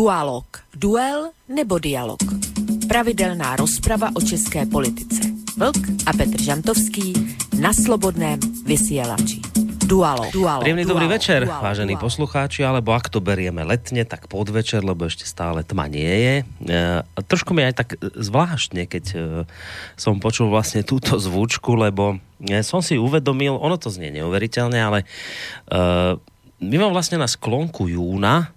Dualog. Duel nebo dialog. Pravidelná rozprava o české politice. Vlk a Petr Žantovský na slobodném vysielači. Dualo. Dualo. Príjemný dualo, dobrý večer, dualo, vážení dualo. poslucháči, alebo ak to berieme letne, tak podvečer, lebo ešte stále tma nie je. E, trošku mi aj tak zvláštne, keď e, som počul vlastne túto zvučku, lebo e, som si uvedomil, ono to znie neuveriteľne, ale e, my mám vlastne na sklonku júna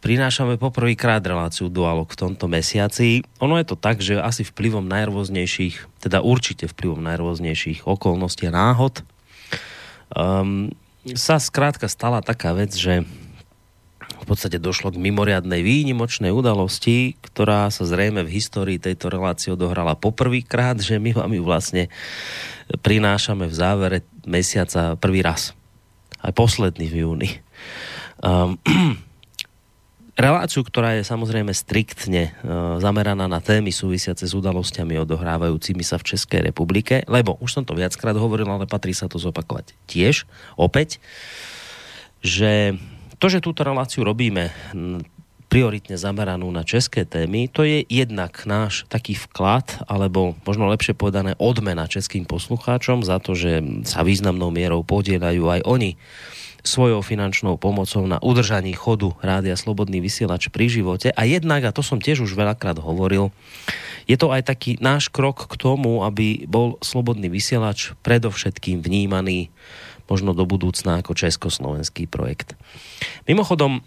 prinášame poprvýkrát reláciu Dualog v tomto mesiaci. Ono je to tak, že asi vplyvom najrôznejších, teda určite vplyvom najrôznejších okolností a náhod, um, sa zkrátka stala taká vec, že v podstate došlo k mimoriadnej výnimočnej udalosti, ktorá sa zrejme v histórii tejto relácie odohrala poprvýkrát, že my vám ju vlastne prinášame v závere mesiaca prvý raz. Aj posledný v júni. Um, reláciu, ktorá je samozrejme striktne uh, zameraná na témy súvisiace s udalosťami odohrávajúcimi sa v Českej republike, lebo už som to viackrát hovoril, ale patrí sa to zopakovať tiež, opäť, že to, že túto reláciu robíme prioritne zameranú na české témy, to je jednak náš taký vklad, alebo možno lepšie povedané odmena českým poslucháčom za to, že sa významnou mierou podielajú aj oni svojou finančnou pomocou na udržaní chodu Rádia Slobodný vysielač pri živote. A jednak, a to som tiež už veľakrát hovoril, je to aj taký náš krok k tomu, aby bol Slobodný vysielač predovšetkým vnímaný možno do budúcna ako československý projekt. Mimochodom,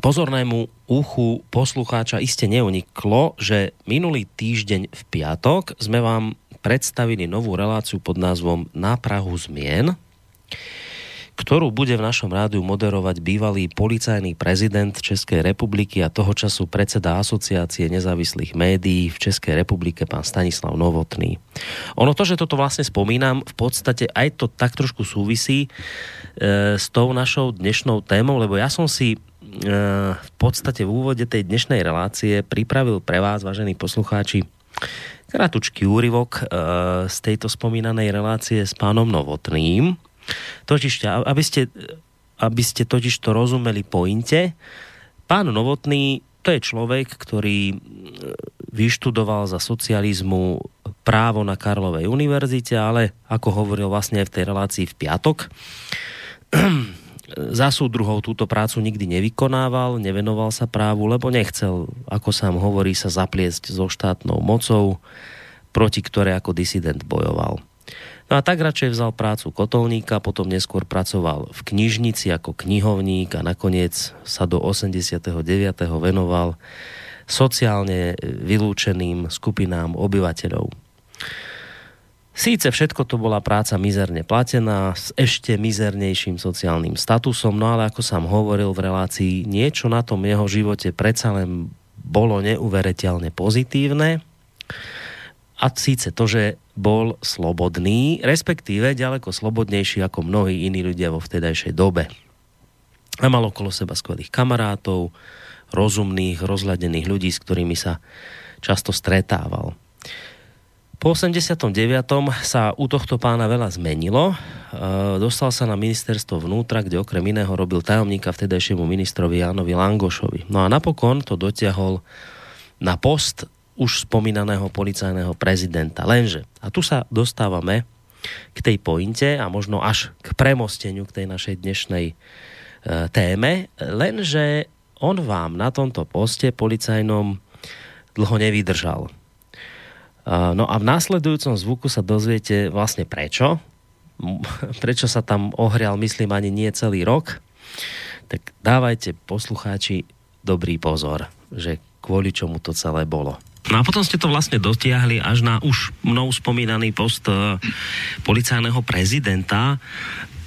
pozornému uchu poslucháča iste neuniklo, že minulý týždeň v piatok sme vám predstavili novú reláciu pod názvom Na Prahu zmien ktorú bude v našom rádiu moderovať bývalý policajný prezident Českej republiky a toho času predseda Asociácie nezávislých médií v Českej republike, pán Stanislav Novotný. Ono to, že toto vlastne spomínam, v podstate aj to tak trošku súvisí e, s tou našou dnešnou témou, lebo ja som si e, v podstate v úvode tej dnešnej relácie pripravil pre vás, vážení poslucháči, kratučký úryvok e, z tejto spomínanej relácie s pánom Novotným Totiž, aby ste, aby ste totiž to rozumeli pointe, pán Novotný to je človek, ktorý vyštudoval za socializmu právo na Karlovej univerzite, ale ako hovoril vlastne aj v tej relácii v piatok, za súdruhov túto prácu nikdy nevykonával, nevenoval sa právu, lebo nechcel, ako sám hovorí, sa zapliesť so štátnou mocou, proti ktoré ako disident bojoval. No a tak radšej vzal prácu kotolníka, potom neskôr pracoval v knižnici ako knihovník a nakoniec sa do 89. venoval sociálne vylúčeným skupinám obyvateľov. Síce všetko to bola práca mizerne platená, s ešte mizernejším sociálnym statusom, no ale ako sám hovoril v relácii, niečo na tom jeho živote predsa len bolo neuveriteľne pozitívne a síce to, že bol slobodný, respektíve ďaleko slobodnejší ako mnohí iní ľudia vo vtedajšej dobe. A mal okolo seba skvelých kamarátov, rozumných, rozhľadených ľudí, s ktorými sa často stretával. Po 89. sa u tohto pána veľa zmenilo. E, dostal sa na ministerstvo vnútra, kde okrem iného robil tajomníka vtedajšiemu ministrovi Jánovi Langošovi. No a napokon to dotiahol na post už spomínaného policajného prezidenta. Lenže, a tu sa dostávame k tej pointe a možno až k premosteniu k tej našej dnešnej e, téme, lenže on vám na tomto poste policajnom dlho nevydržal. E, no a v následujúcom zvuku sa dozviete vlastne prečo. Prečo sa tam ohrial, myslím, ani nie celý rok. Tak dávajte poslucháči dobrý pozor, že kvôli čomu to celé bolo. No a potom ste to vlastne dotiahli až na už mnou spomínaný post uh, policajného prezidenta.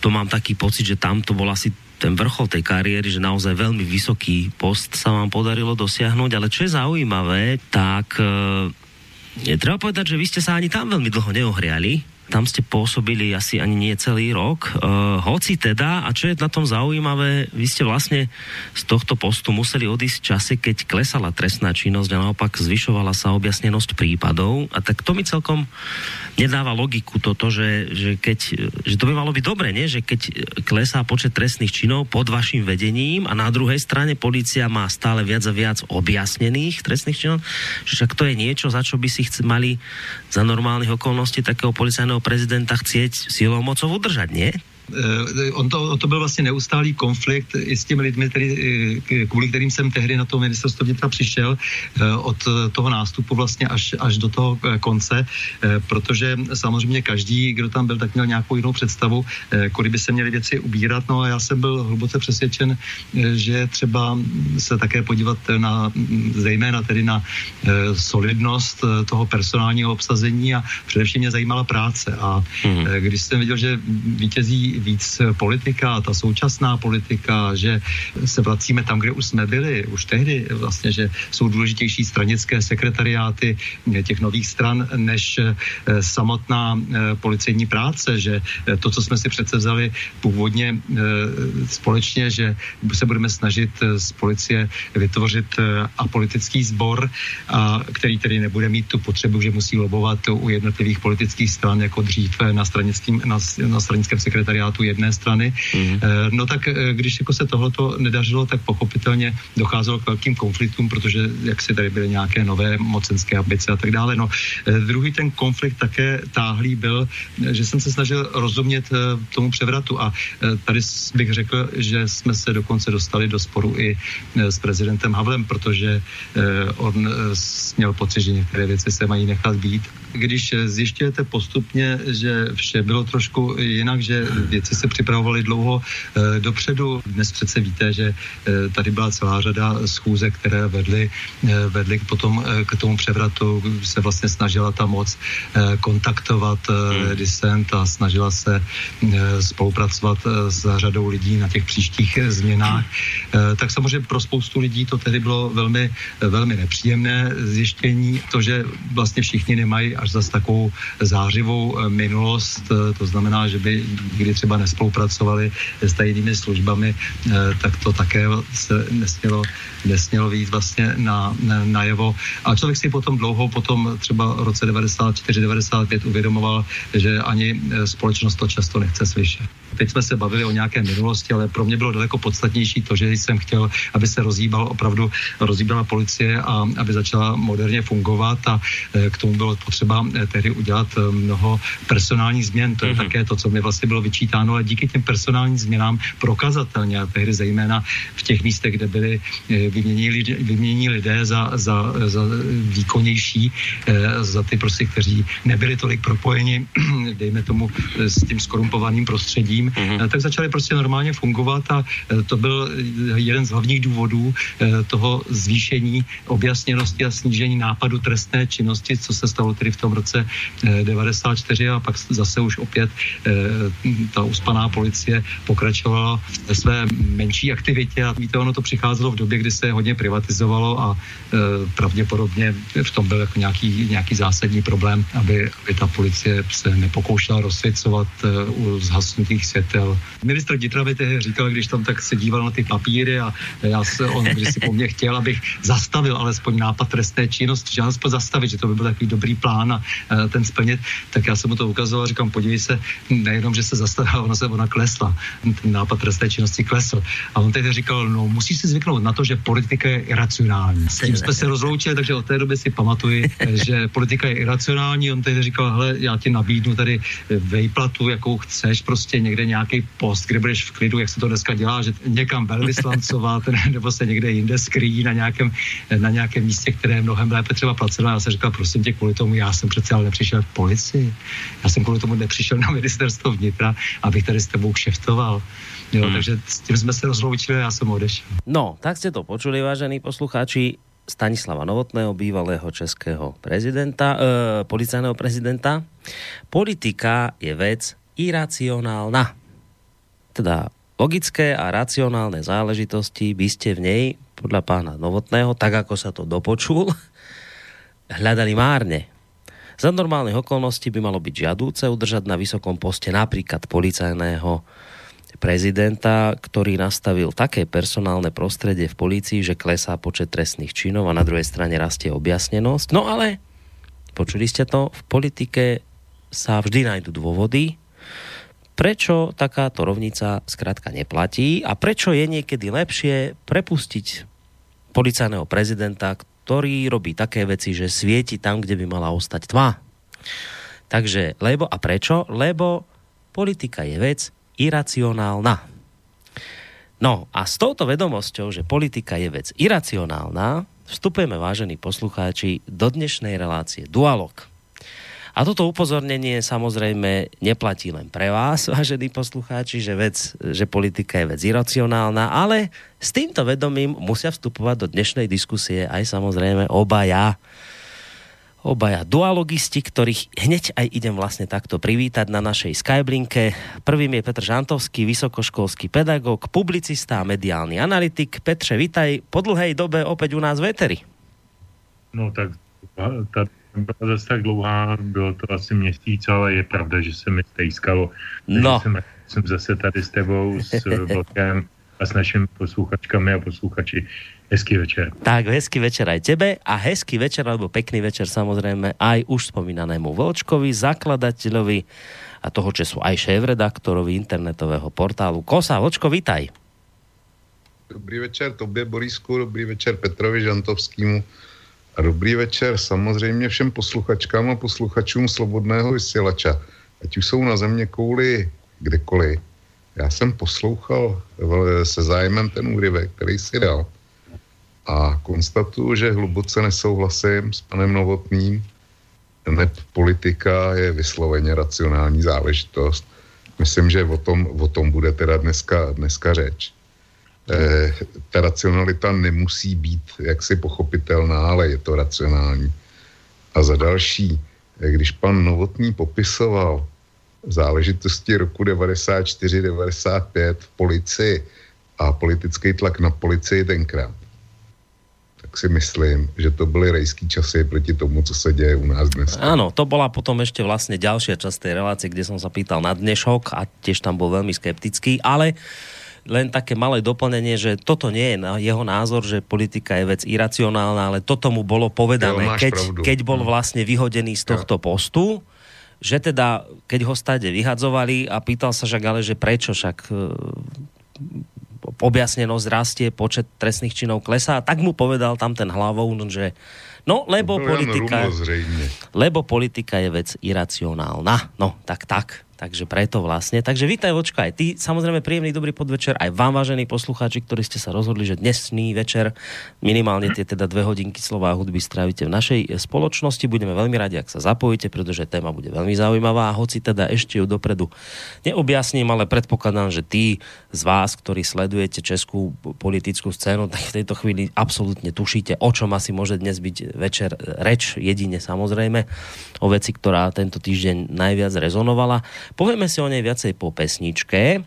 To mám taký pocit, že tam to bol asi ten vrchol tej kariéry, že naozaj veľmi vysoký post sa vám podarilo dosiahnuť, ale čo je zaujímavé, tak uh, je treba povedať, že vy ste sa ani tam veľmi dlho neohriali, tam ste pôsobili asi ani nie celý rok. Uh, hoci teda, a čo je na tom zaujímavé, vy ste vlastne z tohto postu museli odísť v čase, keď klesala trestná činnosť a naopak zvyšovala sa objasnenosť prípadov. A tak to mi celkom nedáva logiku toto, že, že, keď, že to by malo byť dobre, nie? že keď klesá počet trestných činov pod vašim vedením a na druhej strane policia má stále viac a viac objasnených trestných činov, že však to je niečo, za čo by si mali za normálnych okolností takého policajného prezidenta chcieť silou mocou udržať, nie? Eh, on to, to byl vlastně neustálý konflikt i s těmi lidmi, který, eh, kvůli kterým jsem tehdy na to ministerstvo vnitra přišel eh, od toho nástupu vlastně až, až do toho konce, protože samozřejmě každý, kdo tam byl, tak měl nějakou jinou představu, kudy by se měly věci ubírat. No a já jsem byl hluboce přesvědčen, že třeba se také podívat na, zejména tedy na solidnost toho personálního obsazení a především mě zajímala práce. A mm. když jsem viděl, že vítězí víc politika, ta současná politika, že se vracíme tam, kde už jsme byli, už tehdy vlastně, že jsou důležitější stranické sekretariáty těch nových stran, než eh, samotná eh, policejní práce, že eh, to, co jsme si přece vzali původně společně, že se budeme snažit z policie vytvořit apolitický sbor, který tedy nebude mít tu potřebu, že musí lobovat u jednotlivých politických stran, jako dřív na, stranickým, na, na stranickém sekretariátu státu jedné strany. Mm-hmm. No tak eh, když jako se tohleto nedařilo, tak pochopitelně docházelo k velkým konfliktům, protože jak si tady byly nějaké nové mocenské ambice a tak dále. No, eh, druhý ten konflikt také táhlý byl, že jsem se snažil rozumět tomu převratu a tady bych řekl, že jsme se dokonce dostali do sporu i s prezidentem Havlem, protože on měl pocit, že některé věci se mají nechat být. Když zjišťujete postupně, že vše bylo trošku jinak, že věci se připravovaly dlouho e, dopředu. Dnes přece víte, že e, tady byla celá řada schůze, které vedly, e, vedly potom k tomu převratu. Se vlastně snažila ta moc kontaktovat hmm. disent a snažila se spolupracovat s řadou lidí na těch příštích změnách. Tak samozřejmě pro spoustu lidí to tedy bylo velmi, velmi nepříjemné zjištění. To, že vlastně všichni nemají až zas takovou zářivou minulost, to znamená, že by někdy třeba nespolupracovali s tajnými službami, eh, tak to také se nesmělo, nesmělo být vlastně na, na, najevo. A člověk si potom dlouho, potom třeba v roce 94-95 uvědomoval, že ani eh, společnost to často nechce slyšet. Teď jsme se bavili o nějaké minulosti, ale pro mě bylo daleko podstatnější to, že jsem chtěl, aby se rozhýbal opravdu, rozhýbala policie a aby začala moderně fungovat a eh, k tomu bylo potřeba tehdy udělat mnoho personálních změn. To je mm-hmm. také to, co mi vlastně bylo vyčítáno vyčítáno, ale díky těm personálním změnám prokazatelně a tehdy zejména v těch místech, kde byli eh, vyměnění, vyměnění lidé za, za, za výkonnější, eh, za ty prostě, kteří nebyli tolik propojeni, dejme tomu, eh, s tím skorumpovaným prostředím, mm-hmm. tak začali prostě normálně fungovat a to byl jeden z hlavních důvodů toho zvýšení objasněnosti a snížení nápadu trestné činnosti, co se stalo tedy v tom roce 94 a pak zase už opět ta uspaná policie pokračovala ve své menší aktivitě a víte, ono to přicházelo v době, kdy se hodně privatizovalo a e, pravděpodobně v tom byl jako nějaký, nějaký zásadní problém, aby, aby ta policie se nepokoušela rozsvěcovat e, u zhasnutých světel. Ministr vnitra tehdy říkal, když tam tak se díval na ty papíry a já se, on když si po mně chtěl, abych zastavil alespoň nápad trestné činnosti, že alespoň zastavit, že to by byl takový dobrý plán a e, ten splnit, tak já jsem mu to ukazoval, říkám, podívej se, nejenom, že se zastavil, ona se ona klesla, ten nápad trestné činnosti klesl. A on tehdy říkal, no musíš si zvyknout na to, že politika je iracionální. S tím jsme se rozloučili, takže od té doby si pamatuji, že politika je iracionální. On tehdy říkal, hele, já ti nabídnu tady vejplatu, jakou chceš, prostě někde nějaký post, kde budeš v klidu, jak se to dneska dělá, že někam velvyslancovat, nebo se někde jinde skrýjí na nějakém, na nějakém místě, které je mnohem lépe třeba placeno. Já jsem říkal, prosím tě, kvůli tomu já jsem přece ale nepřišel v policii. Já jsem kvůli tomu nepřišel na ministerstvo vnitra, abych tady s tebou kšeftoval. Jo, hmm. takže s tím jsme se rozloučili a já jsem odešel. No, tak jste to počuli, vážení posluchači. Stanislava Novotného, bývalého českého prezidenta, e, policajného prezidenta. Politika je vec iracionálna. Teda logické a racionálne záležitosti by ste v nej, podľa pána Novotného, tak ako sa to dopočul, hľadali márne. Za normálnych okolností by malo byť žiadúce udržať na vysokom poste napríklad policajného prezidenta, ktorý nastavil také personálne prostredie v polícii, že klesá počet trestných činov a na druhej strane rastie objasnenosť. No ale, počuli ste to, v politike sa vždy nájdú dôvody, prečo takáto rovnica zkrátka neplatí a prečo je niekedy lepšie prepustiť policajného prezidenta, ktorý robí také veci, že svieti tam, kde by mala ostať tma. Takže, lebo a prečo? Lebo politika je vec, iracionálna. No a s touto vedomosťou, že politika je vec iracionálna, vstupujeme, vážení poslucháči, do dnešnej relácie Dualog. A toto upozornenie samozrejme neplatí len pre vás, vážení poslucháči, že, vec, že politika je vec iracionálna, ale s týmto vedomím musia vstupovať do dnešnej diskusie aj samozrejme obaja obaja dualogisti, ktorých hneď aj idem vlastne takto privítať na našej Skyblinke. Prvým je Petr Žantovský, vysokoškolský pedagóg, publicista a mediálny analytik. Petře, vitaj po dlhej dobe opäť u nás v Eteri. No tak ta byla zase tak dlouhá, bylo to asi měsíc, ale je pravda, že se mi stejskalo. No. Jsem, jsem zase tady s tebou, s Vlkem a s našimi posluchačkami a posluchači Hezký večer. Tak, hezký večer aj tebe a hezký večer, alebo pekný večer samozrejme aj už spomínanému Volčkovi, zakladateľovi a toho, čo sú aj šéf-redaktorovi internetového portálu Kosa. Volčko, vitaj. Dobrý večer tobě, Borisku, dobrý večer Petrovi Žantovskému a dobrý večer samozřejmě všem posluchačkám a posluchačům Slobodného vysílača. Ať už jsou na země kouli kdekoliv. Já jsem poslouchal se zájmem ten úryvek, který si dal a konstatuju, že hluboce nesouhlasím s panem Novotným. Neb politika je vysloveně racionální záležitost. Myslím, že o tom, o tom bude teda dneska, dneska řeč. E, ta racionalita nemusí být jaksi pochopitelná, ale je to racionální. A za další, eh, když pan Novotný popisoval záležitosti roku 94-95 v policii a politický tlak na policii tenkrát, tak si myslím, že to byly rejský časy proti tomu, co se děje u nás dnes. Áno, to bola potom ešte vlastne ďalšia časť tej relácie, kde som sa pýtal na dnešok a tiež tam bol veľmi skeptický, ale len také malé doplnenie, že toto nie je jeho názor, že politika je vec iracionálna, ale toto mu bolo povedané, Jo, keď, pravdu. keď bol vlastne vyhodený z tohto postu, že teda, keď ho stade vyhadzovali a pýtal sa však ale, že prečo však e, objasnenosť rastie, počet trestných činov klesá, tak mu povedal tam ten hlavou, že no, lebo politika, lebo politika je vec iracionálna. No, tak tak. Takže preto vlastne. Takže vítaj, Vočka, aj ty. Samozrejme, príjemný dobrý podvečer aj vám, vážení poslucháči, ktorí ste sa rozhodli, že dnesný večer minimálne tie teda dve hodinky slova a hudby strávite v našej spoločnosti. Budeme veľmi radi, ak sa zapojíte, pretože téma bude veľmi zaujímavá. A hoci teda ešte ju dopredu neobjasním, ale predpokladám, že tí z vás, ktorí sledujete českú politickú scénu, tak v tejto chvíli absolútne tušíte, o čom asi môže dnes byť večer reč, jedine samozrejme, o veci, ktorá tento týždeň najviac rezonovala. Povieme si o nej viacej po pesničke.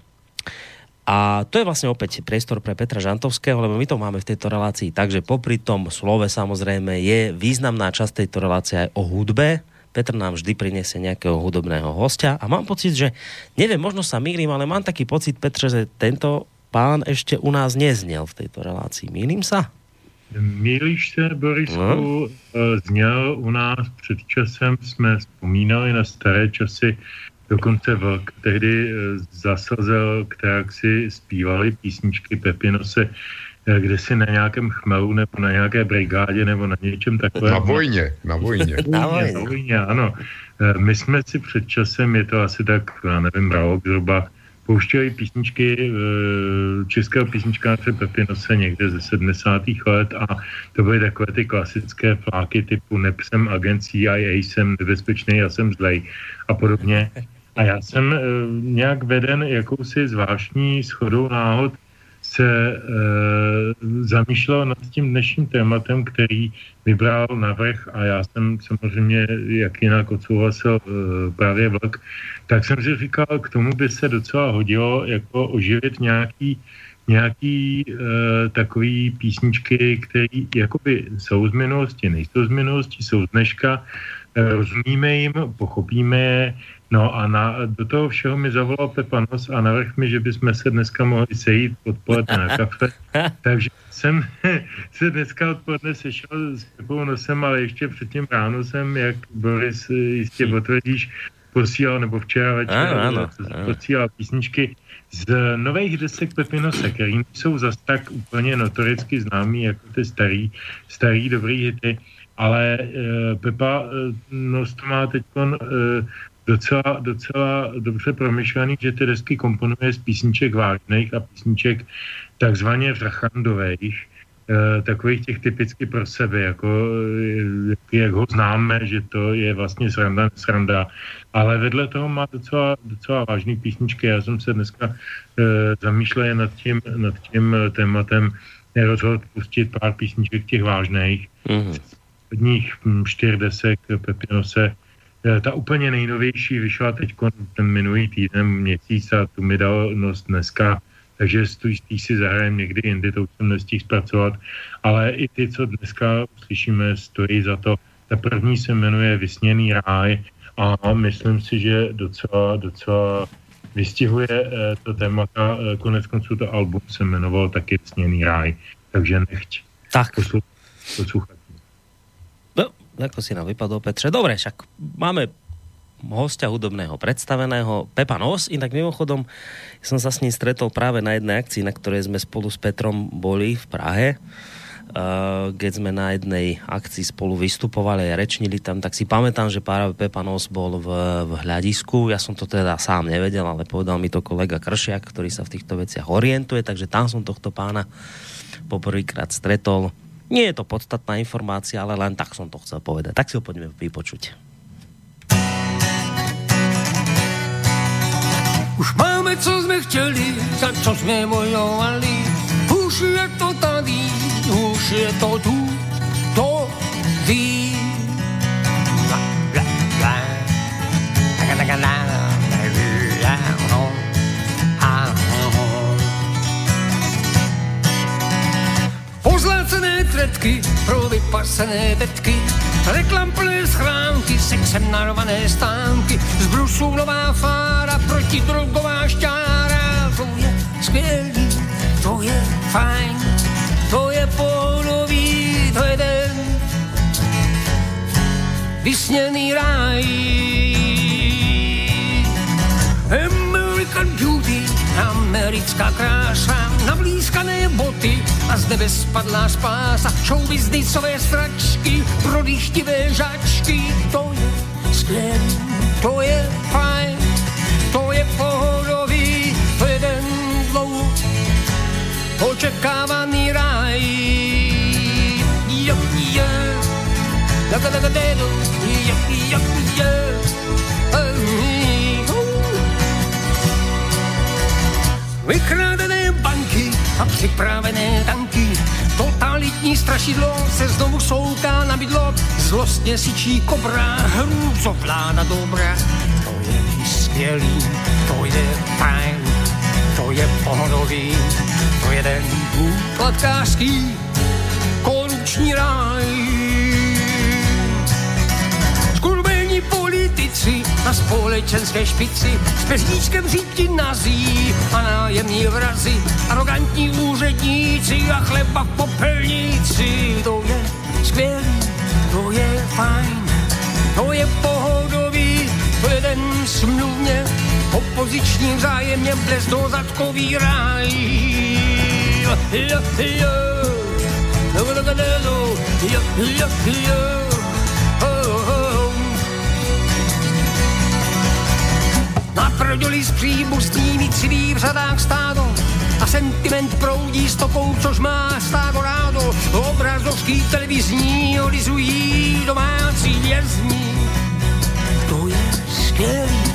A to je vlastne opäť priestor pre Petra Žantovského, lebo my to máme v tejto relácii. Takže popri tom slove samozrejme je významná časť tejto relácie aj o hudbe. Petr nám vždy priniesie nejakého hudobného hostia a mám pocit, že neviem, možno sa mýlim, ale mám taký pocit, Petře, že tento pán ešte u nás neznel v tejto relácii. Mýlim sa? Mýlíš se, Borisku, eh, zněl u nás před časem, jsme vzpomínali na staré časy, dokonce Vlk tehdy eh, zasazel, které si zpívali písničky Pepinose, eh, kde si na nějakém chmelu nebo na nějaké brigádě nebo na něčem takovém. Na vojně, na vojně. Na vojně, na vojně, ano. Eh, My jsme si před časem, je to asi tak, já nevím, rok zhruba, pouštěli písničky českého písničkáře Pepinose někde ze 70. let a to byly takové ty klasické fláky typu nepsem agent CIA, jsem nebezpečný, já jsem zlej a podobně. A já jsem eh, nějak veden jakousi zvláštní schodou náhod se e, zamýšlel nad tím dnešním tématem, který vybral navrh a já jsem samozřejmě jak jinak odsouhlasil e, právě vlk, tak jsem si říkal, k tomu by se docela hodilo jako oživit nějaký nějaký e, takový písničky, které jakoby jsou z minulosti, nejsou z minulosti, jsou z dneška, rozumíme jim, pochopíme je, no a na, do toho všeho mi zavolal Pepa Nos a navrh mi, že bychom se dneska mohli sejít odpoledne na kafe, takže jsem se dneska odpoledne sešel s Pepou Nosem, ale ještě předtím ráno jsem, jak Boris jistě potvrdíš, posílal, nebo včera večer ano, ano, posílal písničky z nových desek Pepinose, který jsou zas tak úplně notoricky známý jako ty starý, starý dobrý hity, ale e, Pepa e, Nos to má teď e, docela, docela dobře promyšlený, že ty desky komponuje z písniček vážných a písniček takzvaně vrchandových, Eh, takových těch typicky pro sebe, jako jak, jak ho známe, že to je vlastně sranda, sranda. Ale vedle toho má docela, docela vážný písničky. Já jsem se dneska e, zamýšlel nad tím, nad tím tématem rozhodl pustit pár písniček těch vážných. Mm-hmm. Od nich hm, čtyř desek Pepinose. E, ta úplně nejnovější vyšla teď ten minulý týden, měsíc a tu mi dal nos dneska takže spíš si zahrajem někdy jindy, to už jsem nestihl zpracovat, ale i ty, co dneska slyšíme, stojí za to. Ta první se jmenuje Vysněný ráj a myslím si, že docela, docela vystihuje eh, to témata, eh, konec konců to album se jmenoval taky Vysněný ráj, takže nechť tak. poslouchat. No, ako si nám vypadol, Petře. Dobre, však máme hostia hudobného predstaveného Pepa Nos. Inak mimochodom som sa s ním stretol práve na jednej akcii, na ktorej sme spolu s Petrom boli v Prahe. Uh, keď sme na jednej akcii spolu vystupovali a rečnili tam, tak si pamätám, že práve Pepa Nos bol v, v hľadisku. Ja som to teda sám nevedel, ale povedal mi to kolega Kršiak, ktorý sa v týchto veciach orientuje, takže tam som tohto pána poprvýkrát stretol. Nie je to podstatná informácia, ale len tak som to chcel povedať. Tak si ho poďme vypočuť. Už máme, co jsme chtěli, za co jsme bojovali. Už je to tady, už je to tu, to ví. Pozlácené tretky pro vypasené tetky Reklam plné schránky, sexem narvané stánky, z brusů nová fára, protidrogová šťára. To je skvělý, to je fajn, to je pohodový, to je den vysněný ráj. American Beauty, americká krása, navlískané boty a z nebe spadla spása. Show biznisové stračky, prodýchtivé žačky, to je skvělý, to je fajn, to je pohodový, to je den dlouho očekávaný ráj. Jo, jo, da, da, da, da, da, jo, jo, jo. Vykrádené banky a připravené tanky. Totalitní strašidlo se znovu souká na bydlo. Zlostně sičí kobra, hrůzo vláda dobrá. To je skvělý, to je fajn, to je pohodový, to je den úplatkářský, korupční ráj. Na společenské špici s peříčkem říti nazí a nájemní vrazy, arrogantní úředníci a chleba v popelnici. To je skvělý, to je fajn, to je pohodový, to je ten smluvně opoziční vzájemně blezdozadkový ráj. Jo, jo, jo, jo, jo, jo, jo, jo. Naprodili z příbuzství vícivý v řadách stádo a sentiment proudí stokou, což má stádo rádo. Obrazovský televizní olizují domácí vězní. To je skvělý,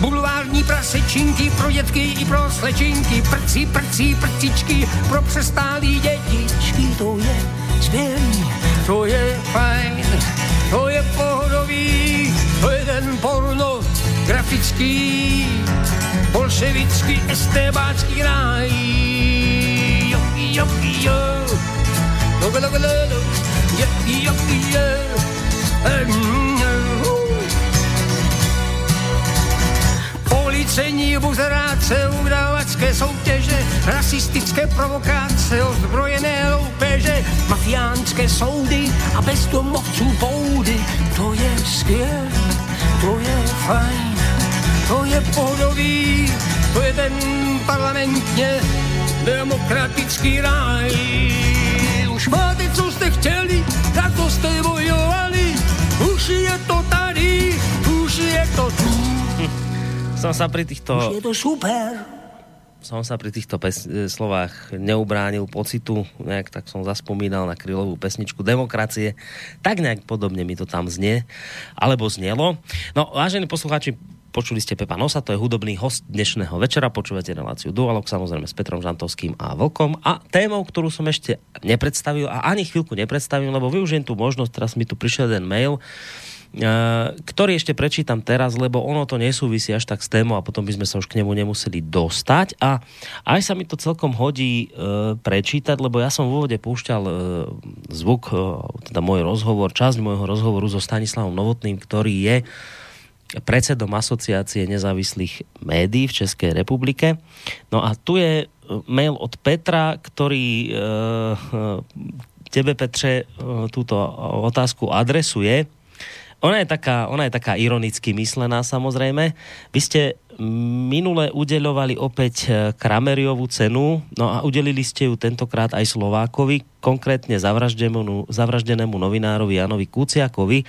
bulvární prasečinky pro dětky i pro slečinky, prci, prci, prcičky pro přestálý dětičky. To je skvělý, to je fajn, to je pohodový, demokratický, bolševický, estebácký ráj. Jo, jo, jo, jo, jo, jo, jo, jo, Policení buzeráce, udavačské soutěže, rasistické provokace, ozbrojené loupeže, mafiánské soudy a bez domovců boudy. To je skvělé, to je fajn, to je pohodový, to je ten parlamentně demokratický ráj. Už máte, co jste chtěli, tak to jste bojovali, už je to tady, už je to tu. Som sa pri týchto... Už je to super. Som sa pri týchto pes- slovách neubránil pocitu, nejak tak som zaspomínal na krylovú pesničku Demokracie. Tak nejak podobne mi to tam znie, alebo znelo. No, vážení poslucháči, počuli ste Pepa Nosa, to je hudobný host dnešného večera, počúvate reláciu Dualog, samozrejme s Petrom Žantovským a Vlkom a témou, ktorú som ešte nepredstavil a ani chvíľku nepredstavil, lebo využijem tú možnosť, teraz mi tu prišiel jeden mail, ktorý ešte prečítam teraz, lebo ono to nesúvisí až tak s témou a potom by sme sa už k nemu nemuseli dostať. A aj sa mi to celkom hodí e, prečítať, lebo ja som v úvode púšťal e, zvuk, teda môj rozhovor, časť môjho rozhovoru so Stanislavom Novotným, ktorý je predsedom Asociácie nezávislých médií v Českej republike. No a tu je mail od Petra, ktorý tebe, Petře, túto otázku adresuje ona je taká, ona je taká ironicky myslená samozrejme. Vy ste minule udeľovali opäť e, Krameriovú cenu, no a udelili ste ju tentokrát aj Slovákovi, konkrétne zavraždenému, zavraždenému novinárovi Janovi Kuciakovi.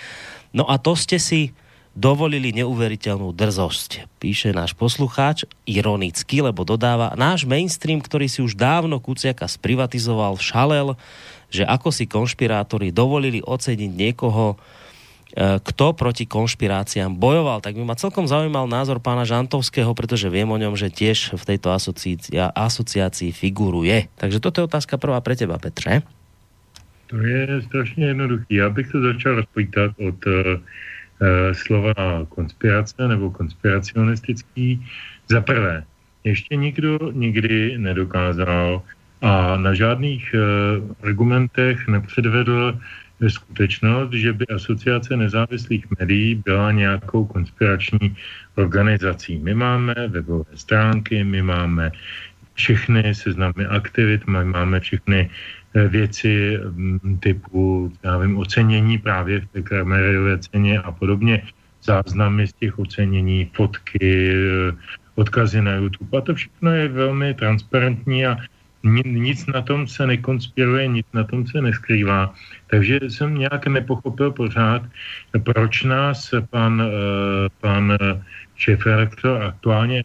No a to ste si dovolili neuveriteľnú drzosť, píše náš poslucháč, ironicky, lebo dodáva, náš mainstream, ktorý si už dávno Kuciaka sprivatizoval, šalel, že ako si konšpirátori dovolili oceniť niekoho, kto proti konšpiráciám bojoval, tak by ma celkom zaujímal názor pána Žantovského, pretože viem o ňom, že tiež v tejto asociácii, figuruje. Takže toto je otázka prvá pre teba, Petře. To je strašně jednoduchý. Já bych to začal rozpojítať od uh, slova konspirace nebo konspiracionistický. Za prvé, ještě nikdo nikdy nedokázal a na žádných uh, argumentech nepředvedl skutečnost, že by asociace nezávislých médií byla nějakou konspirační organizací. My máme webové stránky, my máme všechny seznamy aktivit, my máme všechny eh, věci mm, typu, já vím, ocenění právě v té Kramerové ceně a podobně, záznamy z těch ocenění, fotky, eh, odkazy na YouTube. A to všechno je velmi transparentní a nic na tom se nekonspiruje, nic na tom se neskrývá. Takže jsem nějak nepochopil pořád, proč nás pan, eh, pan šéf-redaktor aktuálně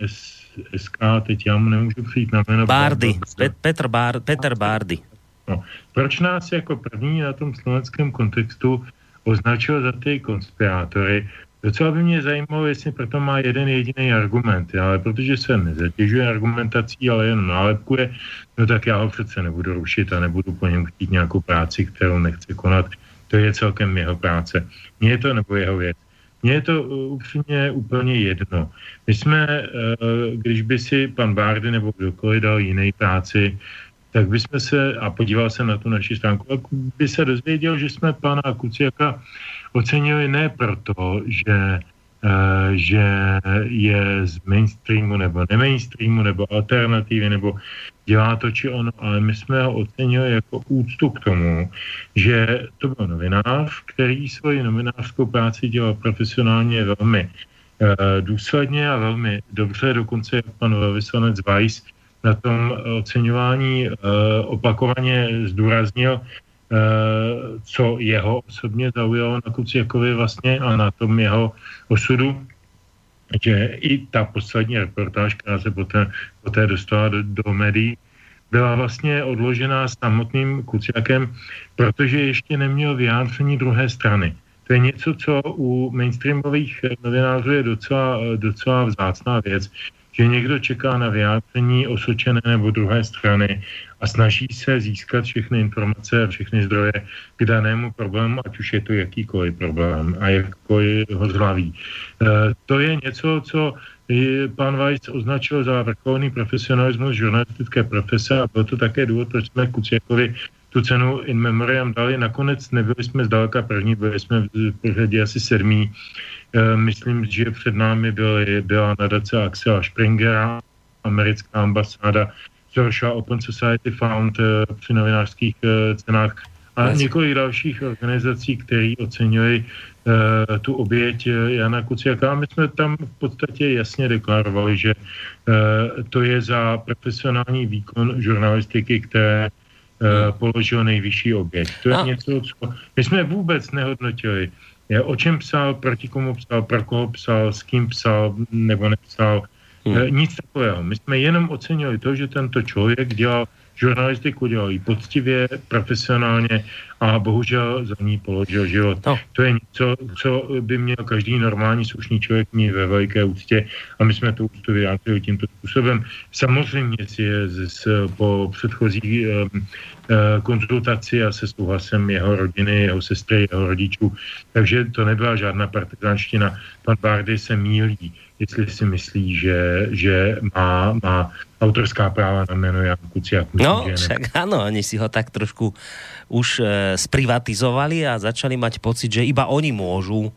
SK, teď já mu nemůžu přijít na jméno. Bardy, Petr, Bar, Petr Bardy. No, proč nás jako první na tom slovenském kontextu označil za ty konspirátory, Docela by mě zajímalo, jestli proto má jeden jediný argument, ale protože se nezatěžuje argumentací, ale jen nálepkuje, no tak já ho přece nebudu rušit a nebudu po něm chtít nějakou práci, kterou nechce konat. To je celkem jeho práce. Mně je to nebo jeho věc. Mně je to uh, upřímně úplně jedno. My jsme, uh, když by si pan Bárdy nebo kdokoliv dal jiný práci, tak bychom se, a podíval se na tu naši stránku, by se dozvěděl, že jsme pana Kuciaka ocenili ne proto, že, uh, že je z mainstreamu nebo nemainstreamu nebo alternativy nebo dělá to či ono, ale my jsme ho ocenili jako úctu k tomu, že to byl novinář, který svoji novinářskou práci dělal profesionálně velmi uh, důsledně a velmi dobře, dokonce jak pan velvyslanec Weiss na tom oceňování uh, opakovaně zdůraznil, Eh, co jeho osobně zaujalo na Kuciakovi vlastně a na tom jeho osudu, že i ta poslední reportáž, která se poté, poté dostala do, do médií, byla vlastně odložená samotným Kuciakem, protože ještě neměl vyjádření druhé strany. To je něco, co u mainstreamových novinářů je docela, docela vzácná věc, že někdo čeká na vyjádření osočené nebo druhé strany a snaží se získat všechny informace a všechny zdroje k danému problému, ať už je to jakýkoliv problém a jakkoliv ho zhlaví. E, to je něco, co pan Weiss označil za vrcholný profesionalismus žurnalistické profese a byl to také důvod, proč jsme Kuciakovi tu cenu in memoriam dali. Nakonec nebyli jsme zdaleka první, byli jsme v pořadí asi sedmí. E, myslím, že před námi byly, byla nadace Axela Springera, americká ambasáda, Social Open Society Fund e, při novinářských e, cenách a několik dalších organizací, které ocenili uh, tu oběť Jana Kuciaka. A my jsme tam v podstatě jasně deklarovali, že uh, to je za profesionální výkon žurnalistiky, které uh, položil nejvyšší oběť. To je a... něco, co my jsme vůbec nehodnotili. Je, o čem psal, proti komu psal, pro koho psal, s kým psal nebo nepsal. Hmm. Nic takového. My jsme jenom ocenili to, že tento člověk dělal žurnalistiku dělají poctivě, profesionálně a bohužel za ní položil život. No. To je něco, co by měl každý normální slušný člověk mít ve veliké úctě a my jsme tu úctu vyjádřili tímto způsobem. Samozřejmě si je z, po předchozí um, konzultaci a se souhlasem jeho rodiny, jeho sestry, jeho rodičů. Takže to nebyla žádná partizánština. Pan Bardy se mílí jestli si myslí, že, že má, má autorská práva na jméno Jan Kuciak. No, však áno, oni si ho tak trošku už e, sprivatizovali a začali mať pocit, že iba oni môžu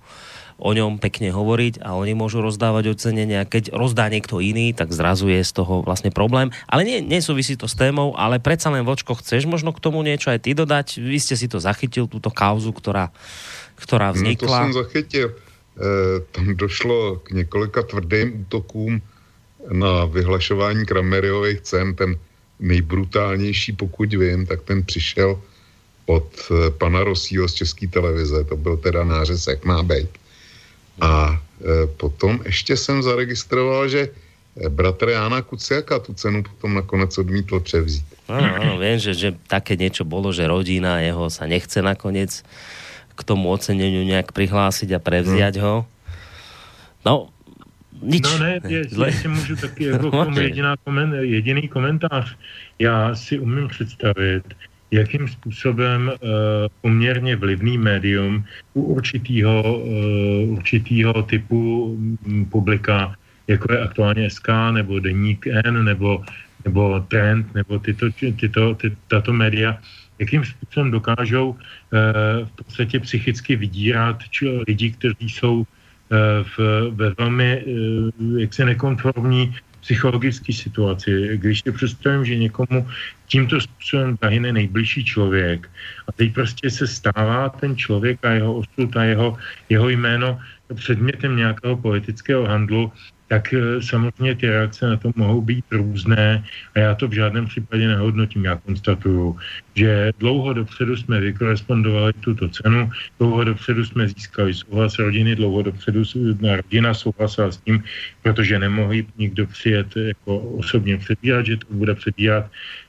o ňom pekne hovoriť a oni môžu rozdávať ocenenia. Keď rozdá niekto iný, tak zrazu je z toho vlastne problém. Ale nie, nesúvisí to s témou, ale predsa len vočko, chceš možno k tomu niečo aj ty dodať? Vy ste si to zachytil, túto kauzu, ktorá, ktorá vznikla. No to som zachytil. Eh, tam došlo k několika tvrdým útokům na vyhlašování Krameriových cen. Ten nejbrutálnější, pokud vím, tak ten přišel od eh, pana Rosího z České televize. To byl teda nářez, jak má být. A eh, potom ještě jsem zaregistroval, že bratr Jana Kuciaka tu cenu potom nakonec odmítl převzít. Áno, viem, že, že také niečo bolo, že rodina jeho sa nechce nakoniec k tomu oceneniu nějak prihlásit a prevziať hmm. ho. No, nič. No ne, jestli můžu taky jako k tomu jediná komen, jediný komentář. Já si umím představit, jakým způsobem uh, poměrně vlivný médium u určitýho, uh, určitýho typu um, publika, jako je aktuálně SK, nebo Deník N, nebo, nebo Trend, nebo tyto, tyto, ty, tato média, jakým způsobem dokážou eh, v podstatě psychicky vydírat či, lidi, kteří jsou eh, v, ve velmi eh, jaksi nekonformní psychologické situaci. Když si představím, že někomu tímto způsobem zahyne nejbližší člověk a teď prostě se stává ten člověk a jeho osud a jeho, jeho jméno předmětem nějakého politického handlu, tak eh, samozřejmě ty reakce na to mohou být různé a já to v žádném případě nehodnotím. Já konstatuju, že dlouho dopředu jsme vykorespondovali tuto cenu, dlouho dopředu jsme získali souhlas rodiny, dlouho dopředu rodina souhlasila s tím, protože nemohli nikdo přijet jako osobně předbírat, že to bude předbírat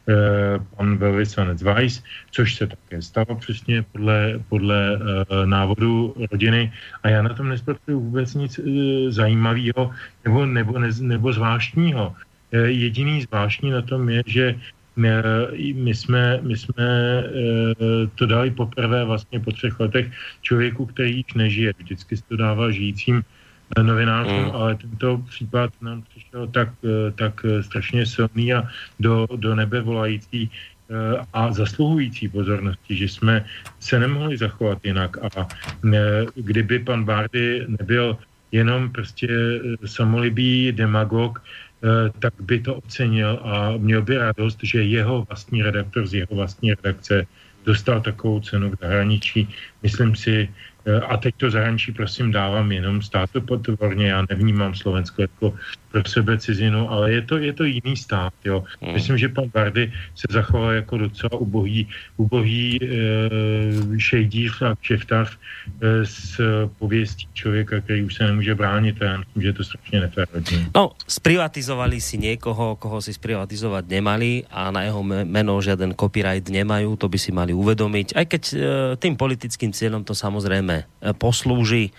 Eh, pan velvyslanec Weiss, což se také stalo přesně podle, podle uh, návodu rodiny a já na tom nespatřuju vůbec nic zajímavého nebo, nebo, ne, nebo zvláštního. Uh, jediný zvláštní na tom je, že my jsme, my jsme to dali poprvé vlastně po třech letech člověku, který již nežije. Vždycky se to dává žijícím novinářům, mm. ale tento případ nám přišel tak, eh, tak eh, strašně silný a do, do nebe volající eh, a zasluhující pozornosti, že jsme se nemohli zachovat jinak a kdyby pan Bardy nebyl jenom prostě samolibý demagog, tak by to ocenil a měl by radost, že jeho vlastní redaktor z jeho vlastní redakce dostal takovou cenu v zahraničí. Myslím si, Eh, a teď to zahraničí prosím dávám jenom státu potvorně, já nevnímám Slovensko jako pro sebe cizinu, ale je to, je to jiný stát. Jo. Hmm. Myslím, že pan Bardy se zachoval jako docela ubohý, ubohý e, šejdíř a kšeftař e, s pověstí člověka, který už se nemůže bránit a já myslím, že je to strašně nefér. No, sprivatizovali si někoho, koho si sprivatizovat nemali a na jeho meno žiaden copyright nemajú, to by si mali uvedomiť, aj keď e, tým politickým cieľom to samozrejme poslúži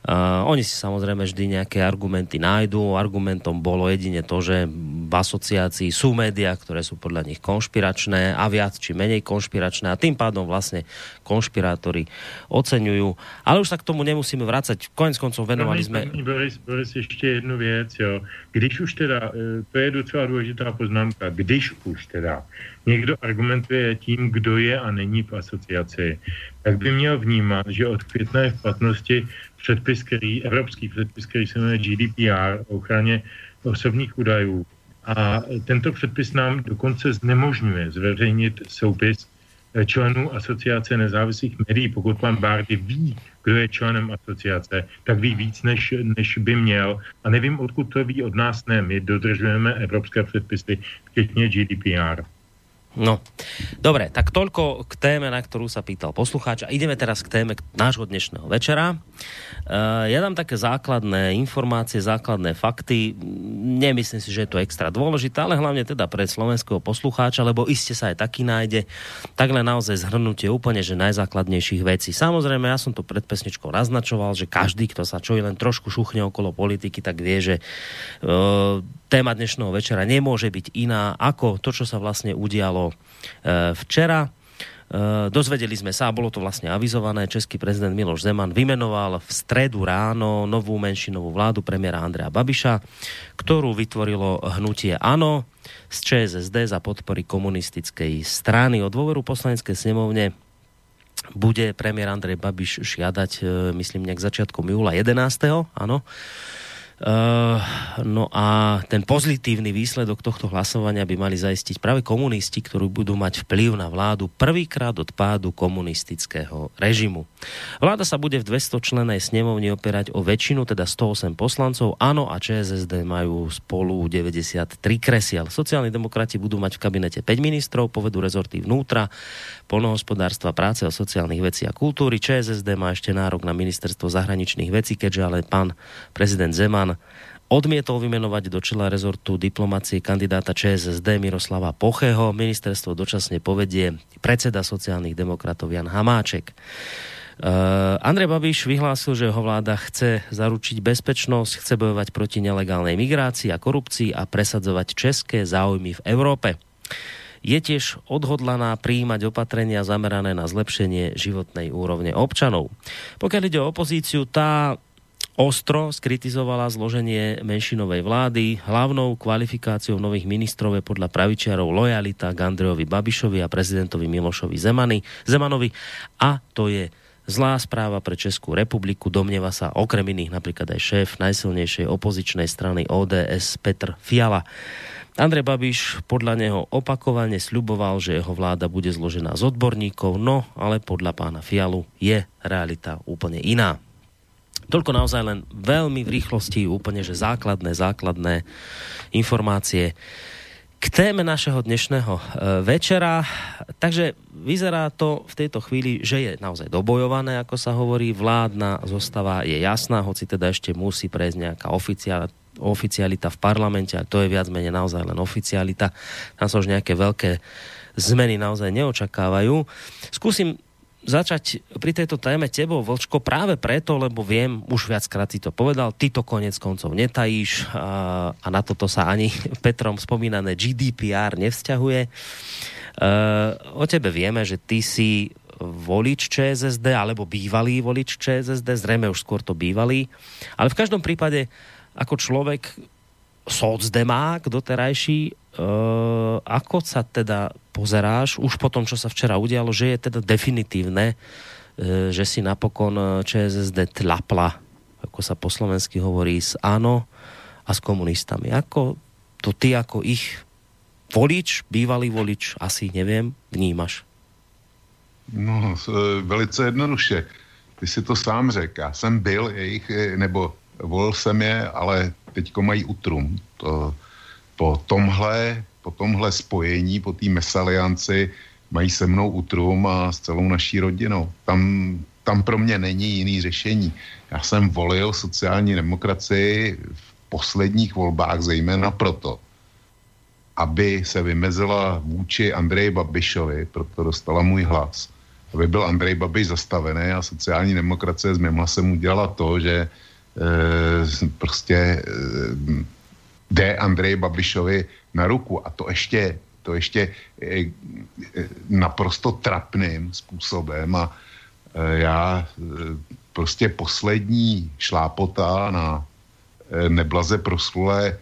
Uh, oni si samozrejme vždy nejaké argumenty nájdú. Argumentom bolo jedine to, že v asociácii sú médiá, ktoré sú podľa nich konšpiračné a viac či menej konšpiračné a tým pádom vlastne konšpirátori oceňujú. Ale už sa k tomu nemusíme vrácať. Konec koncov venovali sme... Boris, Boris, ještě jednu věc, jo. Když už teda, e, to je docela důležitá poznámka, když už teda někdo argumentuje tím, kdo je a není v asociaci, tak by měl vnímat, že od května je v platnosti předpis, který, evropský předpis, který se jmenuje GDPR o ochraně osobních údajů. A tento předpis nám dokonce znemožňuje zveřejnit soupis členů asociace nezávislých médií. Pokud pan Bárdy ví, kdo je členem asociace, tak ví víc, než, než by měl. A nevím, odkud to ví od nás, ne. My dodržujeme evropské předpisy, včetně GDPR. No, dobre, tak toľko k téme, na ktorú sa pýtal poslucháč. A ideme teraz k téme nášho dnešného večera. Uh, ja dám také základné informácie, základné fakty. Nemyslím si, že je to extra dôležité, ale hlavne teda pre slovenského poslucháča, lebo iste sa aj taký nájde. Tak len naozaj zhrnutie úplne, že najzákladnejších vecí. Samozrejme, ja som to pred pesničkou naznačoval, že každý, kto sa čo len trošku šuchne okolo politiky, tak vie, že uh, téma dnešného večera nemôže byť iná ako to, čo sa vlastne udialo e, včera. E, dozvedeli sme sa, a bolo to vlastne avizované, český prezident Miloš Zeman vymenoval v stredu ráno novú menšinovú vládu premiéra Andrea Babiša, ktorú vytvorilo hnutie ANO z ČSSD za podpory komunistickej strany. O dôveru poslaneckej snemovne bude premiér Andrej Babiš žiadať, e, myslím, nejak začiatkom júla 11. Áno. Uh, no a ten pozitívny výsledok tohto hlasovania by mali zaistiť práve komunisti, ktorí budú mať vplyv na vládu prvýkrát od pádu komunistického režimu. Vláda sa bude v 200 členej snemovni opierať o väčšinu, teda 108 poslancov. Áno a ČSSD majú spolu 93 kresiel. Sociálni demokrati budú mať v kabinete 5 ministrov, povedú rezorty vnútra, polnohospodárstva, práce a sociálnych vecí a kultúry. ČSSD má ešte nárok na ministerstvo zahraničných vecí, keďže ale pán prezident Zeman odmietol vymenovať do čela rezortu diplomácie kandidáta ČSSD Miroslava Pocheho. Ministerstvo dočasne povedie predseda sociálnych demokratov Jan Hamáček. Uh, Andrej Babiš vyhlásil, že jeho vláda chce zaručiť bezpečnosť, chce bojovať proti nelegálnej migrácii a korupcii a presadzovať české záujmy v Európe. Je tiež odhodlaná príjmať opatrenia zamerané na zlepšenie životnej úrovne občanov. Pokiaľ ide o opozíciu, tá ostro skritizovala zloženie menšinovej vlády. Hlavnou kvalifikáciou nových ministrov je podľa pravičiarov lojalita k Andrejovi Babišovi a prezidentovi Milošovi Zemany, Zemanovi a to je zlá správa pre Českú republiku. Domnieva sa okrem iných napríklad aj šéf najsilnejšej opozičnej strany ODS Petr Fiala. Andrej Babiš podľa neho opakovane sľuboval, že jeho vláda bude zložená z odborníkov, no ale podľa pána Fialu je realita úplne iná. Toľko naozaj len veľmi v rýchlosti, úplne, že základné, základné informácie k téme našeho dnešného e, večera. Takže vyzerá to v tejto chvíli, že je naozaj dobojované, ako sa hovorí. Vládna zostava je jasná, hoci teda ešte musí prejsť nejaká oficiálna oficialita v parlamente, a to je viac menej naozaj len oficialita. Tam sa už nejaké veľké zmeny naozaj neočakávajú. Skúsim začať pri tejto téme tebou, Vlčko, práve preto, lebo viem, už viackrát si to povedal, ty to konec koncov netajíš a, a na toto sa ani Petrom spomínané GDPR nevzťahuje. Uh, o tebe vieme, že ty si volič ČSSD alebo bývalý volič ČSSD, zrejme už skôr to bývalý, ale v každom prípade ako človek socdemák doterajší, uh, ako sa teda pozeráš už po tom, čo sa včera udialo, že je teda definitívne, uh, že si napokon e, ČSSD tlapla, ako sa po slovensky hovorí, s ANO a s komunistami. Ako to ty ako ich volič, bývalý volič, asi nevím, vnímaš? No, velice jednoduše. Ty si to sám řekl. Já jsem byl jejich, nebo volil jsem je, ale teďko mají utrum. To, po tomhle, po tomhle spojení, po té mesalianci mají se mnou utrum a s celou naší rodinou. Tam, tam pro mě není jiný řešení. Já jsem volil sociální demokracii v posledních volbách zejména proto, aby se vymezila vůči Andreji Babišovi, proto dostala můj hlas, aby byl Andrej Babiš zastavený a sociální demokracie z Mimlasem udělala to, že e, prostě e, jde Andrej Babišovi na ruku. A to ještě, to ještě e, e, naprosto trapným způsobem. A já prostě poslední šlápota na neblaze proslulé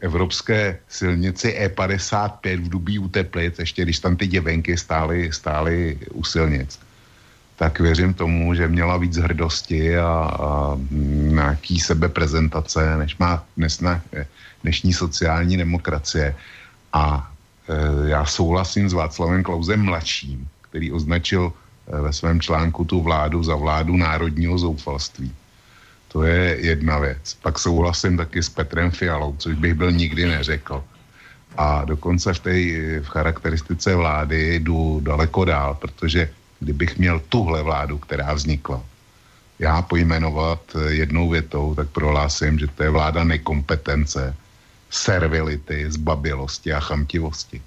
evropské silnici E55 v Dubí u Teplic, ještě když tam ty děvenky stály, stály u silnic, tak věřím tomu, že měla víc hrdosti a, a nějaký sebeprezentace, než má dnes na, dnešní sociální demokracie. A e, já souhlasím s Václavem Klausem mladším, který označil e, ve svém článku tu vládu za vládu národního zoufalství. To je jedna věc. Pak souhlasím taky s Petrem Fialou, což bych byl nikdy neřekl. A dokonce v té v charakteristice vlády jdu daleko dál, protože kdybych měl tuhle vládu, která vznikla, já pojmenovat jednou větou, tak prohlásím, že to je vláda nekompetence, servility, zbabilosti a chamtivosti.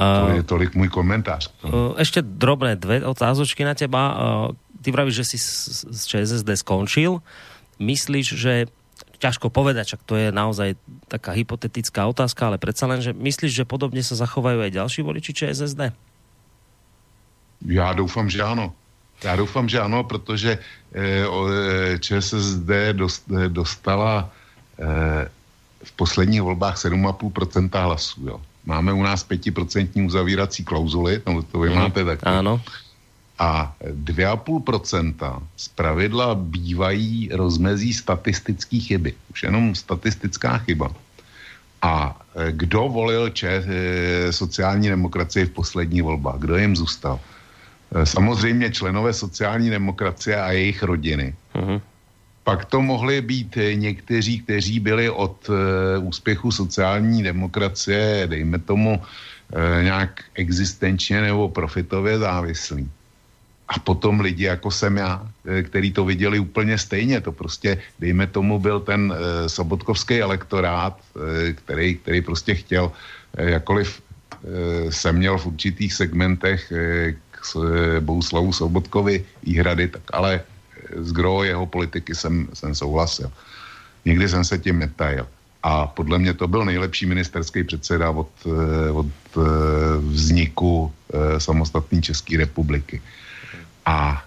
Uh, to je tolik můj komentář. Uh, ešte drobné dve otázočky na teba. Uh, ty pravíš, že si z ČSSD skončil. Myslíš, že ťažko povedať, čak to je naozaj taká hypotetická otázka, ale predsa len, že myslíš, že podobne sa zachovajú aj ďalší voliči ČSSD? Já doufám, že ano. Já doufám, že ano, protože eh, eh ČSSD dost, eh, dostala eh, v posledních volbách 7,5% hlasů. Jo. Máme u nás 5% uzavírací klauzuly, to, to vy mm, máte taky. Ano. A 2,5% z pravidla bývají rozmezí statistické chyby. Už jenom statistická chyba. A e, kdo volil Če, e, sociální demokracie v poslední volbách? Kdo jim zůstal? E, samozřejmě členové sociální demokracie a jejich rodiny. Uh-huh. Pak to mohli být někteří, kteří byli od úspěchu sociální demokracie, dejme tomu, nějak existenčně nebo profitově závislí a potom lidi jako jsem já, eh, který to viděli úplně stejně. To prostě, dejme tomu, byl ten e, sobotkovský elektorát, e, který, který prostě chtěl, e, jakoliv e, jsem měl v určitých segmentech e, k e, Bouslavu Sobotkovi výhrady, tak ale z gro jeho politiky jsem, jsem souhlasil. Nikdy jsem se tím netajil. A podle mě to byl nejlepší ministerský předseda od, od vzniku samostatné České republiky. A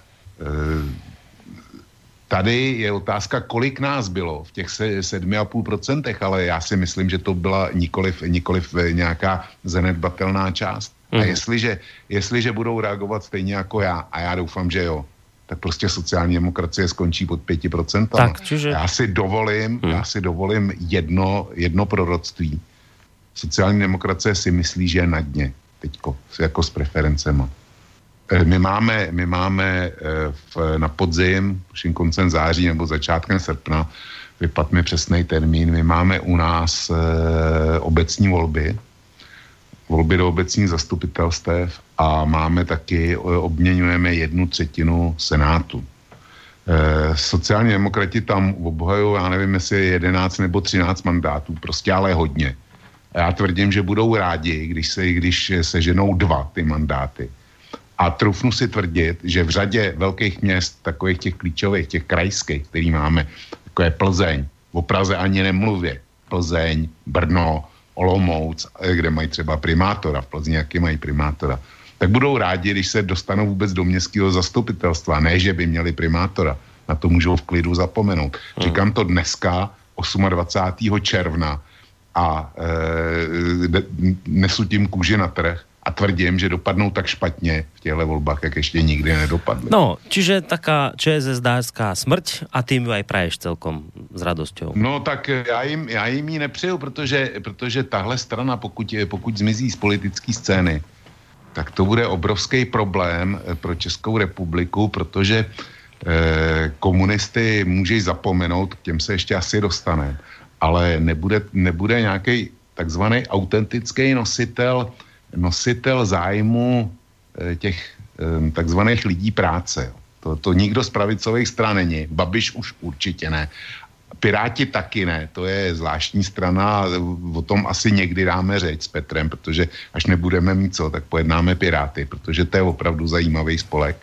tady je otázka, kolik nás bylo v těch 7,5%, ale já si myslím, že to byla nikoliv, nikoliv nějaká zanedbatelná část. A mhm. jestliže, jestliže budou reagovat stejně jako já, a já doufám, že jo, tak prostě sociální demokracie skončí pod 5%. Tak, čiže... Já si dovolím, mm. já si dovolím jedno, jedno proroctví. Sociální demokracie si myslí, že je na dně teďko, jako s preferencema. Eh, my máme, my máme eh, v, na podzim, vším koncem září nebo začátkem srpna, vypad mi přesný termín, my máme u nás e, obecní volby, volby do obecních zastupitelstev a máme taky, obměňujeme jednu třetinu senátu. E, sociální demokrati tam obhajují, já nevím, jestli je 11 nebo 13 mandátů, prostě ale hodně. A já tvrdím, že budou rádi, když se, když seženou dva ty mandáty a trufnu si tvrdit, že v řadě velkých měst, takových těch klíčových, těch krajských, který máme, jako je Plzeň, o Praze ani nemluvě, Plzeň, Brno, Olomouc, kde mají třeba primátora, v Plzni jaký mají primátora, tak budou rádi, když se dostanou vůbec do městského zastupitelstva. Ne, že by měli primátora. Na to můžou v klidu zapomenout. Hmm. Říkám to dneska, 28. června, a e, nesu tím kůži na trh, a tvrdím, že dopadnou tak špatně v těchto volbách, jak ještě nikdy nedopadly. No, čiže taká ČSSDská smrť a ju aj praješ celkom s radosťou. No tak já jim, já jim ji nepřeju, protože, protože tahle strana, pokud, pokud zmizí z politické scény, tak to bude obrovský problém eh, pro Českou republiku, protože eh, komunisty můžeš zapomenout, k těm se ještě asi dostane, ale nebude, nebude nějaký takzvaný autentický nositel nositel zájmu eh, těch eh, takzvaných lidí práce. To, to nikdo z pravicových stran není. Babiš už určitě ne. Piráti taky ne, to je zvláštní strana, o tom asi někdy dáme řeč s Petrem, protože až nebudeme mít co, tak pojednáme Piráty, protože to je opravdu zajímavý spolek.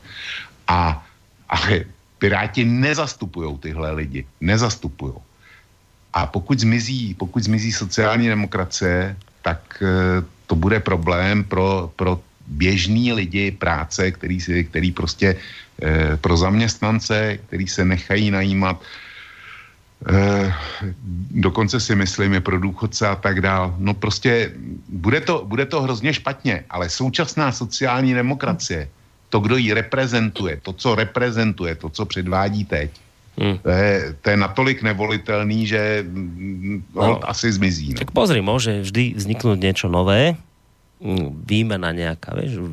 A, ale Piráti nezastupují tyhle lidi, nezastupují. A pokud zmizí, pokud zmizí sociální demokracie, tak e, to bude problém pro, pro běžný lidi práce, který, si, který prostě e, pro zaměstnance, který se nechají najímat, e, dokonce si myslím je pro důchodce a tak dál. No prostě bude to, bude to hrozně špatně, ale současná sociální demokracie, to, kdo ji reprezentuje, to, co reprezentuje, to, co předvádí teď, Hmm. To, je, to je natolik nevolitelný, že no, asi zmizí. No. Tak pozri, môže vždy vzniknúť niečo nové, mm, výmena nejaká, vieš,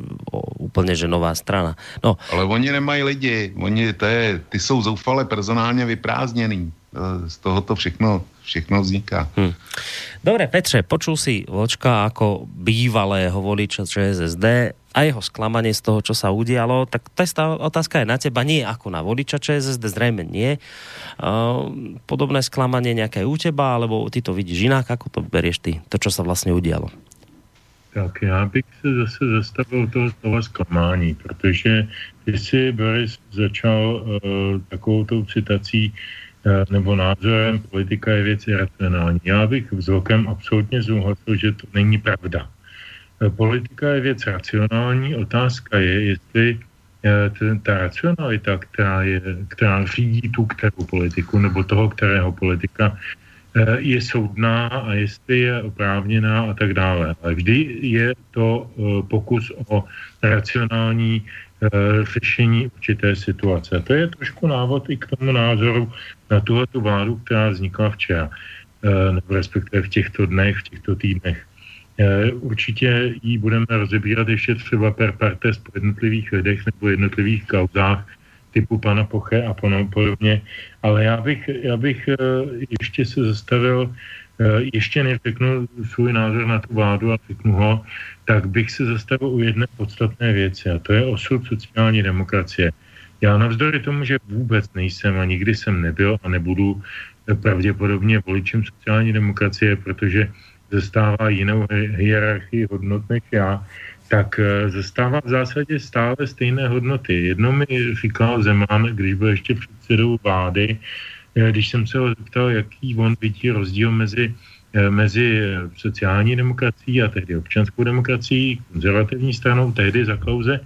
úplne, že nová strana. No. Ale oni nemají lidi, oni, to je, ty jsou zoufale personálně vyprázdněný. Z toho to všechno, všechno vzniká. Hmm. Dobre, Petře, počul si Vočka ako bývalého voliča ČSSD a jeho sklamanie z toho, čo sa udialo, tak tá otázka je na teba, nie ako na voliča ČSSD, zrejme nie. Podobné sklamanie nejaké u teba, alebo ty to vidíš inak, ako to berieš ty, to, čo sa vlastne udialo? Tak já bych se zase zastavil toho slova zklamání, protože když si Boris začal uh, takovou tou citací uh, nebo názorem, politika je věc iracionální. Já bych vzrokem absolutně souhlasil, že to není pravda. Eh, politika je věc racionální. Otázka je, jestli eh, ta racionalita, která, je, která řídí tu kterou politiku nebo toho kterého politika, eh, je soudná a jestli je oprávněná a tak dále. Ale vždy je to pokus o racionální řešení určité situace. To je trošku návod i k tomu názoru na tuhle vládu, která vznikla včera, nebo respektive v těchto dnech, v těchto týdnech. Eh, určitě ji budeme rozebírat ještě třeba per partes po jednotlivých lidech nebo jednotlivých kauzách typu pana Poche a podobně. Ale já bych, já bych eh, ještě se zastavil, eh, ještě než řeknu svůj názor na tu vládu a řeknu ho, tak bych se zastavil u jedné podstatné věci a to je osud sociální demokracie. Já navzdory tomu, že vůbec nejsem a nikdy jsem nebyl a nebudu pravděpodobně voličem sociální demokracie, protože zastává jinou hierarchii hodnot než já, tak eh, zastává v zásadě stále stejné hodnoty. Jedno mi říkal Zeman, když byl ještě předsedou vlády, eh, když jsem se ho zeptal, jaký on vidí rozdíl mezi, eh, mezi sociální demokracií a tehdy občanskou demokracií, konzervativní stranou, tehdy za Klauze,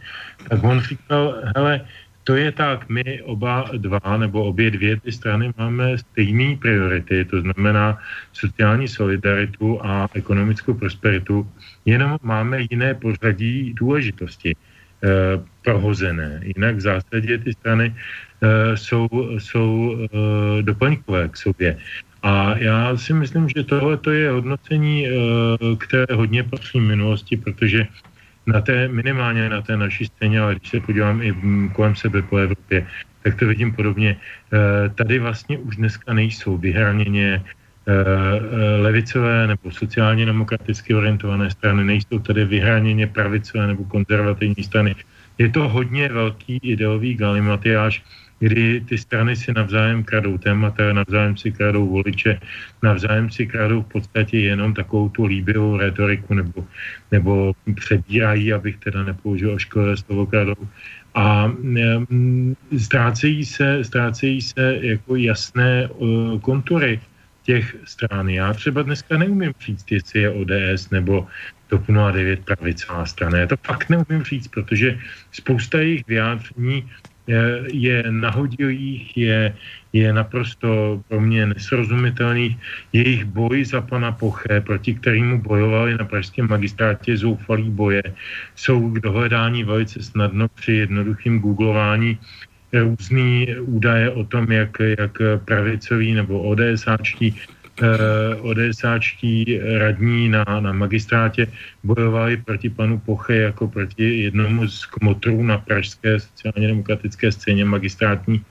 tak on říkal, hele, to je tak, my oba dva nebo obě dvě ty strany máme stejné priority, to znamená sociální solidaritu a ekonomickou prosperitu, jenom máme jiné pořadí důležitosti eh, prohozené. Jinak v zásadě ty strany eh, jsou, jsou eh, doplňkové k sobě. A já si myslím, že tohle je hodnocení, eh, které hodně patří minulosti, protože na té, minimálně na té naší scéně, ale když se podívám i kolem sebe po Evropě, tak to vidím podobně. Eh, tady vlastně už dneska nejsou vyhraněně eh, eh, levicové nebo sociálně demokraticky orientované strany, nejsou tady vyhraněně pravicové nebo konzervativní strany. Je to hodně velký ideový galimatiáž, kdy ty strany si navzájem kradou témata, navzájem si kradou voliče, navzájem si kradou v podstatě jenom takovou tu líbivou retoriku nebo, nebo přebírají, abych teda nepoužil oškové slovo kradou. A ztrácejí se, ztrácejí se jako jasné uh, kontury těch stran. Já třeba dneska neumím říct, jestli je ODS nebo TOP 09 pravicová strana. Já to fakt neumím říct, protože spousta jejich vyjádření je nahodilých, je, je naprosto pro mě nesrozumitelných. Jejich boj za pana Poché, proti kterému bojovali na pražském magistrátě zoufalý boje, jsou k dohledání velice snadno při jednoduchým googlování různý údaje o tom, jak, jak pravicoví nebo ODSáčtí Eh, ODSáčtí radní na, na magistrátě bojovali proti panu Poche jako proti jednomu z kmotrů na pražské sociálně demokratické scéně magistrátní,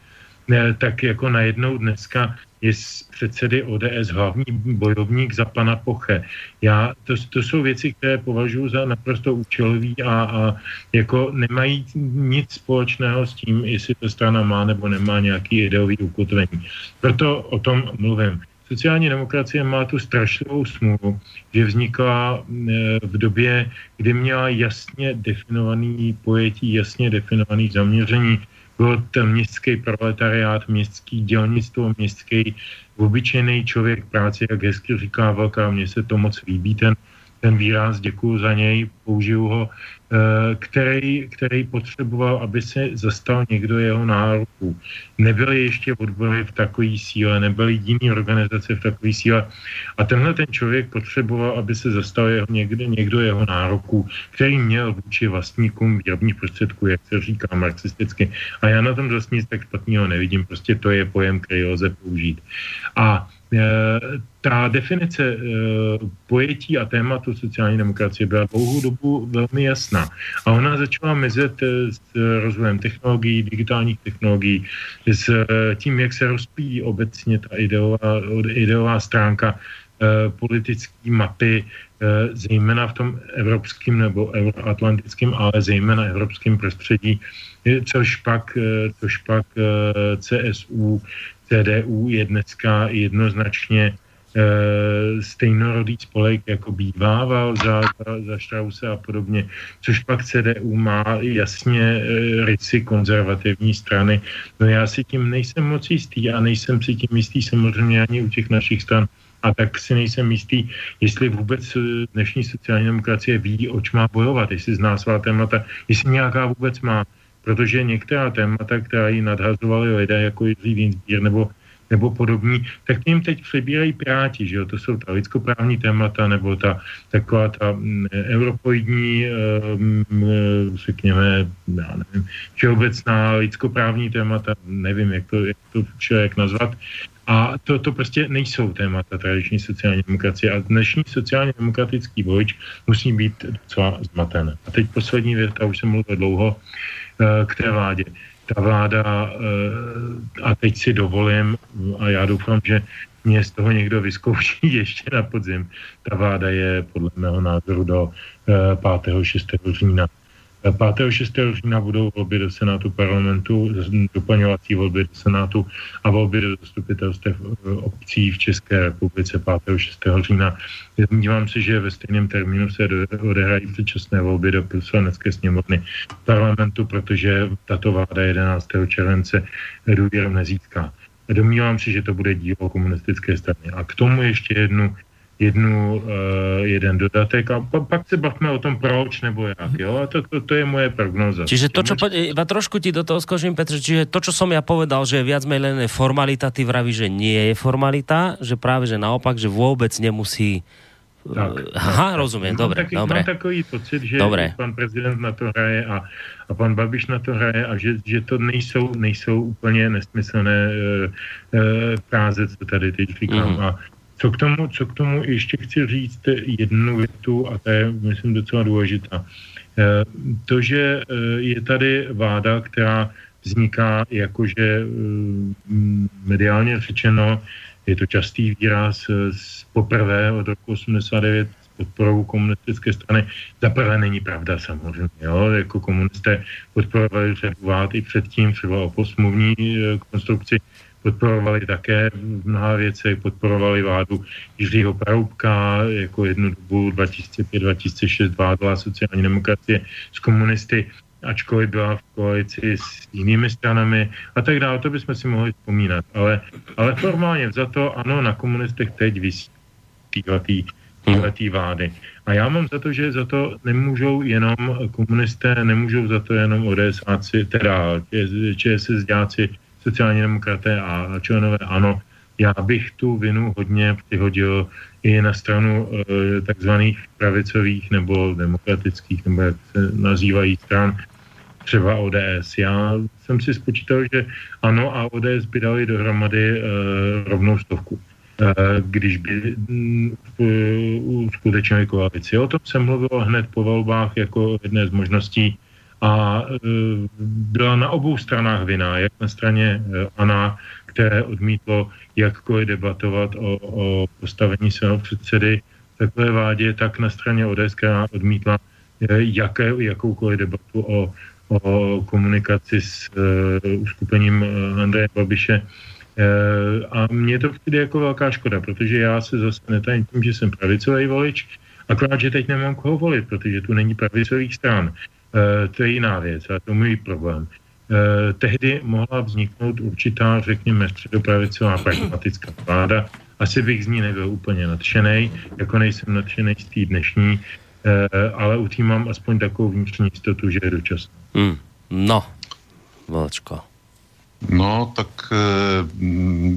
tak jako najednou dneska je z předsedy ODS hlavní bojovník za pana Poche. Já, to, to jsou věci, které považuji za naprosto účelový a, a jako nemají nic společného s tím, jestli ta strana má nebo nemá nějaký ideový ukotvení. Proto o tom mluvím. Sociální demokracie má tu strašlivou smůlu, že vznikla e, v době, kdy měla jasně definovaný pojetí, jasně definovaný zaměření. Byl ten městský proletariát, městský dělnictvo, městský obyčejný člověk práce, jak hezky říká Velká, mně se to moc líbí, ten, ten výraz, děkuju za něj, použiju ho, Eh, který, který potřeboval, aby se zastal někdo jeho nároku. Nebyly ještě odbory v takové síle, nebyly jiné organizace v takové síle. A tenhle ten člověk potřeboval, aby se zastal jeho, někde, někdo jeho nároku, který měl vůči vlastníkům výrobních prostředků, jak se říká marxisticky. A já na tom zase nic tak špatného nevidím, prostě to je pojem, který lze použít. A Eh, ta definice eh, pojetí a tématu sociální demokracie byla dlouhou dobu velmi jasná. A ona začala mizet eh, s rozvojem technologií, digitálních technologií, s tím, jak se rozpíjí obecně ta ideová, ideová stránka politické mapy, zejména v tom evropském nebo euroatlantickém, ale zejména evropském prostředí, což pak, což pak CSU CDU je dneska jednoznačně e, stejnorodý spolek, jako bývával za, za, za a podobně, což pak CDU má jasně e, rysy konzervativní strany. No já si tím nejsem moc jistý a nejsem si tím jistý samozřejmě ani u těch našich stran. A tak si nejsem jistý, jestli vůbec e, dnešní sociální demokracie ví, oč má bojovat, jestli zná svá témata, jestli nějaká vůbec má protože některá témata, která ji nadhazovali lidé jako Jiří Winsbír nebo nebo podobní, tak tím teď přebírají Piráti, že jo? to jsou ta lidskoprávní témata, nebo ta taková ta mm, europoidní, um, řekněme, já nevím, všeobecná lidskoprávní témata, nevím, jak to, jak to člověk nazvat, a to, to prostě nejsou témata tradiční sociální demokracie. A dnešní sociálně demokratický vojč musí být docela zmaten. A teď poslední věta, už jsem mluvil dlouho, Eh, k té vládě. Ta vláda, eh, a teď si dovolím, a já doufám, že mě z toho někdo vyzkouší ještě na podzim, ta vláda je podle mého názoru do 5. Eh, 6. října 5. 6. října budou volby do Senátu parlamentu, doplňovací volby do Senátu a volby do zastupitelstv eh, obcí v České republice 5. 6. října. Domnívám se, že ve stejném termínu se odehrají předčasné volby do poslanecké sněmovny parlamentu, protože tato vláda 11. července důvěru nezíská. Domnívám se, že to bude dílo komunistické strany. A k tomu ještě jednu jednu, uh, jeden dodatek a pa, pak se bavme o tom proč nebo jak, jo, a to, to, to je moje prognoza. Čiže to, čo, iba trošku ti do toho skočím, Petr, čiže to, čo som ja povedal, že viac menej len formalita, ty vraví, že nie je formalita, že práve, že naopak, že vôbec nemusí eh, tak, Aha, tak, rozumím, mám dobre, taky, dobre. Mám takový pocit, že dobre. pan prezident na to hraje a, a pan Babiš na to hraje a že, že to nejsou, nejsou úplně nesmyslné e, e, práze, co tady teď říkám. Mm. A co k, tomu, co k tomu ještě chci říct jednu větu, a to je, myslím, docela důležitá. Eh, to, že eh, je tady vláda, která vzniká jakože eh, mediálně řečeno, je to častý výraz z poprvé od roku 89 s podporou komunistické strany. Za prvé není pravda samozřejmě, jo? jako komunisté podporovali řadu vlád i předtím, třeba o posmluvní konstrukci podporovali také v mnoha věcech, podporovali vládu Jiřího Paroubka, jako jednu dobu 2005-2006 vládla sociální demokracie s komunisty, ačkoliv byla v koalici s jinými stranami a tak dále, to bychom si mohli vzpomínat. Ale, ale formálně za to, ano, na komunistech teď vysí týhletý vlády. A já mám za to, že za to nemůžou jenom komunisté, nemůžou za to jenom ODSáci, teda ČSSDáci, sociální demokraté a členové ANO, já bych tu vinu hodně přihodil i na stranu e, takzvaných pravicových nebo demokratických, nebo jak se nazývají stran, třeba ODS. Já jsem si spočítal, že ANO a ODS by dali dohromady e, rovnou stovku, e, když by mm, uskutečnili koalici. O tom jsem mluvil hned po volbách jako jedné z možností a byla na obou stranách vina, jak na straně Ana, které odmítlo jakkoliv debatovat o, o postavení svého předsedy takové vládě, tak na straně ODS, která odmítla jaké, jakoukoliv debatu o, o komunikaci s uh, uskupením Andreje Babiše. Uh, a mně to přijde jako velká škoda, protože já se zase netajím tím, že jsem pravicový volič, akorát, že teď nemám koho volit, protože tu není pravicových stran. Uh, to je jiná věc a to je můj problém. Uh, tehdy mohla vzniknout určitá, řekněme, středopravicová pragmatická vláda. Asi bych z ní nebyl úplně nadšený, jako nejsem nadšený z té dnešní, uh, ale u tím mám aspoň takovou vnitřní jistotu, že je dočasná. Hmm. No, Vlčko. No, tak e,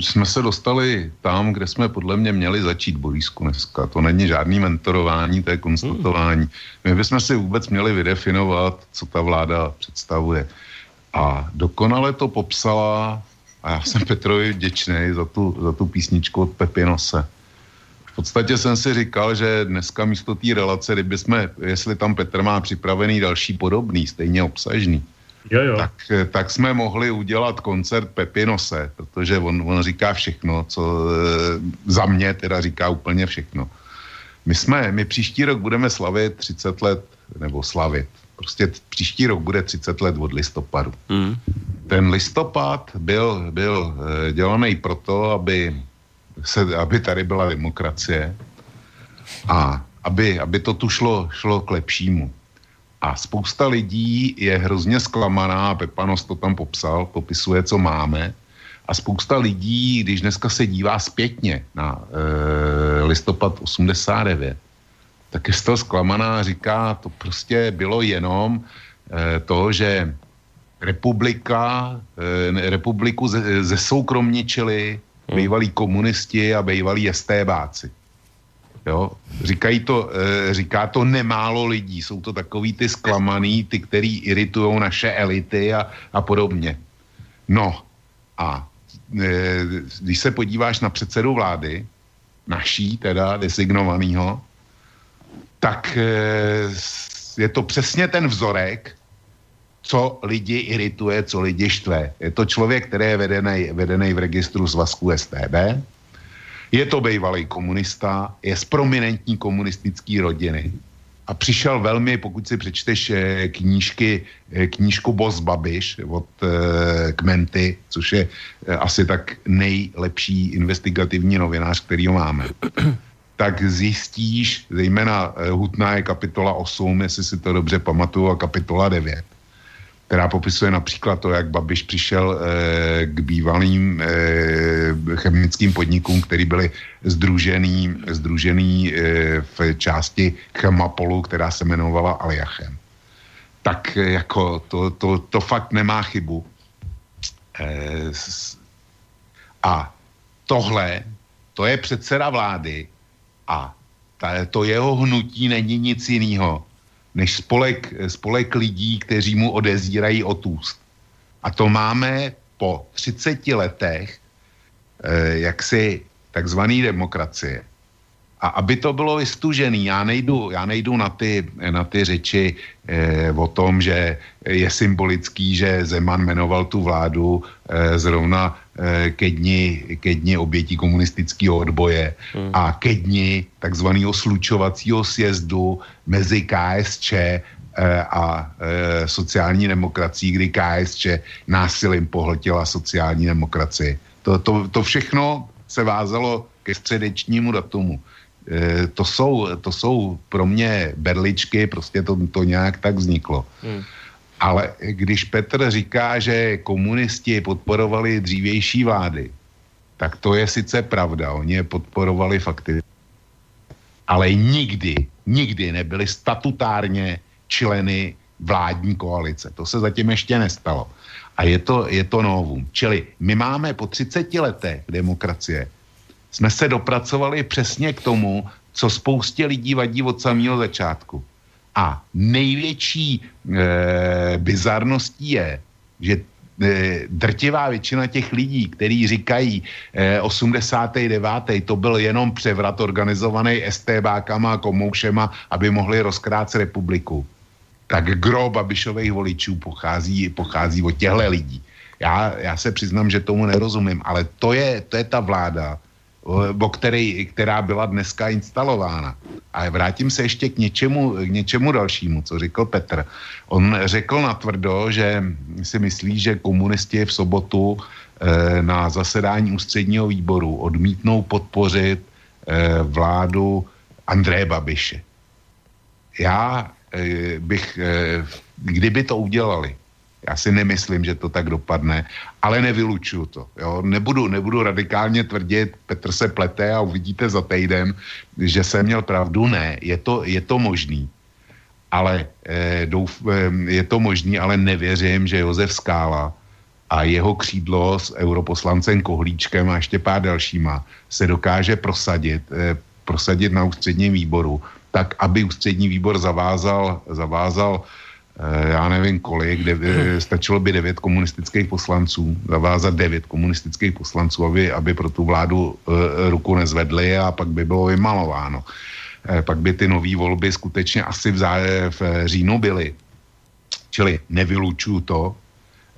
jsme se dostali tam, kde jsme podle mě měli začít Borisku dneska. To není žádný mentorování, to je konstatování. My bychom si vůbec měli vydefinovat, co ta vláda představuje. A dokonale to popsala, a já jsem Petrovi vděčný za tu, za tu písničku od Pepinose. V podstatě jsem si říkal, že dneska místo té relace, kdyby jsme, jestli tam Petr má připravený další podobný, stejně obsažný, Jo, jo. tak, tak jsme mohli udělat koncert Pepinose, protože on, on říká všechno, co e, za mě teda říká úplně všechno. My jsme, my příští rok budeme slavit 30 let, nebo slavit, prostě příští rok bude 30 let od listopadu. Mm. Ten listopad byl, byl e, dělaný proto, aby, se, aby tady byla demokracie a aby, aby to tu šlo, šlo k lepšímu. A spousta lidí je hrozně zklamaná, Pepanos to tam popsal, popisuje, co máme. A spousta lidí, když dneska se dívá zpětně na e, listopad 89, tak je z toho zklamaná a říká, to prostě bylo jenom e, to, že republika, e, republiku ze, ze soukromničili bývalí komunisti a bývalí estébáci. Jo? Říkají to, e, říká to nemálo lidí, jsou to takový ty zklamaný, ty, který iritují naše elity a, a podobně. No a e, když se podíváš na předsedu vlády, naší teda designovanýho, tak e, je to přesně ten vzorek, co lidi irituje, co lidi štve. Je to člověk, který je vedený, vedený v registru svazku STB, je to bývalý komunista, je z prominentní komunistické rodiny a přišel velmi, pokud si přečteš eh, knížky, eh, knížku Boss Babiš od eh, Kmenty, což je asi tak nejlepší investigativní novinář, který ho máme, tak zjistíš, zejména hutná je kapitola 8, jestli si to dobře pamatuju, a kapitola 9 která popisuje například to, jak Babiš přišel eh, k bývalým eh, chemickým podnikům, který byly združený, združený eh, v části Chemapolu, která se jmenovala Aliachem. Tak jako to, to, to fakt nemá chybu. A tohle, to je předseda vlády a to jeho hnutí není nic jiného, než spolek, spolek lidí, kteří mu odezírají od úst. A to máme po 30 letech eh, jaksi takzvaný demokracie. A aby to bylo vystužený, já nejdu, já nejdu na, ty, na ty řeči eh, o tom, že je symbolický, že Zeman jmenoval tu vládu eh, zrovna eh, ke, dni, ke dni obětí komunistického odboje hmm. a ke dni takzvaného slučovacího sjezdu mezi KSČ eh, a eh, sociální demokracií, kdy KSČ násilím pohltila sociální demokracii. To, to, to všechno se vázalo ke středečnímu datumu. E, to, jsou, to jsou pro mě berličky, prostě to, to nějak tak vzniklo. Hmm. Ale když Petr říká, že komunisti podporovali dřívější vlády, tak to je sice pravda, oni je podporovali fakty, ale nikdy, nikdy nebyli statutárně členy vládní koalice. To se zatím ještě nestalo. A je to, je to novum. Čili my máme po 30 letech demokracie, jsme se dopracovali přesně k tomu, co spoustě lidí vadí od samého začátku. A největší e, bizarností je, že e, drtivá většina těch lidí, kteří říkají e, 89. to byl jenom převrat organizovaný STBákama a komoušema, aby mohli rozkrát republiku tak gro Babišových voličů pochází, pochází od těchto lidí. Já, já se přiznám, že tomu nerozumím, ale to je, to je ta vláda, o který, která byla dneska instalována. A vrátím se ještě k něčemu, k něčemu dalšímu, co řekl Petr. On řekl natvrdo, že si myslí, že komunisti v sobotu eh, na zasedání ústředního výboru odmítnou podpořit eh, vládu Andreje Babiše. Já eh, bych, eh, kdyby to udělali, já si nemyslím, že to tak dopadne, ale nevylučuju to. Jo? Nebudu, nebudu radikálně tvrdit, Petr se plete a uvidíte za týden, že jsem měl pravdu. Ne, je to, je to možný. Ale eh, douf, eh, je to možný, ale nevěřím, že Josef Skála a jeho křídlo s europoslancem Kohlíčkem a ještě pár dalšíma se dokáže prosadit, eh, prosadit na ústředním výboru, tak aby ústřední výbor zavázal, zavázal eh, já nevím kolik, devět, stačilo by devět komunistických poslanců, zavázat devět komunistických poslanců, aby, aby pro tu vládu uh, ruku nezvedli a pak by bylo vymalováno. Pak by ty nové volby skutečně asi v, zá, v říjnu byly. Čili nevylučuju to.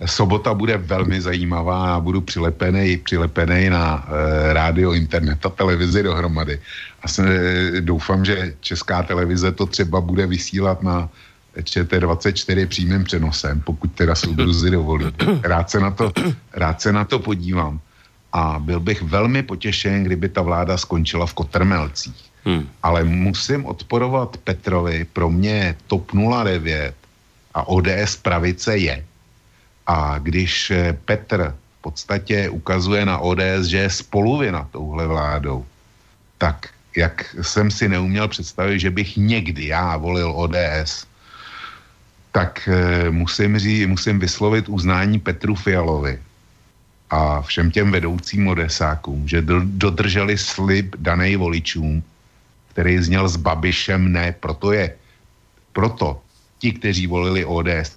Sobota bude velmi zajímavá a budu přilepený, přilepený na uh, rádio, internet a televizi dohromady. A se, doufám, že česká televize to třeba bude vysílat na ČT24 přímým přenosem, pokud teda soudruzi dovolí. Rád se, na to, rád se na to podívám. A byl bych velmi potěšen, kdyby ta vláda skončila v Kotrmelcích. Hmm. Ale musím odporovat Petrovi, pro mě TOP 09 a ODS pravice je. A když eh, Petr v podstatě ukazuje na ODS, že je spoluvina touhle vládou, tak jak jsem si neuměl představit, že bych někdy já volil ODS, tak e, musím, ří, musím vyslovit uznání Petru Fialovi a všem těm vedoucím odesákům, že do, dodrželi slib danej voličům, který zněl s Babišem ne, proto je, proto ti, kteří volili ODS,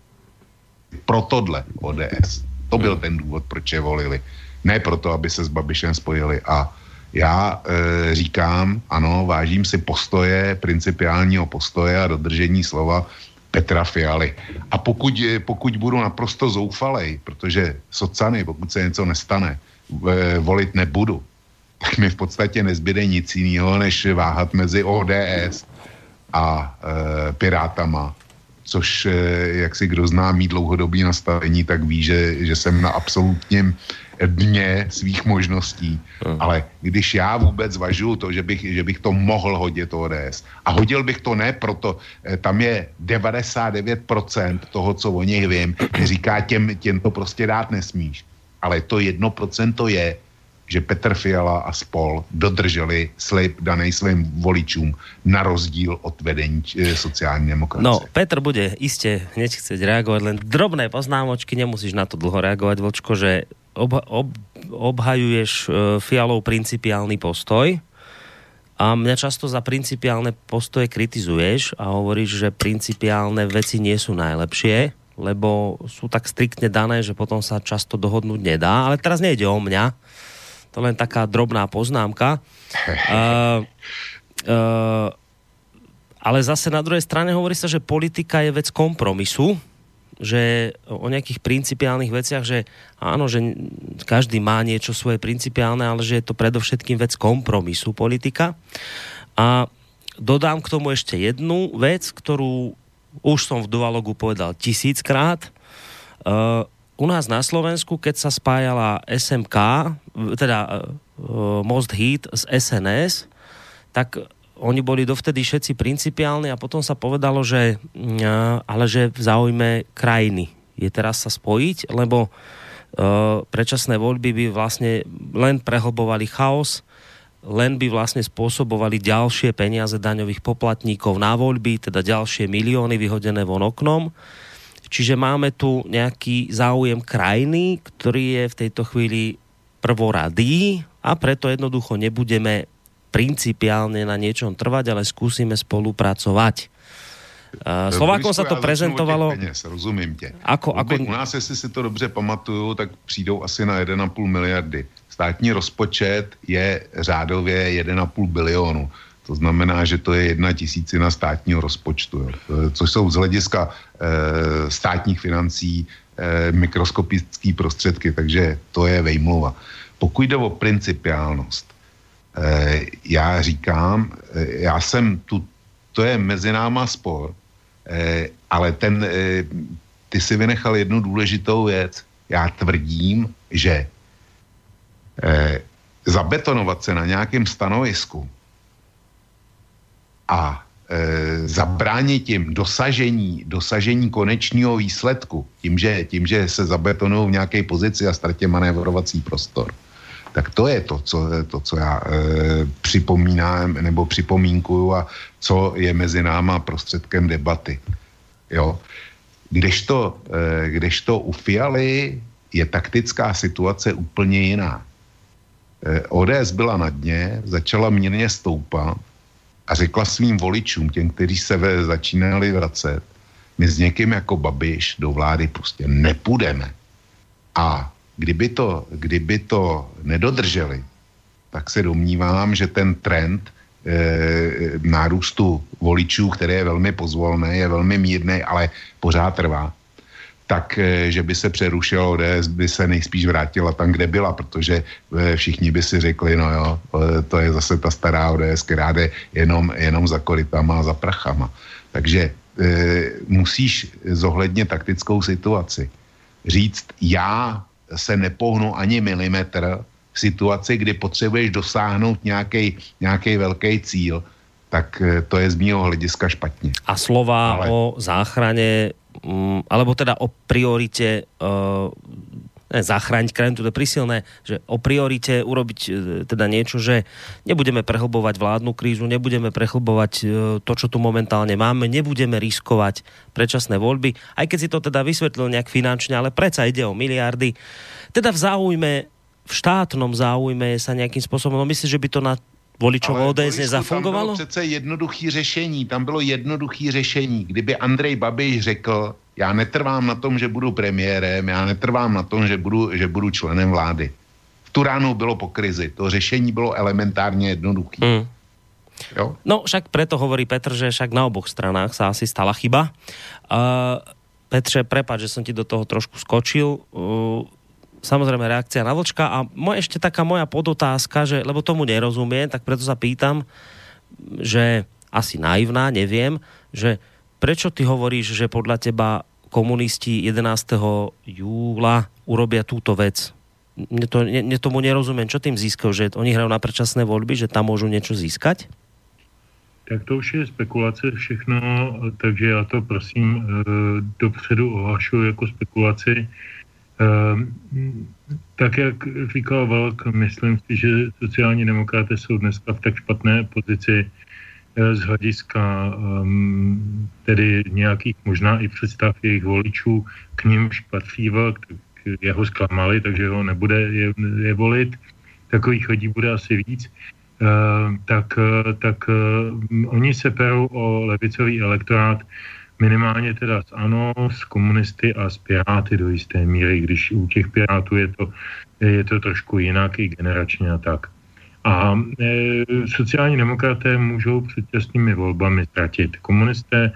pro tohle ODS, to byl ten důvod, proč je volili. Ne proto, aby se s Babišem spojili. A já e, říkám, ano, vážím si postoje, principiálního postoje a dodržení slova Petra Fialy. A pokud, pokud budu naprosto zoufalej, protože socany, pokud se něco nestane, volit nebudu, tak mi v podstatě nezbyde nic jiného, než váhat mezi ODS a e, Pirátama, což e, jak si kdo zná mít dlouhodobý nastavení, tak ví, že, že jsem na absolutním dně svých možností. Hmm. Ale když já vůbec zvažuju to, že bych, že bych to mohl hodit ODS a hodil bych to ne proto, eh, tam je 99% toho, co o nich vím, říká těm, těm to prostě dát nesmíš. Ale to 1% je, že Petr Fiala a spol dodrželi slib daný svým voličům na rozdíl od vedení eh, sociální demokracie. No, Petr bude iste hneď chcieť reagovať, len drobné poznámočky, nemusíš na to dlho reagovať, Vlčko, že ob, ob, obhajuješ uh, Fialov principiálny postoj a mňa často za principiálne postoje kritizuješ a hovoríš, že principiálne veci nie sú najlepšie, lebo sú tak striktne dané, že potom sa často dohodnúť nedá. Ale teraz nejde o mňa. To len taká drobná poznámka. Uh, uh, ale zase na druhej strane hovorí sa, že politika je vec kompromisu že o nejakých principiálnych veciach, že áno, že každý má niečo svoje principiálne, ale že je to predovšetkým vec kompromisu politika. A dodám k tomu ešte jednu vec, ktorú už som v dualogu povedal tisíckrát. Uh, u nás na Slovensku, keď sa spájala SMK, teda uh, Most Heat z SNS, tak oni boli dovtedy všetci principiálni a potom sa povedalo, že mm, ale že v záujme krajiny je teraz sa spojiť, lebo predčasné voľby by vlastne len prehlbovali chaos, len by vlastne spôsobovali ďalšie peniaze daňových poplatníkov na voľby, teda ďalšie milióny vyhodené von oknom. Čiže máme tu nejaký záujem krajiny, ktorý je v tejto chvíli prvoradý a preto jednoducho nebudeme principiálne na niečom trvať, ale skúsime spolupracovať. Uh, Slovákom sa to prezentovalo... Peněz, rozumím tě. Ako, ako... U nás, jestli si to dobře pamatuju, tak přijdou asi na 1,5 miliardy. Státní rozpočet je řádově 1,5 bilionu. To znamená, že to je jedna tisícina státního rozpočtu, jo. což jsou z hlediska e, státních financí mikroskopické prostředky, takže to je vejmluva. Pokud jde o principiálnost, e, já říkám, e, já jsem tu, to je mezi náma spor, ale ten, ty si vynechal jednu důležitou věc. Já tvrdím, že zabetonovat se na nějakém stanovisku a zabránit tím dosažení, dosažení konečního výsledku, tím že, tím, že se zabetonují v nějaké pozici a ztratě manévrovací prostor, tak to je to, co, to, co já e, připomínám nebo připomínkuju a co je mezi náma prostředkem debaty. Jo. Kdežto, e, kdežto u Fialy je taktická situace úplně jiná. E, ODS byla na dně, začala mírně stoupat a řekla svým voličům, těm, kteří se ve, začínali vracet, my s někým jako Babiš do vlády prostě nepůjdeme. A kdyby to, kdyby to nedodrželi, tak se domnívám, že ten trend e, nárůstu voličů, který je velmi pozvolný, je velmi mírný, ale pořád trvá, tak eh, že by se přerušil ODS, by se nejspíš vrátila tam, kde byla, protože eh, všichni by si řekli, no jo, eh, to je zase ta stará ODS, která jde jenom, jenom za korytama a za prachama. Takže musíš zohlednit taktickou situaci. Říct, já se nepohnu ani milimetr v situaci, kdy potřebuješ dosáhnout nějaký velký cíl, tak to je z mého hlediska špatně. A slova Ale... o záchraně Mm, alebo teda o priorite uh, ne, zachrániť krajinu, to je prisilné, že o priorite urobiť uh, teda niečo, že nebudeme prehlbovať vládnu krízu, nebudeme prehlbovať uh, to, čo tu momentálne máme, nebudeme riskovať predčasné voľby, aj keď si to teda vysvetlil nejak finančne, ale predsa ide o miliardy. Teda v záujme, v štátnom záujme sa nejakým spôsobom, no myslím, že by to na voličov ODS nezafungovalo? Tam bylo přece jednoduchý řešení, tam bylo jednoduchý řešení. Kdyby Andrej Babiš řekl, já netrvám na tom, že budu premiérem, já netrvám na tom, že budu, že budu členem vlády. V tu ránu bylo po krizi. To řešení bylo elementárně jednoduché. Hmm. Jo? No však preto hovorí Petr, že však na oboch stranách sa asi stala chyba. Uh, Petře, prepáč, že som ti do toho trošku skočil. Uh, samozrejme reakcia na Vlčka a moje, ešte taká moja podotázka, že, lebo tomu nerozumiem, tak preto sa pýtam, že asi naivná, neviem, že prečo ty hovoríš, že podľa teba komunisti 11. júla urobia túto vec? Mne, to, mne tomu nerozumiem. Čo tým získajú? Že oni hrajú na predčasné voľby, že tam môžu niečo získať? Tak to už je spekulace všechno, takže já to prosím eh, dopředu ohlašuji jako spekulaci. Ehm, tak, jak říkal Valk, myslím si, že sociální demokraté jsou dneska v tak špatné pozici eh, z hlediska um, tedy nějakých možná i představ jejich voličů, k nímž patří Valk, jeho zklamali, takže ho nebude je, je volit. Takových lidí bude asi víc. Uh, tak tak uh, oni se perou o levicový elektorát minimálně teda s ANO, s komunisty a s Piráty do jisté míry, když u těch Pirátů je to, je to trošku jinak i generačně a tak. A e, sociální demokraté můžou předčasnými volbami ztratit. Komunisté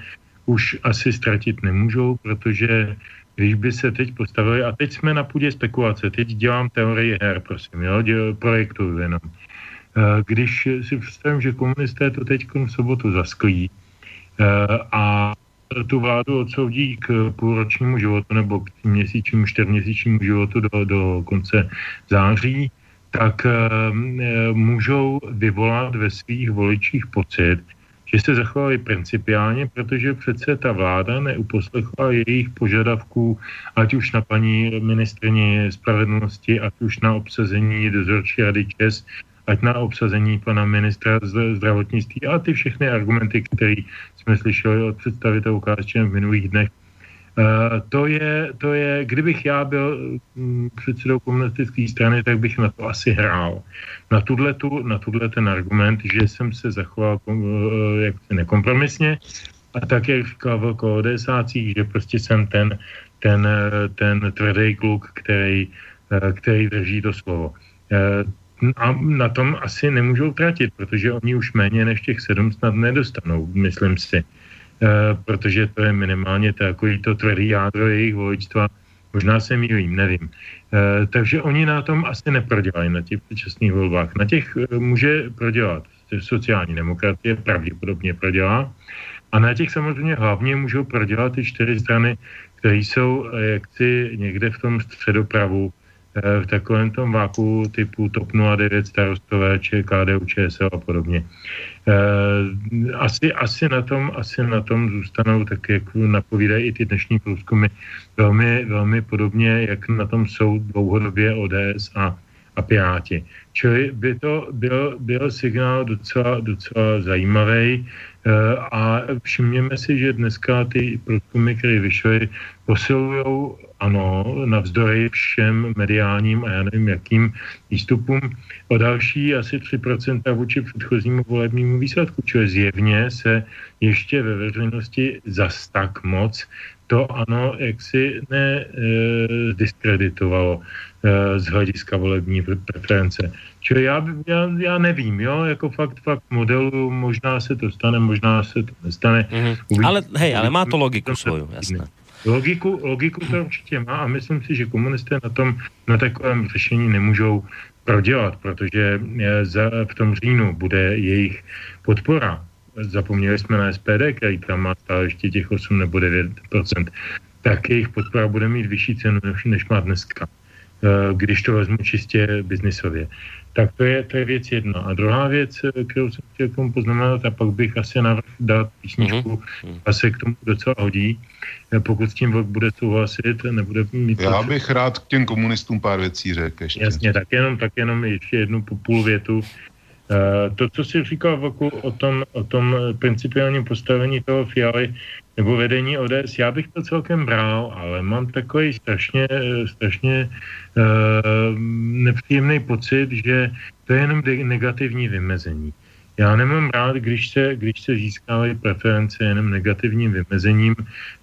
už asi ztratit nemůžou, protože když by se teď postavili, a teď jsme na půdě spekulace, teď dělám teorii her, prosím, jo, děl, projektuju jenom. E, když si představím, že komunisté to teď v sobotu zasklí e, a tu vládu odsoudí k půlročnímu životu nebo k měsíčnímu, čtyřměsíčnímu životu do, do konce září, tak e, můžou vyvolat ve svých voličích pocit, že se zachovali principiálně, protože přece ta vláda neuposlechla jejich požadavků, ať už na paní ministrině spravedlnosti, ať už na obsazení dozorčí rady ČES, ať na obsazení pana ministra zdravotnictví a ty všechny argumenty, které jsme slyšeli od představitelů KSČM v minulých dnech. Uh, to, je, to je, kdybych já byl um, předsedou komunistické strany, tak bych na to asi hrál. Na tuhle, tu, na tuhle ten argument, že jsem se zachoval uh, jaksi nekompromisně a tak, jak říkal Velko o že prostě jsem ten, ten, ten tvrdý kluk, který, který drží to slovo. A na tom asi nemůžou tratit, protože oni už méně než těch sedm snad nedostanou, myslím si. E, protože to je minimálně takový to tvrdý jádro jejich voličstva. Možná se mýlím, nevím. E, takže oni na tom asi neprodělají na těch předčasných volbách. Na těch e, může prodělat sociální demokracie, pravděpodobně prodělá. A na těch samozřejmě hlavně můžou prodělat ty čtyři strany, které jsou jaksi někde v tom středopravu, Eh, v takovém tom váku typu TOP 09, starostové, či KDU, ČSL a podobně. Eh, asi, asi, na tom, asi na tom zůstanou, tak jak napovídají i ty dnešní průzkumy, velmi, velmi podobně, jak na tom jsou dlouhodobě ODS a, a Piráti. Čili by to byl, byl signál docela, docela zajímavý eh, a všimněme si, že dneska ty průzkumy, které vyšly, posilují ano, navzdory všem mediálním a já nevím jakým výstupům o další asi 3% vůči předchozímu volebnímu výsledku, čili zjevně se ještě ve veřejnosti zas tak moc to ano, jak si ne e, diskreditovalo e, z hlediska volební preference. Čili já, já, já nevím, jo, jako fakt, fakt modelu, možná se to stane, možná se to nestane. Mm-hmm. ale hej, ale má to logiku svoju, jasné. Logiku, logiku to určitě má a myslím si, že komunisté na tom, na takovém řešení nemůžou prodělat, protože za, v tom říjnu bude jejich podpora. Zapomněli jsme na SPD, který tam má stále ještě těch 8 nebo 9% tak jejich podpora bude mít vyšší cenu, než, než má dneska, eh, když to vezmu čistě biznisově. Tak to je, to je věc jedna. A druhá věc, eh, kterou jsem chtěl k tomu poznamenat, a pak bych asi navrhl dát písničku, mm-hmm. a se k tomu docela hodí, eh, pokud s tím bude souhlasit, nebude mít... Já bych rád k těm komunistům pár věcí řekl ještě. Jasně, tak jenom, tak jenom ještě jednu půl větu. Uh, to, co jsi říkal Voku, o tom, o tom principiálním postavení toho Fialy, nebo vedení ODS, já bych to celkem bral, ale mám takový strašně, strašně uh, nepříjemný pocit, že to je jenom negativní vymezení. Já nemám rád, když se, když se získávají preference jenom negativním vymezením.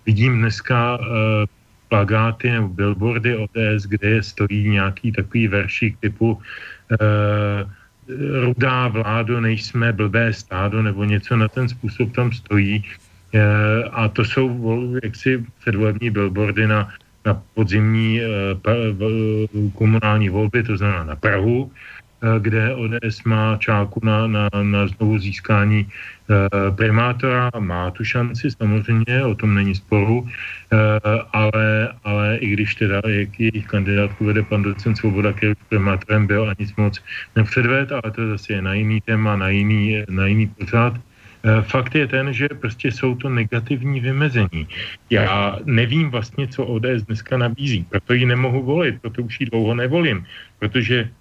Vidím dneska uh, plagáty nebo billboardy ODS, kde stojí nějaký takový veršík typu uh, rudá vládo, nejsme blbé stádo, nebo něco na ten způsob tam stojí. Eh, a to jsou jaksi předvolební billboardy na, na podzimní eh, komunální volby, to znamená na Prahu, eh, kde ODS má čáku na, na, na znovu získání primátora, má tu šanci samozřejmě, o tom není sporu, ale, ale i když teda jak jejich kandidátku vede pan docent Svoboda, který primátorem byl a nic moc nepředved, ale to zase je na jiný téma, na jiný, na jiný pořád, Eh, fakt je ten, že prostě jsou to negativní vymezení. Já nevím vlastně, co ODS dneska nabízí, proto ji nemohu volit, proto už ji dlouho nevolím, protože eh,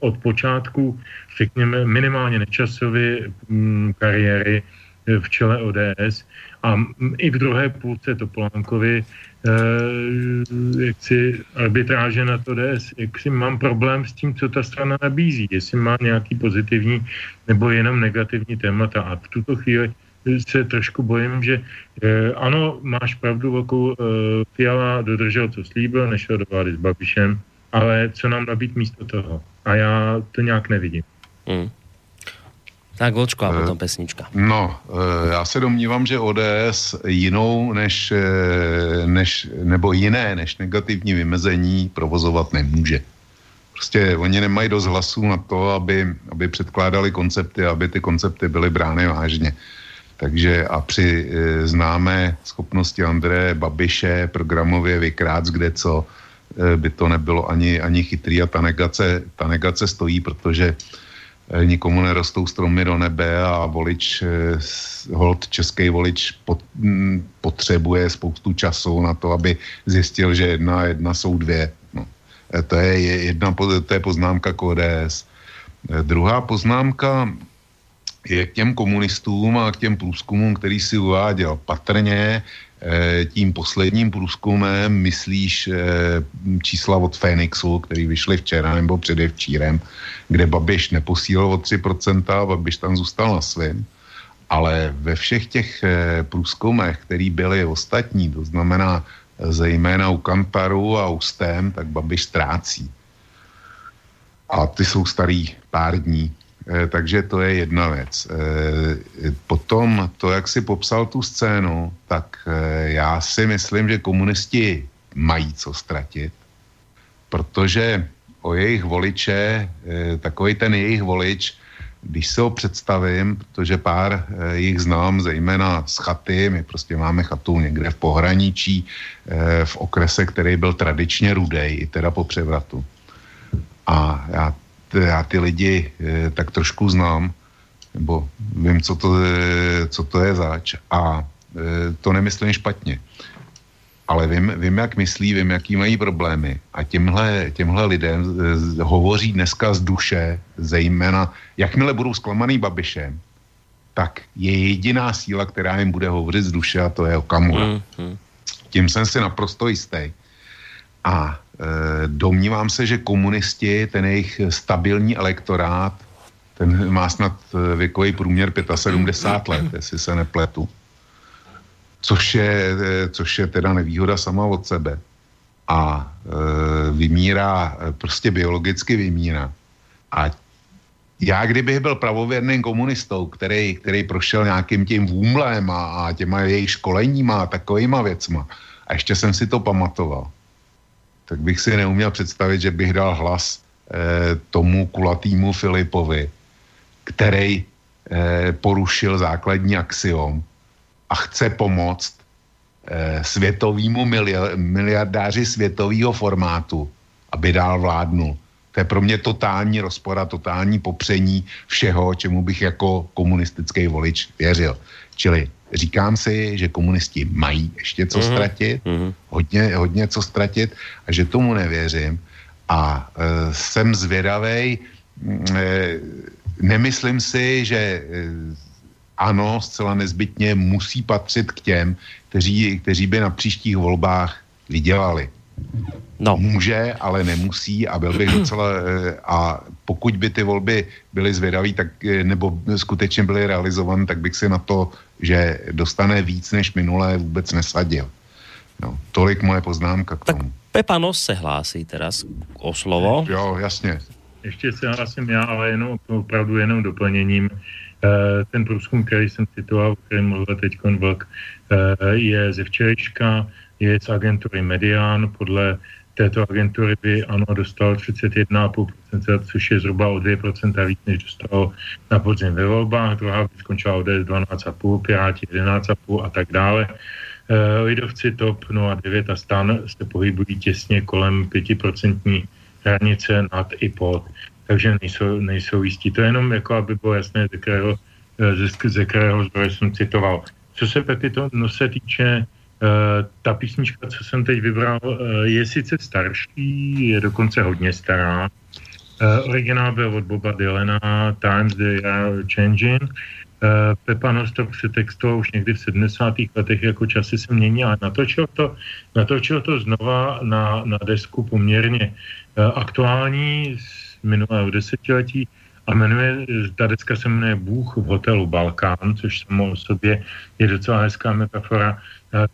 od počátku, řekněme, minimálně nečasově mm, kariéry eh, v čele ODS a i v druhé půlce Topolánkovi Eh, jak si arbitráže na to DS, jak si mám problém s tím, co ta strana nabízí, jestli má nějaký pozitivní nebo jenom negativní témata. A v tuto chvíli se trošku bojím, že eh, ano, máš pravdu, Voku, eh, Fiala dodržel, co slíbil, nešel do vlády s Babišem, ale co nám nabít místo toho? A já to nějak nevidím. Mm. Tak Vlčko a potom pesnička. No, já se domnívám, že ODS jinou než, než, nebo jiné než negativní vymezení provozovat nemůže. Prostě oni nemají dost hlasů na to, aby, aby předkládali koncepty, aby ty koncepty byly brány vážně. Takže a při e, známé schopnosti Andreje Babiše programově vykrát kde co, by to nebylo ani, ani chytrý a ta negace, ta negace stojí, protože Eh, nikomu nerostou stromy do nebe a volič, eh, hold český volič mm, potřebuje spoustu času na to, aby zjistil, že jedna a jedna jsou dvě. No. Eh, to je jedna to je poznámka k ODS. Druhá poznámka je k těm komunistům a k těm průzkumům, který si uváděl. Patrně Eh, tím posledním průzkumem myslíš eh, čísla od Fénixu, který vyšly včera nebo předevčírem, kde Babiš neposílil o 3%, a Babiš tam zůstal na svém. Ale ve všech těch eh, průzkumech, které byly ostatní, to znamená zejména u Kantaru a u STEM, tak Babiš ztrácí. A ty jsou starý pár dní. E, takže to je jedna věc. E, potom to, jak si popsal tu scénu, tak e, já si myslím, že komunisti mají co ztratit, protože o jejich voliče, takový ten jejich volič, když se ho představím, protože pár jich znám, zejména z chaty, my prostě máme chatu někde v pohraničí, v okrese, který byl tradičně rudej, i teda po převratu. A já, já ty lidi tak trošku znám, nebo vím, co to, co to je zač. A to nemyslím špatně ale vím, vím, jak myslí, vím, jaký mají problémy. A těmhle, těmhle lidem hovoří dneska z duše, zejména, jakmile budou zklamaný Babišem, tak je jediná síla, která jim bude hovořit z duše a to je Okamura. Mm, mm. Tím jsem si naprosto jistý. A domnívám se, že komunisti, ten jejich stabilní elektorát, ten má snad e, věkový průměr 75 let, jestli se nepletu což je, eh, což je teda nevýhoda sama od sebe. A e, vymírá, eh, prostě biologicky vymírá. A já kdybych byl pravověrným komunistou, který, který prošel nějakým tím vůmlem a, a těma jejich školeníma a takovýma věcma, a ještě jsem si to pamatoval, tak bych si neuměl představit, že bych dal hlas e, tomu kulatýmu Filipovi, který e, porušil základní axiom, a chce pomoct eh, světovýmu miliardáři světového formátu, aby dál vládnul. To je pro mě totální rozpor a totální popření všeho, čemu bych jako komunistický volič věřil. Čili říkám si, že komunisti mají ještě co mm-hmm. ztratit, mm-hmm. Hodně, hodně co ztratit a že tomu nevěřím. A e, jsem zvědavej, e, nemyslím si, že e, ano, zcela nezbytně musí patřit k těm, kteří, kteří by na příštích volbách vydělali. No. Může, ale nemusí a byl bych docela, eh, a pokud by ty volby byly zvědavé, tak, eh, nebo skutečně byly realizovány, tak bych si na to, že dostane víc než minulé, vůbec nesadil. No, tolik moje poznámka k tomu. Tak Pepanos se hlásí teraz o slovo. Jo, jasně. Ještě se hlásím já, ale jenom opravdu jenom doplněním. Eh, ten průzkum, který jsem citoval, o kterém mluvil teď Vlk, eh, je ze včerejška, je z agentury Median. Podle této agentury by ANO dostal 31,5%, což je zhruba o 2% víc, než dostalo na podzim ve volbách. Druhá by skončila o 12,5, Piráti 11,5 a tak dále. Eh, lidovci TOP 09 a STAN se pohybují těsně kolem 5% hranice nad i pod takže nejsou, nejsou jistí. To je jenom jako, aby bylo jasné, ze kterého, eh, ze, ze kterého zdroje jsem citoval. Co se Pepi to no, se týče, ta písnička, co jsem teď vybral, uh, je sice starší, je dokonce hodně stará. Uh, originál byl od Boba Dylana, Times They Are Changing. Pepa Nostok přetextoval už někdy v 70. letech, jako časy se mění, ale natočil to, natočil to znova na, na desku poměrně aktuální, minulého desetiletí a jmenuje, ta deska se jmenuje Bůh v hotelu Balkán, což samo o sobě je docela hezká metafora.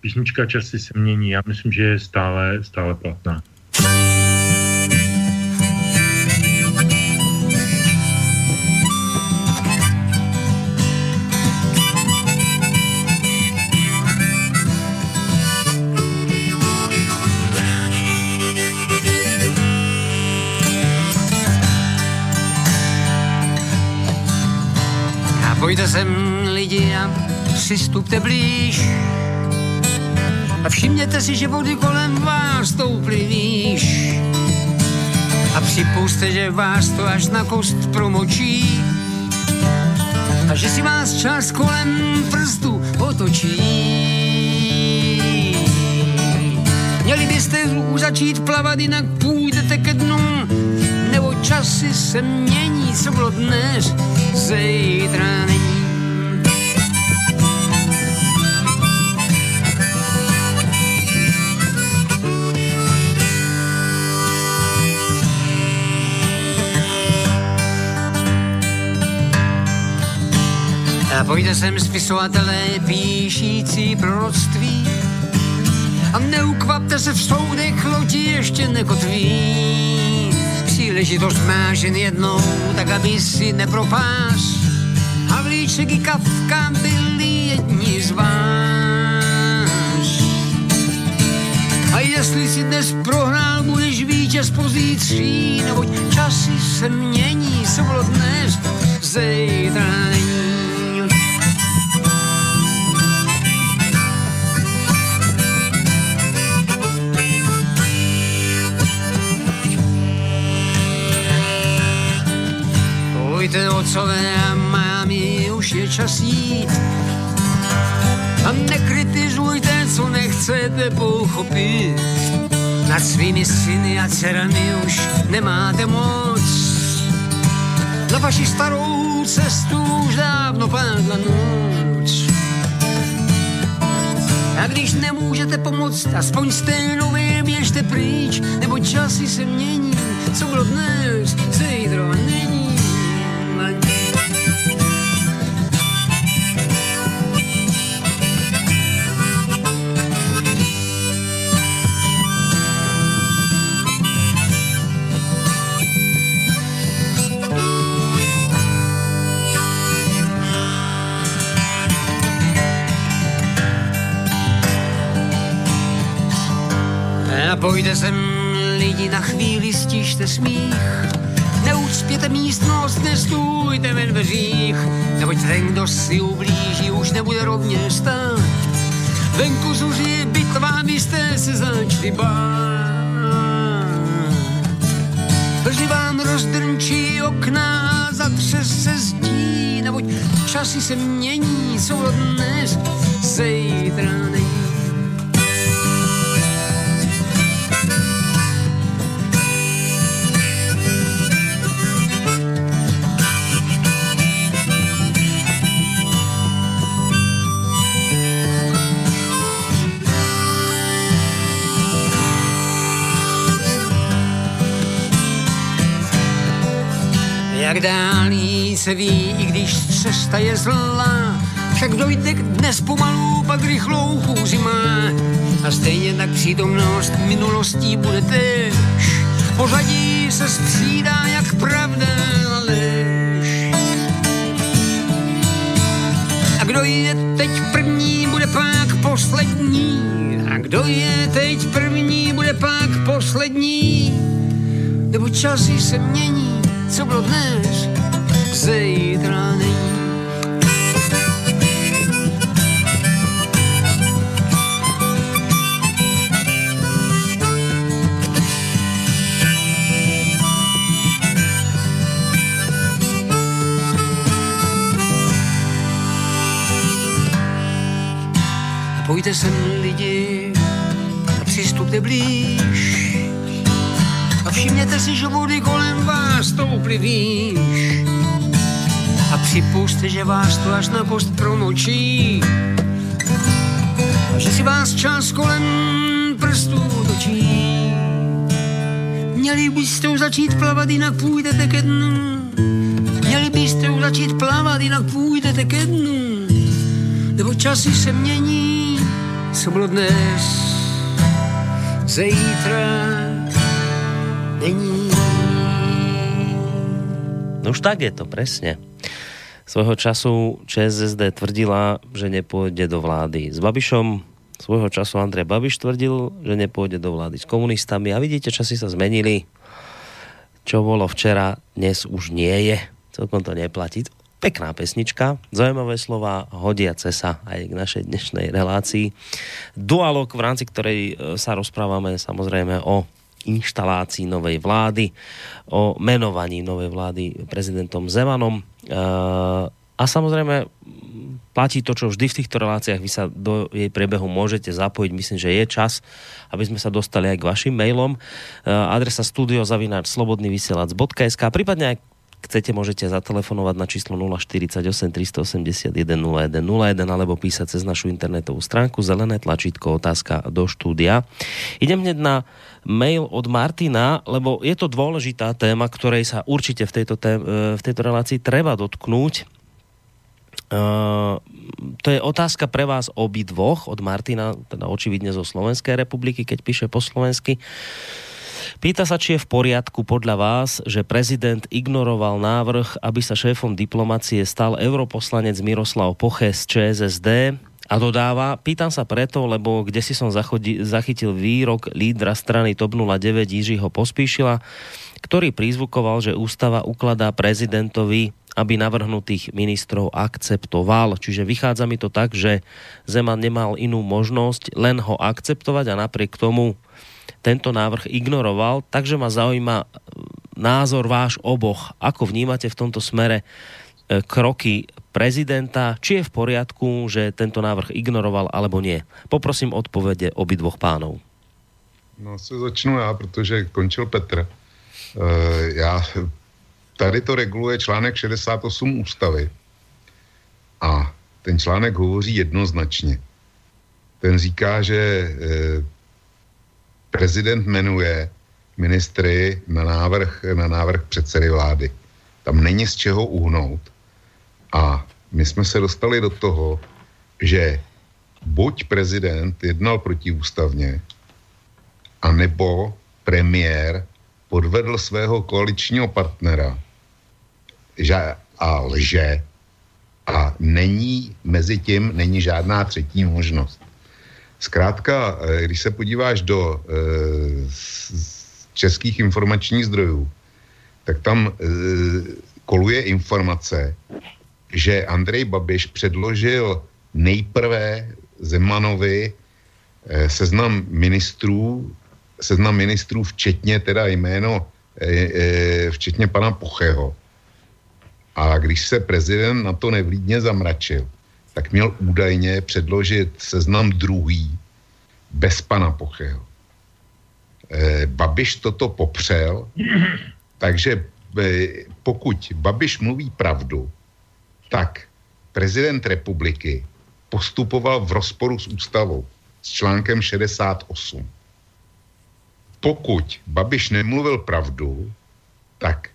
Písnička časy se mění, já myslím, že je stále, stále platná. Pojďte sem lidi a přistupte blíž. A všimněte si, že vody kolem vás stouply výš a připuste, že vás to až na kost promočí. A že si vás čas kolem prstu otočí. Měli byste už začít plavat, jinak půjdete ke dnu, nebo časy se mění, co bylo dnes, zítra pojďte sem spisovatelé píšící proroctví a neukvapte se v soudech, lodi ještě nekotví příležitost máš jen jednou, tak aby si nepropáš. Havlíček i Kafka byli jedni z vás. A jestli si dnes prohrál, budeš vítěz pozítří, neboť časy se mění, bylo dnes, zítra Pojďte otcové a mámy, už je čas jít. A nekritizujte, co nechcete pochopit. Nad svými syny a dcerami už nemáte moc. Na vaši starou cestu už dávno padla noc. A když nemůžete pomoct, aspoň stejnově běžte pryč, nebo časy se mění, co bylo dnes, zítra není. A pojďte sem lidi na chvíli, stište smích. Neucpěte místnost, nestůjte ve dveřích, neboť ten, kdo si ublíží, už nebude rovně stát. Venku zuří bitva, vy jste se začali bát. Brzy vám rozdrnčí okna, zatřes se zdí, neboť časy se mění, co dnes, zítra není. Dálí se ví, i když cesta je zlá, však dojde dnes pomalu, pak rychlou chůzi má. A stejně tak přítomnost minulostí bude tež. Pořadí se střídá jak pravda lež. A kdo je teď první, bude pak poslední. A kdo je teď první, bude pak poslední. Nebo časy se mění, co bylo dnes, zítra není. Pojďte sem lidi a přistupte blíž a všimněte si, že vody kolem vás stouply výš. A připuste, že vás to až na post promočí. A že si vás čas kolem prstů točí. Měli byste už začít plavat, jinak půjdete ke dnu. Měli byste už začít plavat, jinak půjdete ke dnu. Nebo časy se mění, co bylo dnes, zítra není. No už tak je to, presne. Svojho času ČSSD tvrdila, že nepôjde do vlády s Babišom. Svojho času Andrej Babiš tvrdil, že nepôjde do vlády s komunistami. A vidíte, časy sa zmenili. Čo bolo včera, dnes už nie je. Celkom to neplatí. Pekná pesnička, zaujímavé slova, hodiace sa aj k našej dnešnej relácii. Dualog, v rámci ktorej e, sa rozprávame samozrejme o inštalácii novej vlády, o menovaní novej vlády prezidentom Zemanom. A samozrejme platí to, čo vždy v týchto reláciách vy sa do jej priebehu môžete zapojiť. Myslím, že je čas, aby sme sa dostali aj k vašim mailom. Adresa studiozavináč.slobodnyvysielac.sk prípadne aj chcete, môžete zatelefonovať na číslo 048 381 0101 alebo písať cez našu internetovú stránku zelené tlačítko otázka do štúdia. Idem hneď na mail od Martina, lebo je to dôležitá téma, ktorej sa určite v tejto, tém, v tejto relácii treba dotknúť. Uh, to je otázka pre vás obidvoch od Martina, teda očividne zo Slovenskej republiky, keď píše po slovensky. Pýta sa, či je v poriadku podľa vás, že prezident ignoroval návrh, aby sa šéfom diplomacie stal europoslanec Miroslav Poche z ČSSD a dodáva, pýtam sa preto, lebo kde si som zachytil výrok lídra strany TOP 09 Jiřího Pospíšila, ktorý prizvukoval, že ústava ukladá prezidentovi aby navrhnutých ministrov akceptoval. Čiže vychádza mi to tak, že Zeman nemal inú možnosť len ho akceptovať a napriek tomu tento návrh ignoroval. Takže ma zaujíma názor váš oboch. Ako vnímate v tomto smere e, kroky prezidenta, či je v poriadku, že tento návrh ignoroval alebo nie. Poprosím odpovede obidvoch pánov. No se začnu já, protože končil Petr. Uh, já tady to reguluje článek 68 ústavy. A ten článek hovoří jednoznačně. Ten říká, že e, prezident jmenuje ministry na návrh, na návrh předsedy vlády. Tam není z čeho uhnout. A my jsme se dostali do toho, že buď prezident jednal protiústavně, anebo premiér podvedl svého koaličního partnera že, a lže a není mezi tím není žádná třetí možnost. Zkrátka, eh, když se podíváš do e, českých informačních zdrojů, tak tam e, koluje informace, že Andrej Babiš předložil nejprve Zemanovi seznam ministrů, seznam ministrů včetně teda jméno, včetně pana Pocheho, a když se prezident na to nevlídně zamračil, tak měl údajně předložit seznam druhý bez pana Pocheho. E, Babiš toto popřel, takže e, pokud Babiš mluví pravdu, tak prezident republiky postupoval v rozporu s ústavou, s článkem 68. Pokud Babiš nemluvil pravdu, tak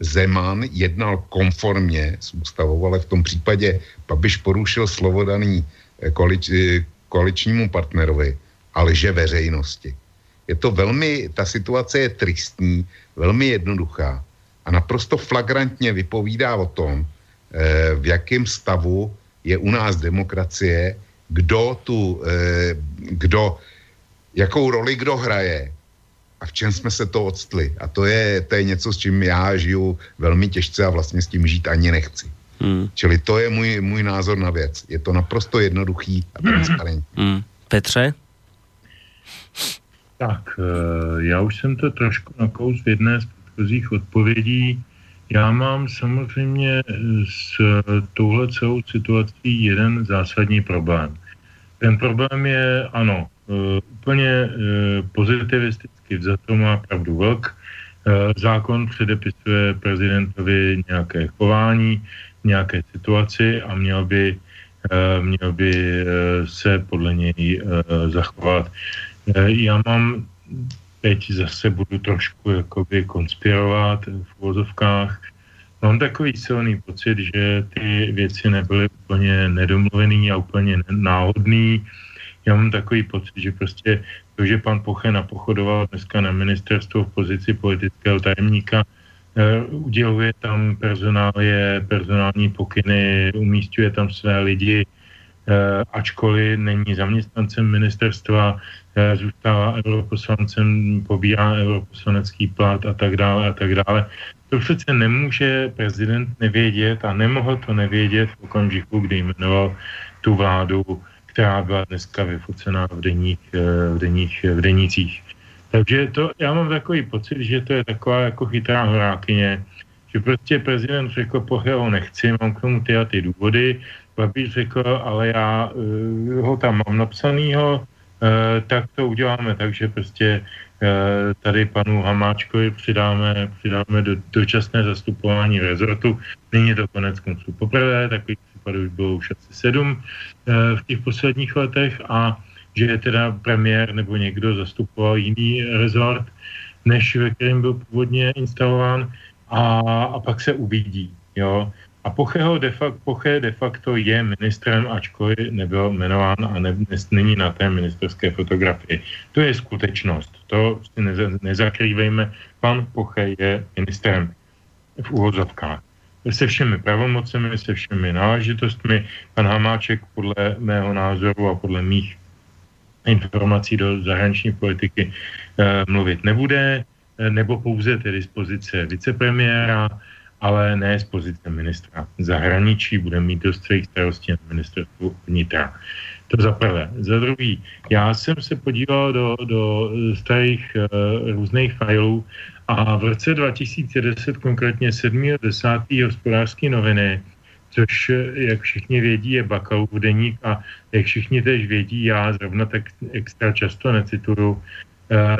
Zeman jednal konformně s ústavou, ale v tom případě Babiš porušil slovo daný eh, koalič, eh, koaličnímu partnerovi a lže veřejnosti. Je to velmi, ta situace je tristní, velmi jednoduchá a naprosto flagrantně vypovídá o tom, eh, v jakém stavu je u nás demokracie, kdo tu, kdo, jakou roli kdo hraje a v čem jsme se to odstli. A to je, to je něco, s čím já žiju velmi těžce a vlastně s tím žít ani nechci. Hmm. Čili to je můj, můj názor na věc. Je to naprosto jednoduchý a transparentní. Hmm. Petře? Tak, eh, já už jsem to trošku nakous v jedné z předchozích odpovědí. Já mám samozřejmě s touhle celou situací jeden zásadní problém. Ten problém je, ano, uh, úplně uh, pozitivisticky to má pravdu vlk. Uh, zákon předepisuje prezidentovi nějaké chování, nějaké situaci a měl by, uh, měl by uh, se podle něj zachovat. Já mám teď zase budu trošku jakoby konspirovat v vozovkách. Mám takový silný pocit, že ty věci nebyly úplně nedomluvený a úplně náhodný. Já mám takový pocit, že prostě to, že pan Poche napochodoval dneska na ministerstvo v pozici politického tajemníka, uh, uděluje tam personálie, personální pokyny, umístuje tam své lidi, uh, ačkoliv není zaměstnancem ministerstva, uh, zůstává europoslancem, pobírá europoslanecký plat a tak dále a tak dále. To přece nemůže prezident nevědět a nemohl to nevědět v okamžiku, kdy jmenoval tu vládu, která byla dneska vyfocená v deních, eh, v deních, v denících. Takže to, já mám takový pocit, že to je taková jako chytrá horákyně, že prostě prezident řekl, pohe nechci, mám k tomu ty a ty důvody, Babiš řekl, ale já uh, ho tam mám napsanýho, uh, tak to uděláme tak, že prostě Eh, tady panu Hamáčkovi přidáme, přidáme do, dočasné zastupování rezortu. Není to konec konců poprvé, takových případů už bylo už asi sedm eh, v těch posledních letech a že teda premiér nebo někdo zastupoval jiný rezort, než ve kterém byl původně instalován a, a pak se uvidí. Jo? A Pocheho de facto, Poche de facto je ministrem, ačkoliv nebyl jmenován a ne, není na té ministerské fotografii. To je skutečnost. To si neza, nezakrývejme. Pan Poche je ministrem v úvozovkách. Se všemi pravomocemi, se všemi náležitostmi. Pan Hamáček podle mého názoru a podle mých informací do zahraniční politiky e, mluvit nebude, e, nebo pouze tedy z pozice vicepremiéra, ale ne z pozice ministra zahraničí, bude mít dost svých starostí na ministerstvu vnitra. To za prvé. Za druhý, já jsem se podíval do, do starých uh, různých filů a v roce 2010, konkrétně 7.10. hospodářské noviny, což, jak všichni vědí, je Bakalův deník a jak všichni tež vědí, já zrovna tak extra často necituju, uh,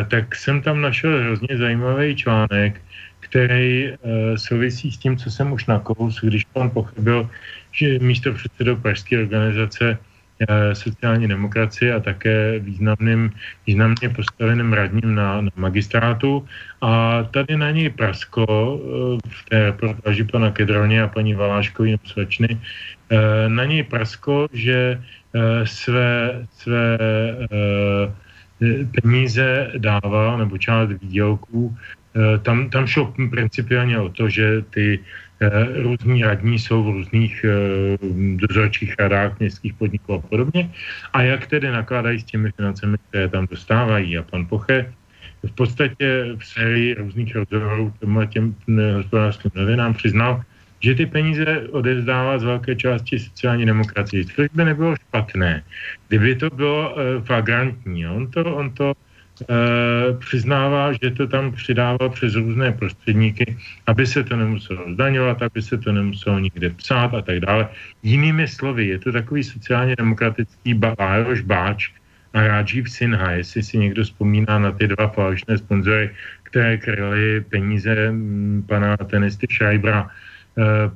tak jsem tam našel hrozně zajímavý článek, který uh, souvisí s tím, co jsem už nakous, když pan pochybil, že místo předsedou Pražské organizace sociální demokracie a také významným, významně postaveným radním na, na magistrátu. A tady na něj prasko uh, v té reportáži pana Kedroně a paní Valáškový slečny, uh, na něj prasko, že své, své peníze dával, nebo část výdělků Eh, tam, tam šlo principiálně o to, že ty eh, různí radní jsou v různých eh, dozorčích radách městských podniků a podobně. A jak tedy nakládají s těmi financemi, které tam dostávají. A pan Poche v podstatě v sérii různých rozhovorů těm hospodářským novinám přiznal, že ty peníze odevzdává z velké části sociální demokracie, což by nebylo špatné, kdyby to bylo flagrantní. On to, on to e, přiznává, že to tam přidával přes různé prostředníky, aby se to nemuselo zdaňovat, aby se to nemuselo nikde psát a tak dále. Jinými slovy, je to takový sociálně demokratický Bájoš Báč a Rajiv Sinha, jestli si někdo vzpomíná na ty dva falešné sponzory, které kryly peníze m, pana tenisty Šajbra e,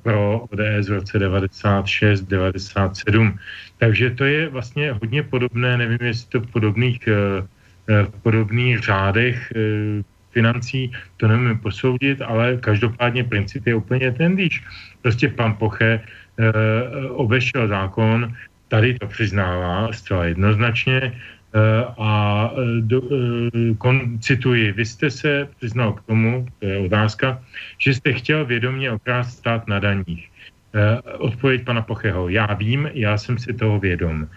pro ODS v roce 96-97. Takže to je vlastně hodně podobné, nevím, jestli to podobných Eh, v podobných řádech eh, financí, to nemůžeme posoudit, ale každopádně princip je úplně ten díž. Prostě pan Poche eh, obešel zákon, tady to přiznává zcela jednoznačně a do, kon, cituji, vy jste se přiznal k tomu, to je otázka, že jste chtěl vědomě okrást stát na daních. Odpověď pana Pocheho, já vím, já jsem si toho vědom.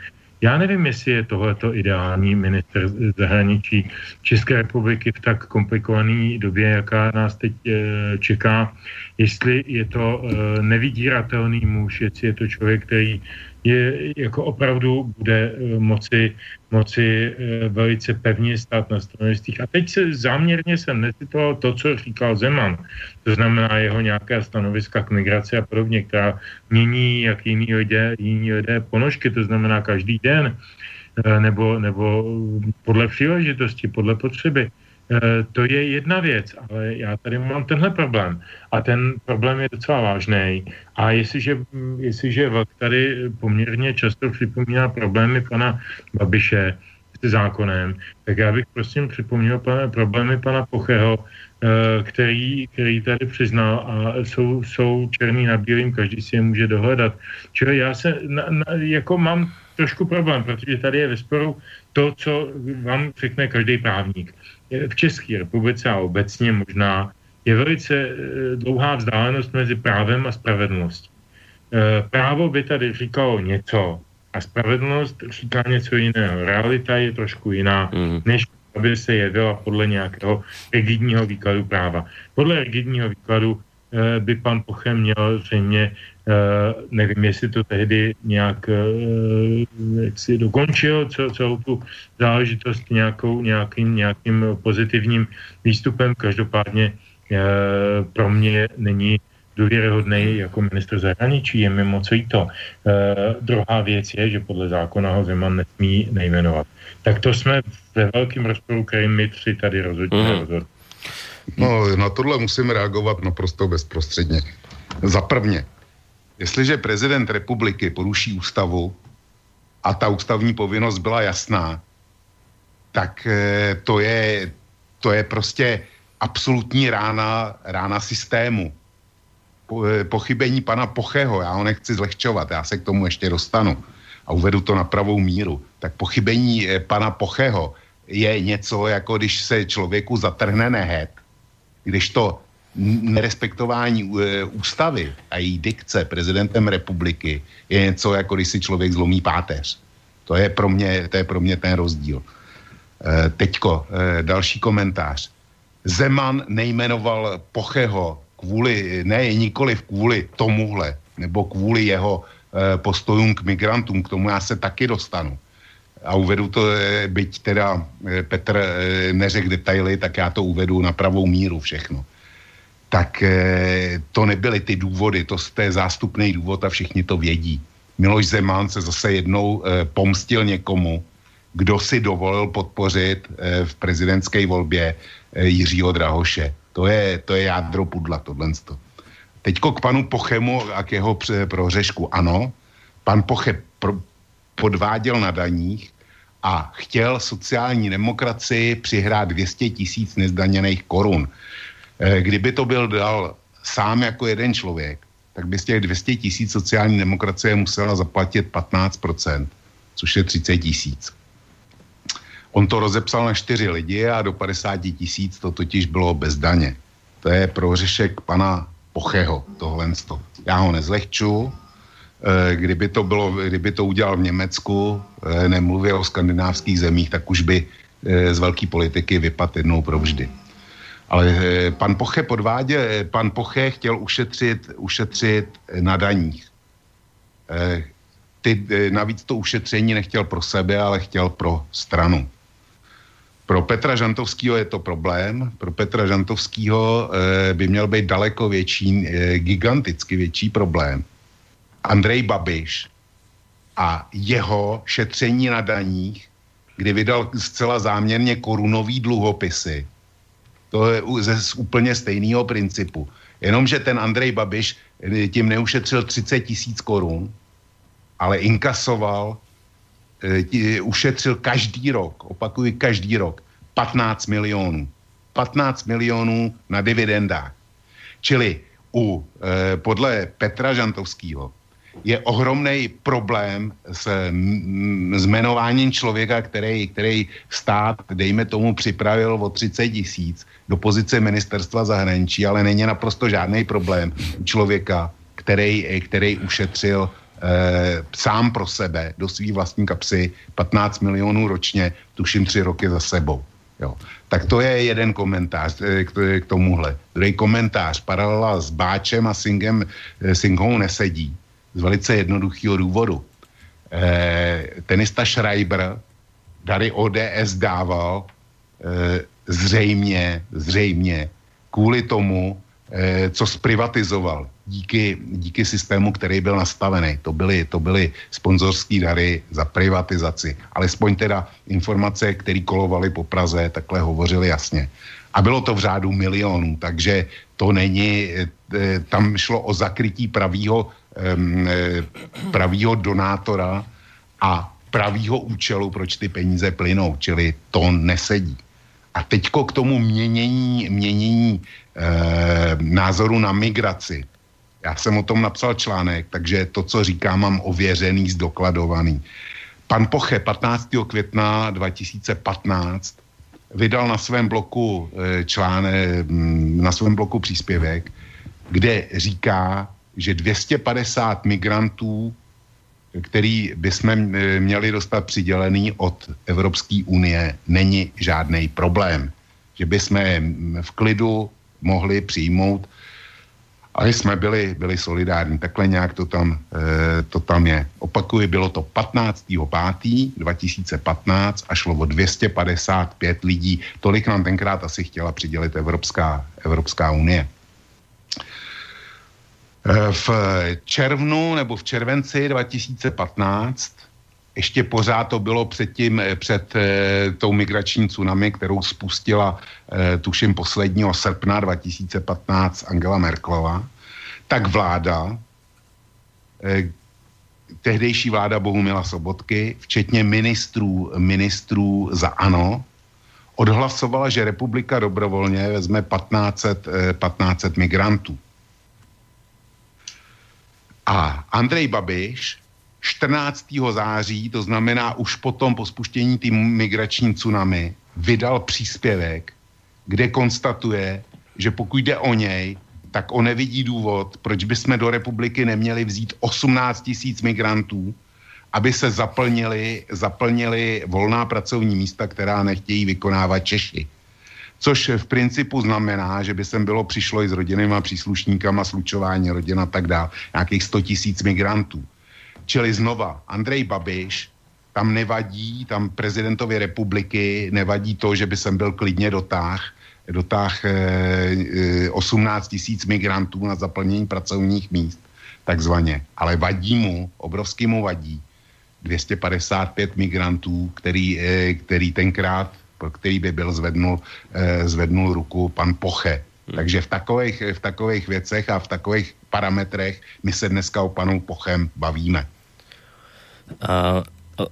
Já nevím, jestli je tohleto ideální minister zahraničí České republiky v tak komplikované době, jaká nás teď e, čeká. Jestli je to e, nevydíratelný muž, jestli je to člověk, který je jako opravdu bude eh, moci, moci eh, velice pevně stát na stanovištích. A teď se záměrně jsem necitoval to, co říkal Zeman. To znamená jeho nějaká stanoviska k migraci a podobně, která mění jak jiní lidé, jiní lidé ponožky, to znamená každý den, eh, nebo, nebo podle příležitosti, podle potřeby. Eh, to je jedna věc, ale já tady mám tenhle problém. A ten problém je docela vážný. A jestliže, jestliže Vlk tady poměrně často připomíná problémy pana Babiše se zákonem, tak já bych prosím připomněl pana, problémy pana Pocheho, eh, který, který tady přiznal a jsou, jsou černý na bílým, každý si je může dohledat. Čili já se na, na, jako mám trošku problém, protože tady je ve sporu to, co vám řekne každý právník v České republice a obecně možná je velice eh, dlouhá vzdálenost mezi právem a spravedlností. Eh, právo by tady říkalo něco a spravedlnost říká něco jiného. Realita je trošku jiná, mm. než aby se jevila podle nějakého rigidního výkladu práva. Podle rigidního výkladu by pan Pochem měl zřejmě Uh, nevím, jestli to tehdy nějak uh, jak si dokončil co, celou tu záležitost nějakou, nějakým, nějakým pozitivním výstupem. Každopádně pro mě není důvěryhodný jako minister zahraničí, je mi moc to. Uh, druhá věc je, že podle zákona ho Zeman nesmí nejmenovat. Tak to jsme ve velkém rozporu, který my tři tady rozhodně mm. rozhodli. No, na tohle musím reagovat naprosto bezprostředně. Za prvně, Jestliže prezident republiky poruší ústavu a ta ústavní povinnost byla jasná, tak eh, to je, to je prostě absolutní rána, rána systému. pochybení pana Pocheho, já ho nechci zlehčovat, já se k tomu ještě dostanu a uvedu to na pravou míru, tak pochybení pana Pocheho je něco, jako když se člověku zatrhne nehet, když to nerespektování ústavy a její dikce prezidentem republiky je něco, jako když si člověk zlomí páteř. To je pro mě, to je pro mě ten rozdíl. E, teďko, e, další komentář. Zeman nejmenoval Pocheho kvůli, ne nikoli kvůli tomuhle, nebo kvůli jeho e, postojům k migrantům, k tomu já se taky dostanu. A uvedu to, e, byť teda e, Petr e, neřekl detaily, tak já to uvedu na pravou míru všechno. Tak to nebyly ty důvody, to, je zástupný důvod a všichni to vědí. Miloš Zeman se zase jednou pomstil někomu, kdo si dovolil podpořit v prezidentské volbě Jiřího Drahoše. To je, to je jádro pudla, tohle. Teďko k panu Pochemu a k jeho prohřešku. Ano, pan Poche pro, podváděl na daních a chtěl sociální demokracii přihrát 200 tisíc nezdaněných korun. E, kdyby to byl dal sám jako jeden člověk, tak by z těch 200 tisíc sociální demokracie musela zaplatit 15%, což je 30 tisíc. On to rozepsal na čtyři lidi a do 50 tisíc to totiž bylo bez daně. To je prohřešek pana Pocheho, tohle. Já ho nezlehču, eh, kdyby to, bylo, kdyby to udělal v Německu, eh, nemluvě o skandinávských zemích, tak už by eh, z velké politiky vypadl jednou provždy. Ale pan Poche podvádě, pan Poche chtěl ušetřit, ušetřit na daních. Ty, navíc to ušetření nechtěl pro sebe, ale chtěl pro stranu. Pro Petra Žantovského je to problém. Pro Petra Žantovského by měl být daleko větší, giganticky větší problém. Andrej Babiš a jeho šetření na daních, kdy vydal zcela záměrně korunový dluhopisy. To je ze úplně stejného principu. Jenomže ten Andrej Babiš eh, tím neušetřil 30 tisíc korun, ale inkasoval e, ušetřil každý rok, opakuji každý rok, 15 milionů. 15 milionů na dividendách. Čili u, e, podle Petra Žantovského je ohromný problém s, s jmenováním člověka, který, který stát, dejme tomu, připravil o 30 tisíc do pozice ministerstva zahraničí, ale není naprosto žádný problém člověka, který, který ušetřil e, sám pro sebe do svý vlastní kapsy 15 milionů ročně, tuším tři roky za sebou. Jo. Tak to je jeden komentář e, k, tomuhle. Druhý komentář, paralela s Báčem a Singem, e, Singhou nesedí. Z velice jednoduchého důvodu. E, tenista Schreiber dary ODS dával e, zřejmě, zřejmě kvůli tomu, e, co zprivatizoval díky, díky systému, který byl nastavený. To byly, to byly sponzorský dary za privatizaci. Alespoň teda informace, které kolovaly po Praze, takhle hovořili jasně. A bylo to v řádu milionů, takže to není, tam šlo o zakrytí pravýho, pravýho donátora a pravýho účelu, proč ty peníze plynou, čili to nesedí. A teďko k tomu měnění, měnění e, názoru na migraci. Já jsem o tom napsal článek, takže to, co říkám, mám ověřený, zdokladovaný. Pan Poche 15. května 2015 vydal na svém bloku eh, článek, mm, na svém bloku příspěvek, kde říká, že 250 migrantů, který bychom eh, měli dostat přidělený od Evropské unie, není žádný problém. Že bychom v klidu mohli přijmout a jsme byli, byli solidární. Takhle nějak to tam, e, to tam je. Opakuji, bylo to 15. 2015 a šlo o 255 lidí. Tolik nám tenkrát asi chtěla přidělit Evropská, Evropská unie. E, v červnu nebo v červenci 2015 ještě pořád to bylo eh, před e, tou migrační tsunami, kterou spustila, tuším, posledního srpna 2015 Angela Merklova, tak vláda, tehdejší vláda Bohumila Sobotky, včetně ministrů, ministrů za ANO, odhlasovala, že republika dobrovolně vezme 1500, 1500 migrantů. A Andrej Babiš 14. září, to znamená už potom po spuštění tým migrační tsunami, vydal příspěvek, kde konstatuje, že pokud jde o něj, tak on nevidí důvod, proč bychom do republiky neměli vzít 18 tisíc migrantů, aby se zaplnili, zaplnili volná pracovní místa, která nechtějí vykonávat Češi. Což v principu znamená, že by sem bylo přišlo i s rodinnýma příslušníkama, slučování rodin a tak dále, nějakých 100 tisíc migrantů. Čili znova, Andrej Babiš, tam nevadí, tam prezidentovi republiky nevadí to, že by sem byl klidně dotáh, dotáh eh, 18 tisíc migrantů na zaplnění pracovních míst, takzvaně. Ale vadí mu, obrovsky mu vadí, 255 migrantů, který, eh, který tenkrát, pro který by byl zvednul, eh, zvednul ruku pan Poche. Hmm. Takže v takových, v takových věcech a v takových parametrech my se dneska o panu Pochem bavíme. A,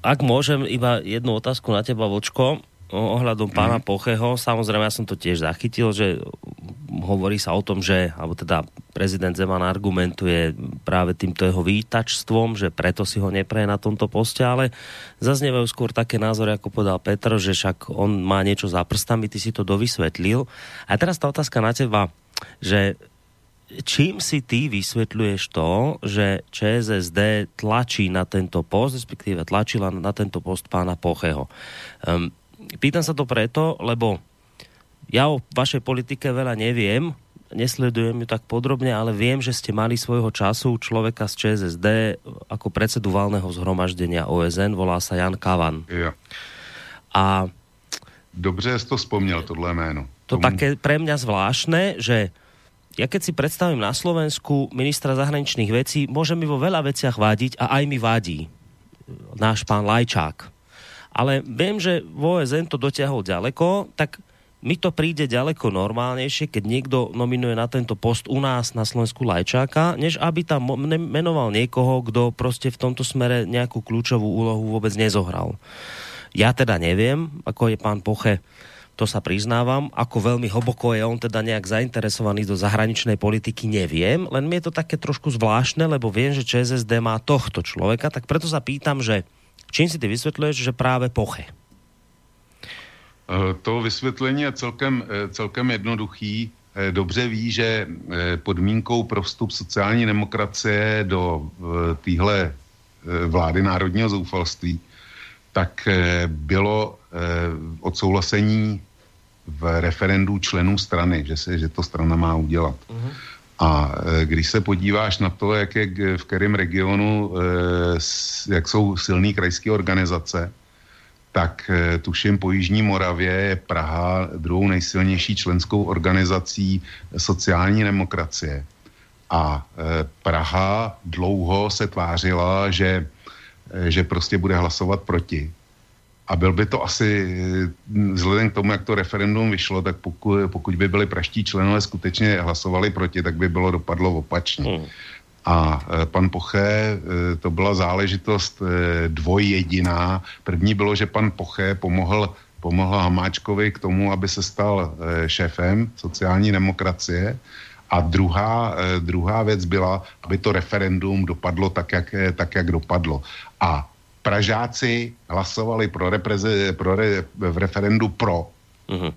ak môžem, iba jednu otázku na teba, Vočko, ohľadom pána mm. Pocheho. Samozrejme, ja som to tiež zachytil, že hovorí sa o tom, že, alebo teda prezident Zeman argumentuje práve týmto jeho výtačstvom, že preto si ho nepreje na tomto poste, ale zaznievajú skôr také názory, ako povedal Petr, že však on má niečo za prstami, ty si to dovysvetlil. A teraz tá otázka na teba, že čím si ty vysvetľuješ to, že ČSSD tlačí na tento post, respektíve tlačila na tento post pána Pocheho. Um, pýtam sa to preto, lebo ja o vašej politike veľa neviem, nesledujem ju tak podrobne, ale viem, že ste mali svojho času človeka z ČSSD ako predsedu valného zhromaždenia OSN, volá sa Jan Kavan. Jo. A Dobře jsi to vzpomněl, tohle jméno. To Tomu... také pre mňa zvláštne, že ja keď si predstavím na Slovensku ministra zahraničných vecí, môže mi vo veľa veciach vádiť a aj mi vádí náš pán Lajčák. Ale viem, že v OSN to dotiahol ďaleko, tak mi to príde ďaleko normálnejšie, keď niekto nominuje na tento post u nás na Slovensku Lajčáka, než aby tam menoval niekoho, kdo prostě v tomto smere nejakú kľúčovú úlohu vôbec nezohral. Ja teda neviem, ako je pán Poche, to sa priznávam, ako veľmi hlboko je on teda nejak zainteresovaný do zahraničnej politiky, neviem, len mi je to také trošku zvláštne, lebo viem, že ČSSD má tohto človeka, tak preto sa pýtam, že čím si ty vysvetľuješ, že práve Poche? Eh, to vysvětlení je celkem, eh, celkem jednoduchý. Eh, dobře ví, že podmínkou pro vstup sociální demokracie do téhle vlády národního zoufalství, tak bylo odsouhlasení v referendu členů strany, že, se, že to strana má udělat. Uh-huh. A když se podíváš na to, jak je v kterém regionu, jak jsou silné krajské organizace, tak tuším po Jižní Moravě je Praha druhou nejsilnější členskou organizací sociální demokracie. A Praha dlouho se tvářila, že, že prostě bude hlasovat proti. A byl by to asi, vzhledem k tomu, jak to referendum vyšlo, tak pokud, pokud by byli praští členové skutečně hlasovali proti, tak by bylo dopadlo opačně. Hmm. A e, pan Poché, e, to byla záležitost e, dvojjediná. První bylo, že pan Poché pomohl, pomohl Hamáčkovi k tomu, aby se stal šéfem sociální demokracie. A druhá, druhá věc byla, aby to referendum dopadlo tak, jak, tak, jak dopadlo. A Pražáci hlasovali pro, repreze, pro re, v referendu pro. Mm-hmm.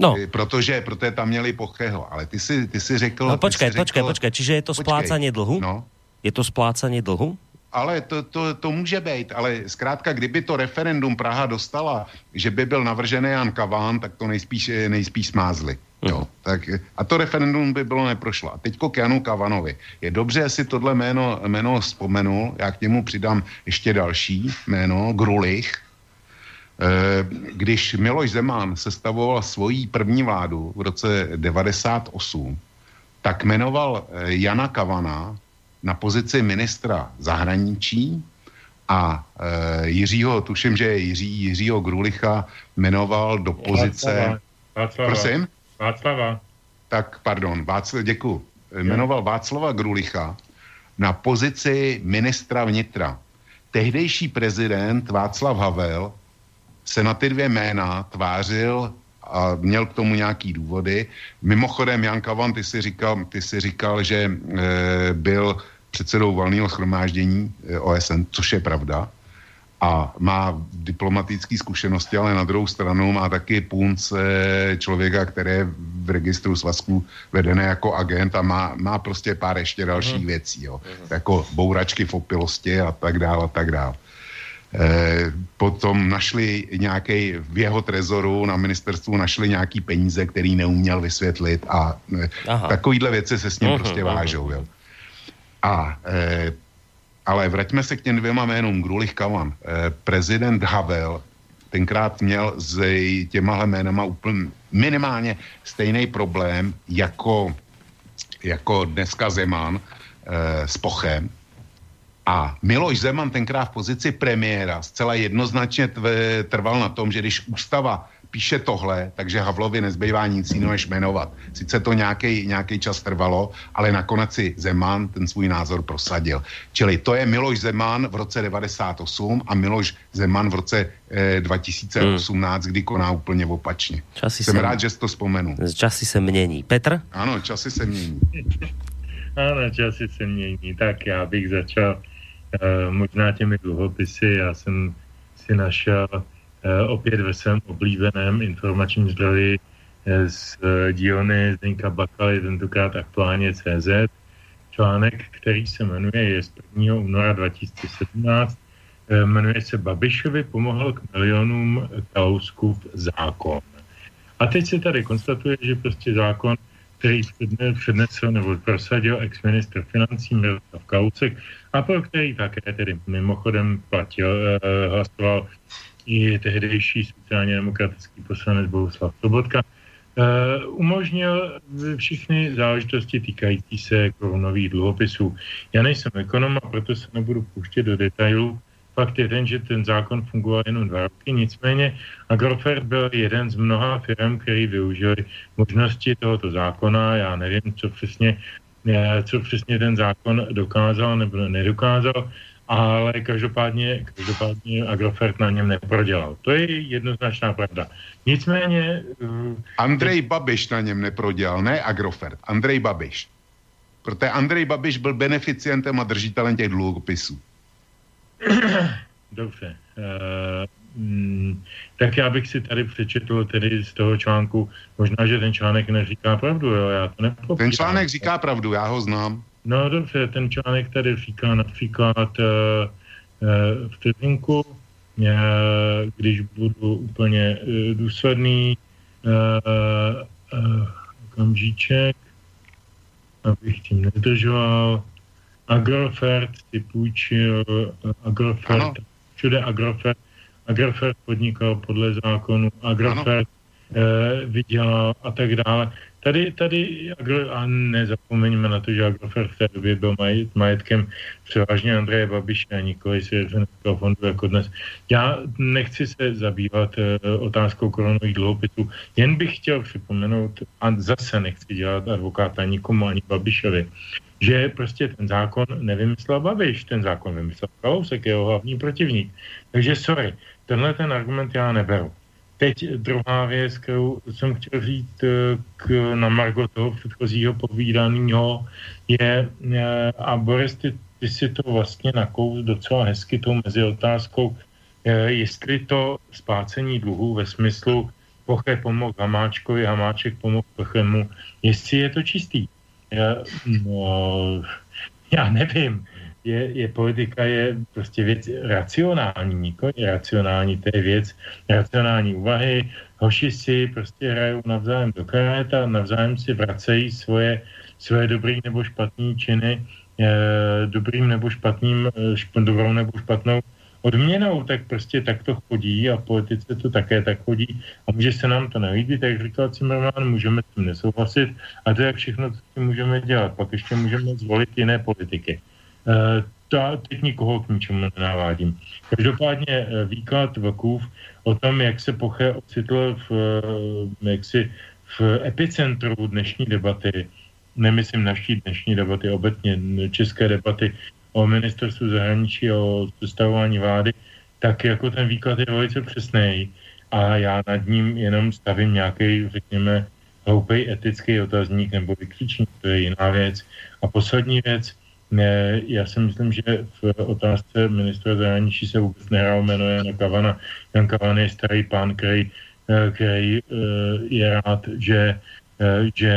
No. Protože, protože tam měli Pocheho. Ale ty si, ty si řekl... No počkej, si počkej, řekl, počkej. Čiže je to splácanie dlhu? No. Je to splácanie dlhu? Ale to, to, to může být, ale zkrátka, kdyby to referendum Praha dostala, že by byl navržený Jan Kaván, tak to nejspíš, nejspíš smázli. Jo, mhm. tak, a to referendum by bylo neprošlo. A teďko k Janu Kavanovi. Je dobře, si tohle jméno, jméno vzpomenul, já k němu přidám ještě další jméno, Grulich, Eh, když Miloš Zeman sestavoval svoji první vládu v roce 98, tak jmenoval eh, Jana Kavana na pozici ministra zahraničí a e, Jiřího, tuším, že Jiří, Jiřího Grulicha jmenoval do pozice... Václava. Prosím? Václava. Tak, pardon, Václav, děkuji. Jmenoval Václava Grulicha na pozici ministra vnitra. Tehdejší prezident Václav Havel se na ty dvě jména tvářil a měl k tomu nějaký důvody. Mimochodem, Jan Kavan, ty si říkal, ty si říkal že e, byl předsedou valného schromáždění OSN, což je pravda, a má diplomatické zkušenosti, ale na druhou stranu má taky punc člověka, který je v registru svazků vedené jako agent a má, má prostě pár ještě dalších uh-huh. věcí, jo. Uh-huh. jako bouračky v opilosti a tak dále a tak dále. Eh, potom našli nějaký v jeho trezoru na ministerstvu našli nějaký peníze, který neuměl vysvětlit a eh, takovýhle věci se s ním uh-huh, prostě vážou. Jo. A eh, ale vraťme se k těm dvěma jménům, Grulich Kavan. Eh, prezident Havel tenkrát měl s těmahle jménama úplně minimálně stejný problém jako, jako dneska Zeman eh, s Pochem, a Miloš Zeman tenkrát v pozici premiéra zcela jednoznačně trval na tom, že když ústava píše tohle, takže Havlovi nezbývá nic jiného než jmenovat. Sice to nějaký čas trvalo, ale nakonec si Zeman ten svůj názor prosadil. Čili to je Miloš Zeman v roce 98 a Miloš Zeman v roce eh, 2018, hmm. kdy koná úplně opačně. Časy Jsem se... rád, že jsi to vzpomenu. Časy se mění. Petr? Ano, časy se mění. ano, časy se mění. Tak já bych začal Eh, možná těmi dluhopisy. Já jsem si našel eh, opět ve svém oblíbeném informačním zdroji eh, z dílny Zdenka Bakaly, tentokrát aktuálně CZ, článek, který se jmenuje, je z 1. února 2017, jmenuje se Babišovi pomohl k milionům Kalouskův zákon. A teď se tady konstatuje, že prostě zákon který přednesl nebo prosadil ex-ministr financí Miroslav Kalousek a pro který také tedy mimochodem platil, eh, hlasoval i tehdejší sociálně demokratický poslanec Bohuslav Sobotka, eh, umožnil všechny záležitosti týkající se korunových dluhopisů. Já nejsem ekonom a proto se nebudu pouštět do detailů, Fakt je ten, že ten zákon fungoval jenom dva roky, nicméně Agrofert byl jeden z mnoha firm, který využili možnosti tohoto zákona. Já nevím, co přesně, eh, co přesně ten zákon dokázal nebo nedokázal, ale každopádně, každopádně Agrofert na něm neprodělal. To je jednoznačná pravda. Nicméně... Uh, Andrej Babiš na něm neprodělal, ne Agrofert. Andrej Babiš. Protože Andrej Babiš byl beneficientem a držitelem těch dluhopisů. Dobře. Uh, tak já bych si tady přečetl tedy z toho článku, možná, že ten článek neříká pravdu, jo, já to nepopírám. Ten článek říká pravdu, já ho znám. No dobře, ten článek tady říká například uh, uh, vteřinku, uh, když budu úplně uh, důsledný, uh, uh, okamžíček, abych tím nedržoval, Agrofert si půjčil, eh, Agrofert, ano. všude Agrofert, Agrofert podnikal podle zákonu, Agrofert eh, vydělal a tak dále. Tady, tady a nezapomeňme na to, že Agrofert v té době byl majet, majetkem převážně Andreje Babiše a nikoli svěřeneckého fondu jako dnes. Já nechci se zabývat e, otázkou koronových dluhopisů, jen bych chtěl připomenout, a zase nechci dělat advokáta nikomu ani Babišovi, že prostě ten zákon nevymyslel Babiš, ten zákon vymyslel Kalousek, jeho hlavní protivník. Takže sorry, tenhle ten argument já neberu. Teď druhá věc, kterou jsem chtěl říct eh, k, na Margo toho předchozího povídaného, je, eh, a Boris, ty, ty si to vlastně nakous docela hezky tou mezi otázkou, eh, jestli to splácení dluhů ve smyslu Poche pomohl Hamáčkovi, Hamáček pomohl Pochemu, jestli je to čistý. Já, no, já nevím. Je, je politika je prostě věc racionální, nikoli racionální, to je věc racionální úvahy. Hoši si prostě hrajou navzájem do karet a navzájem si vracejí svoje, svoje dobrý nebo špatný činy eh, dobrým nebo špatným, eh, dobrou nebo špatnou odměnou, tak prostě tak to chodí a politice to také tak chodí a může se nám to nelíbit, jak říkal Cimmerman, můžeme s tím nesouhlasit a to je všechno, co tím můžeme dělat. Pak ještě můžeme zvolit jiné politiky. E, to teď nikoho k ničemu nenavádím. Každopádně e, výklad Vlkův o tom, jak se Poche ocitl v, e, jaksi v epicentru dnešní debaty, nemyslím naší dnešní debaty, obecně české debaty o ministerstvu zahraničí, o sestavování vlády, tak jako ten výklad je velice přesný a já nad ním jenom stavím nějaký, řekněme, hloupý etický otazník nebo vykřičník, to je jiná věc. A poslední věc, Ne, já si myslím, že v otázce ministra zahraničí se vůbec nehrál jméno Jana Kavana. Jan Kavan je starý pán, který, eh, který eh, je rád, že, eh, že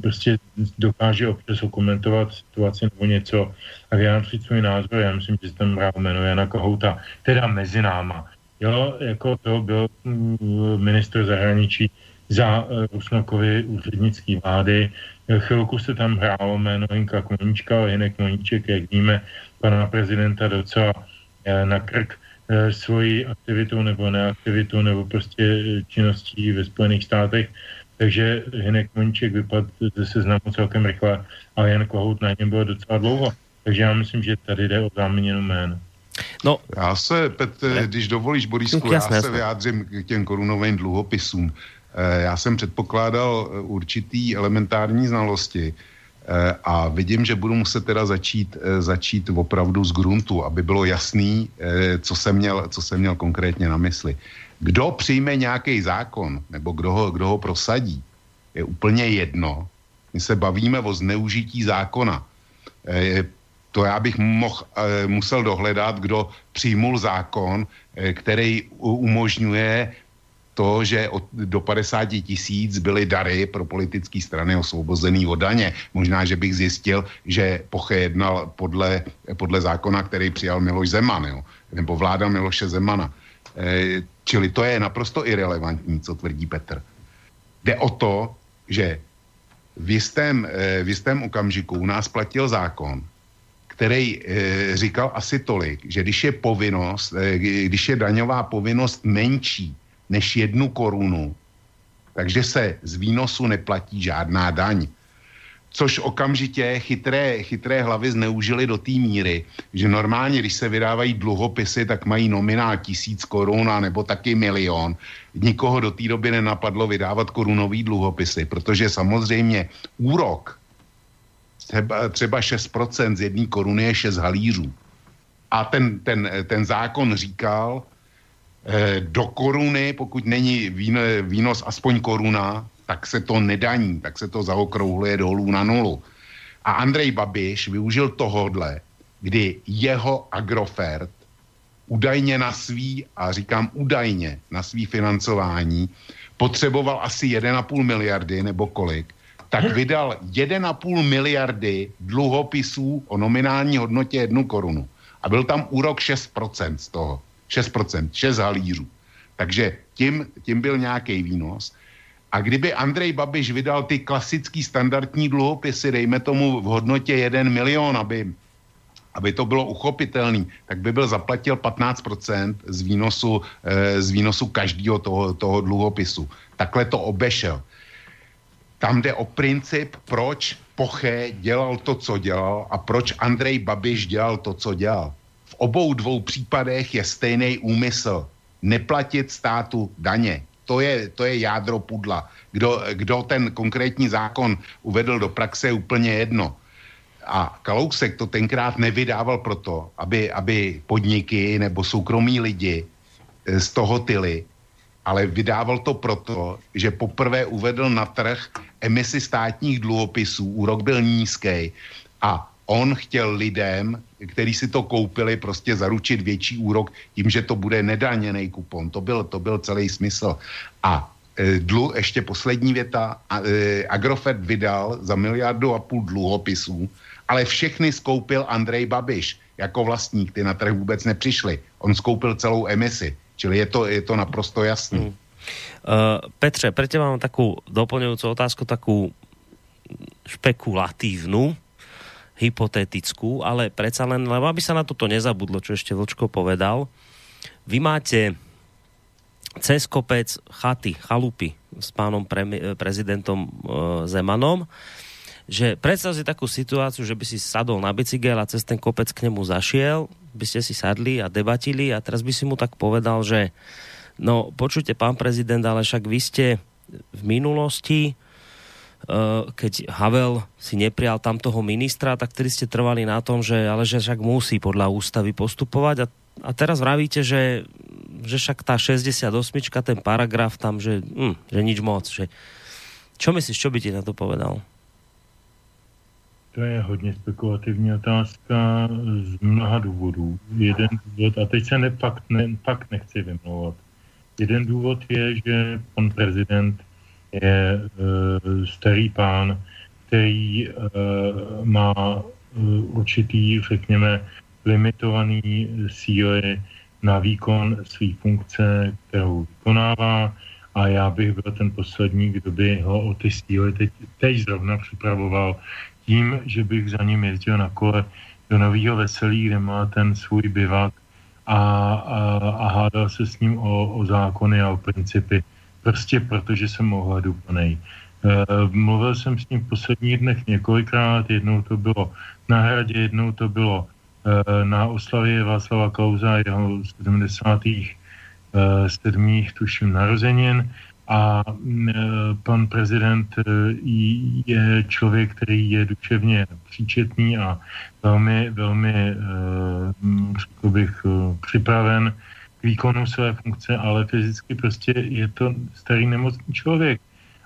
prostě dokáže občas komentovat situaci nebo něco a vyjádřit svůj názor. Já myslím, že se tam hrál jméno Jana Kohouta, teda mezi náma. Jo, jako to byl mm, ministr zahraničí za Rusnokovy úřednický vlády, Chvilku se tam hrálo jméno Hinka Koníčka, ale Hinek Koníček, jak víme, pana prezidenta docela eh, na krk eh, svoji aktivitu nebo neaktivitu nebo prostě činností ve Spojených státech. Takže Hinek Koníček vypadl ze seznamu celkem rychle a Jan Kohout na něm bylo docela dlouho. Takže já myslím, že tady jde o záměnu jména. No, já se, Petr, když dovolíš, Borisku, já se vyjádřím k těm korunovým dluhopisům. Eh, já jsem předpokládal eh, určitý elementární znalosti eh, a vidím, že budu muset teda začít, začít opravdu z gruntu, aby bylo jasný, co jsem měl, co jsem měl konkrétně na mysli. Kdo přijme nějaký zákon, nebo kdo ho, kdo ho prosadí, je úplně jedno. My se bavíme o zneužití zákona. To já bych mohl, musel dohledat, kdo přijmul zákon, který umožňuje to, že od, do 50 tisíc byly dary pro politické strany osvobozený od daně. Možná, že bych zjistil, že Poche jednal podle, podle zákona, který přijal Miloš Zeman, jo? nebo vláda Miloše Zemana. E, čili to je naprosto irrelevantní, co tvrdí Petr. Jde o to, že v jistém, e, v jistém okamžiku u nás platil zákon, který e, říkal asi tolik, že když je povinnost, e, když je daňová povinnost menší než jednu korunu, takže se z výnosu neplatí žádná daň. Což okamžitě chytré, chytré hlavy zneužili do té míry, že normálně, když se vydávají dluhopisy, tak mají nominál tisíc korun nebo taky milion. Nikoho do té doby nenapadlo vydávat korunový dluhopisy, protože samozřejmě úrok třeba, třeba 6% z jedné koruny je 6 halířů. A ten, ten, ten zákon říkal, do koruny, pokud není výnos aspoň koruna, tak se to nedaní, tak se to zaokrouhluje dolů na nulu. A Andrej Babiš využil tohodle, kdy jeho Agrofert údajně na svý, a říkám údajně na svý financování, potřeboval asi 1,5 miliardy nebo kolik, tak vydal 1,5 miliardy dluhopisů o nominální hodnotě 1 korunu. A byl tam úrok 6% z toho. 6%, 6 halířů. Takže tím, tím byl nějaký výnos. A kdyby Andrej Babiš vydal ty klasický standardní dluhopisy, dejme tomu v hodnotě 1 milion, aby, aby to bylo uchopitelný, tak by byl zaplatil 15% z výnosu, eh, z výnosu každého toho, toho dluhopisu. Takhle to obešel. Tam jde o princip, proč Poche dělal to, co dělal a proč Andrej Babiš dělal to, co dělal obou dvou případech je stejný úmysl. Neplatit státu daně. To je, to je jádro pudla. Kdo, kdo ten konkrétní zákon uvedl do praxe, je úplně jedno. A Kalousek to tenkrát nevydával proto, aby, aby podniky nebo soukromí lidi eh, z toho tyly, ale vydával to proto, že poprvé uvedl na trh emisi státních dluhopisů, úrok byl nízký a on chtěl lidem, kteří si to koupili, prostě zaručit větší úrok tím, že to bude nedaněný kupon. To byl, to byl celý smysl. A e, dlu, ještě poslední věta, a, e, Agrofert vydal za miliardu a půl dluhopisů, ale všechny skoupil Andrej Babiš jako vlastník, ty na trh vůbec nepřišli. On skoupil celou emisi, čili je to, je to naprosto jasný. Hmm. Uh, Petře, pre teba mám takú doplňujúcu otázku, takú špekulatívnu hypotetickú, ale predsa len, lebo aby sa na toto nezabudlo, čo ešte Vlčko povedal, vy máte cez kopec chaty, chalupy s pánom pre, prezidentom e, Zemanom, že predstav si takú situáciu, že by si sadol na bicykel a cez ten kopec k nemu zašiel, by ste si sadli a debatili a teraz by si mu tak povedal, že no počujte pán prezident, ale však vy ste v minulosti keď Havel si neprial tam toho ministra, tak tedy ste trvali na tom, že ale že však musí podľa ústavy postupovať a, a teraz vravíte, že, že však tá 68, ten paragraf tam, že, hm, že nič moc. Že, čo myslíš, čo by ti na to povedal? to je hodně spekulativní otázka z mnoha důvodů. Jeden důvod, a teď se ne, fakt, ne, fakt nechci vymlouvat. Jeden důvod je, že pan prezident je uh, starý pán, který uh, má uh, určitý, řekněme, limitovaný síly na výkon své funkce, kterou vykonává a já bych byl ten poslední, kdo by ho o ty síly teď, teď zrovna připravoval tím, že bych za ním jezdil na kole do Nového Veselí, kde má ten svůj bivak a, a, a hádal se s ním o, o zákony a o principy. Prostě protože jsem ohleduplnej. E, mluvil jsem s ním v posledních dnech několikrát, jednou to bylo na hradě, jednou to bylo e, na oslavě Václava Klauza jeho 70. E, sedmých, tuším, narozenin a mm, pan prezident je člověk, který je duševně příčetný a velmi, velmi, řekl bych, připraven k výkonu své funkce, ale fyzicky prostě je to starý nemocný člověk.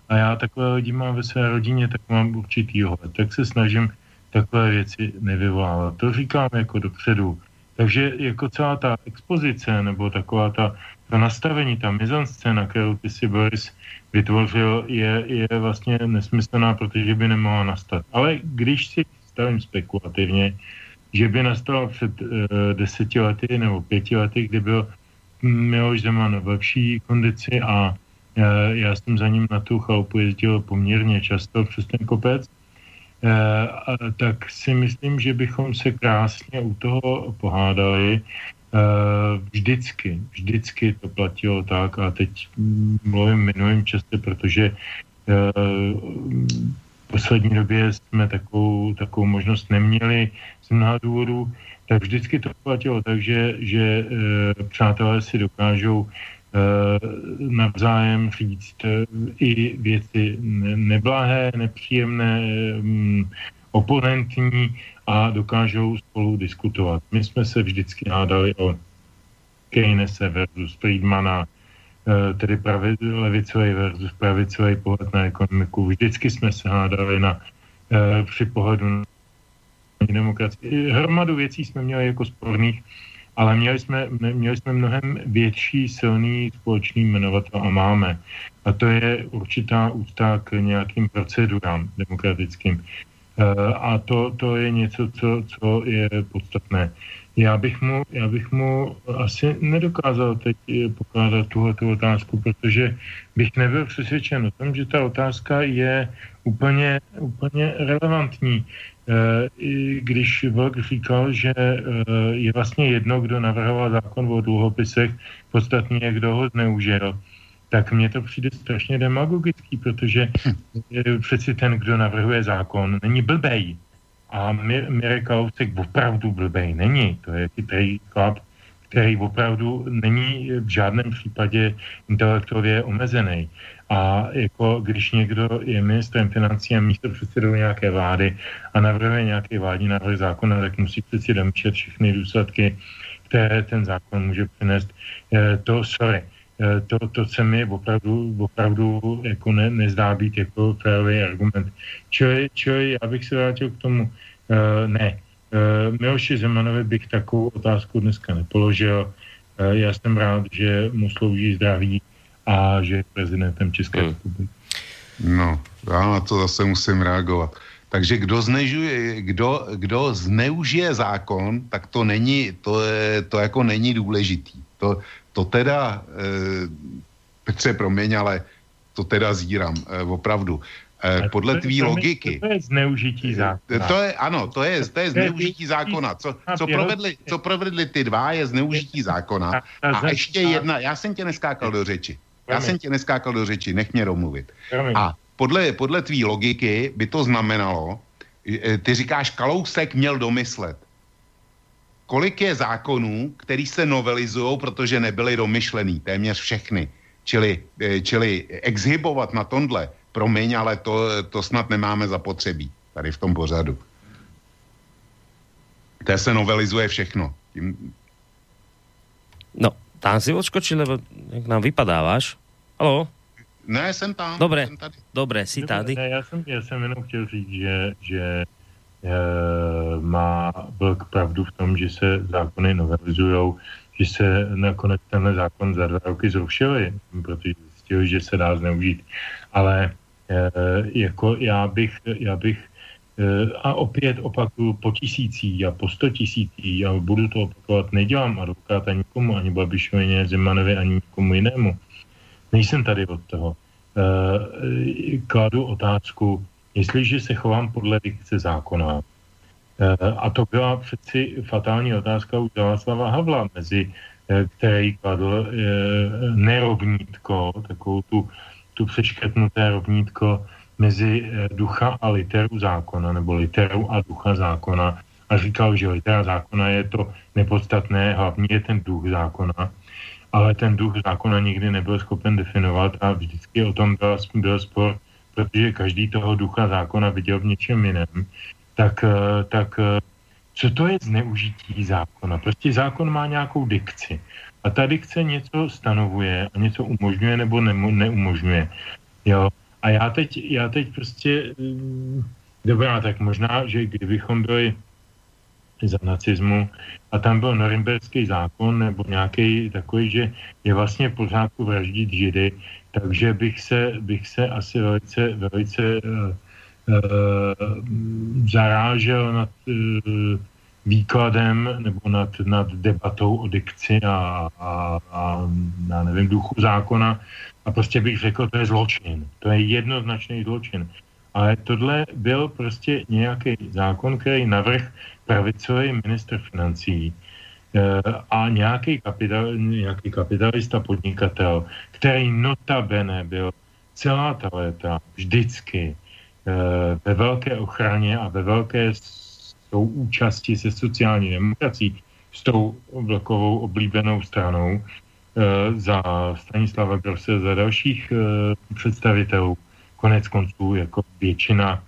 A já takové lidi mám ve své rodině, tak mám určitý hled. Tak se snažím takové věci nevyvolávat. To říkám jako dopředu. Takže jako celá ta expozice nebo taková ta to nastavení, ta mizanscéna, kterou ty si Boris vytvořil, je, je vlastně nesmyslná, protože by nemohla nastat. Ale když si stavím spekulativně, že by nastal před uh, deseti lety nebo pěti lety, kdy byl Miloš Zeman v lepší kondici a uh, já jsem za ním na tu chalupu jezdil poměrně často přes ten kopec, uh, a, tak si myslím, že bychom se krásně u toho pohádali. Eh, vždycky, vždycky to platilo tak a teď mluvím minulým často, protože eh, v poslední době jsme takovou, takovou možnost neměli z mnoha důvodů, tak vždycky to platilo tak, že, že eh, přátelé si dokážou navzájem říct i věci neblahé, nepříjemné, oponentní a dokážou spolu diskutovat. My jsme se vždycky hádali o Keynese versus Friedmana, eh, tedy pravi, levicový versus pravicový pohled na ekonomiku. Vždycky jsme se hádali na, eh, při pohledu demokracii. Hromadu věcí jsme měli jako sporných, ale měli jsme, měli jsme mnohem větší, silný společný jmenovatel a máme. A to je určitá úcta k nějakým procedurám demokratickým. Eh, a to, to je něco, co, co je podstatné. Já bych, mu, já bych mu asi nedokázal teď eh, pokládat tuhle tu otázku, protože bych nebyl přesvědčen o tom, že ta otázka je úplně, úplně relevantní. Eh, když Vlk říkal, že je vlastně jedno, kdo navrhoval zákon o dluhopisech, podstatně kdo ho zneužil tak mně to přijde strašně demagogický, protože hm. přeci ten, kdo navrhuje zákon, není blbej. A Mirek Kalousek opravdu blbej není. To je chytrý chlap, který opravdu není v žádném případě intelektově omezený. A jako když někdo je ministrem financí a místo předsedou nějaké vlády a navrhuje nějaký vládní návrh zákona, tak musí přeci domýšlet všechny důsledky, které ten zákon může přinést. Eh, to, sorry, Eh, to, to se mi opravdu, opravdu jako ne, nezdá být jako férový argument. Čili, čili já bych se vrátil k tomu, uh, ne, Miloši Zemanovi bych takovou otázku dneska nepoložil. Uh, já jsem rád, že mu slouží zdraví a že je prezidentem České hmm. republiky. No, já na to zase musím reagovat. Takže kdo, znežuje, kdo, kdo zneužije zákon, tak to není, to, je, to jako není důležitý. To, to teda, eh, Petře, promiň, ale to teda zírám, eh, opravdu. Eh, podle tvý logiky. To je zneužití zákona. To je, ano, to je, to je zneužití zákona. Co, co, provedli, co provedli ty dva, je zneužití zákona. A ještě jedna, já jsem tě neskákal do řeči. Já jsem tě neskákal do řeči, nech mě domluvit. A podle, podle tvý logiky by to znamenalo, ty říkáš, Kalousek měl domyslet kolik je zákonů, který se novelizují, protože nebyly domyšlený, téměř všechny. Čili, eh, čili exhibovat na tomhle, promiň, ale to, to snad nemáme zapotřebí tady v tom pořadu. To se novelizuje všechno. Tím... No, tam si odskočil, lebo jak nám vypadáváš. Halo? Ne, jsem tam. Dobre, jsem tady. dobre, si tady. Ne, já jsem, já jsem jenom chtěl říct, že, že má velk pravdu v tom, že se zákony novelizují, že se nakonec tenhle zákon za dva roky zrušili, protože zjistili, že se dá zneužít. Ale jako já bych, já bych a opět opakuju po tisící a po sto tisící a budu to opakovat, nedělám advokáta nikomu, ani Babišovi, Zemanovi, ani nikomu jinému. Nejsem tady od toho. Kladu otázku, jestliže se chovám podle dikce zákona, a to byla přeci fatální otázka u Václava Havla, mezi který kladl nerovnítko, takovou tu, tu přeškrtnuté rovnítko mezi ducha a literu zákona, nebo literu a ducha zákona. A říkal, že litera zákona je to nepodstatné, hlavně je ten duch zákona. Ale ten duch zákona nikdy nebyl schopen definovat a vždycky o tom byl, byl spor, protože každý toho ducha zákona viděl v něčem jiném. Tak, tak co to je zneužití zákona? Prostě zákon má nějakou dikci. A ta dikce něco stanovuje a něco umožňuje nebo ne, neumožňuje. Jo. A já teď, já teď prostě, dobrá, tak možná, že kdybychom byli za nacismu a tam byl norimberský zákon nebo nějaký takový, že je vlastně v pořádku vraždit židy, takže bych se, bych se asi velice, velice uh, uh, zarážel nad uh, výkladem nebo nad, nad debatou o dikci a, a, a já nevím, duchu zákona a prostě bych řekl, to je zločin. To je jednoznačný zločin. Ale tohle byl prostě nějaký zákon, který navrh pravicový minister financí eh, a nějaký, kapital, nějaký kapitalista podnikatel, který notabene byl celá ta léta vždycky eh, ve velké ochraně a ve velké tou účastí se sociální demokracií, s tou vlkovou oblíbenou stranou, za Stanislava Grosse, za dalších představitelů. Konec konců jako většina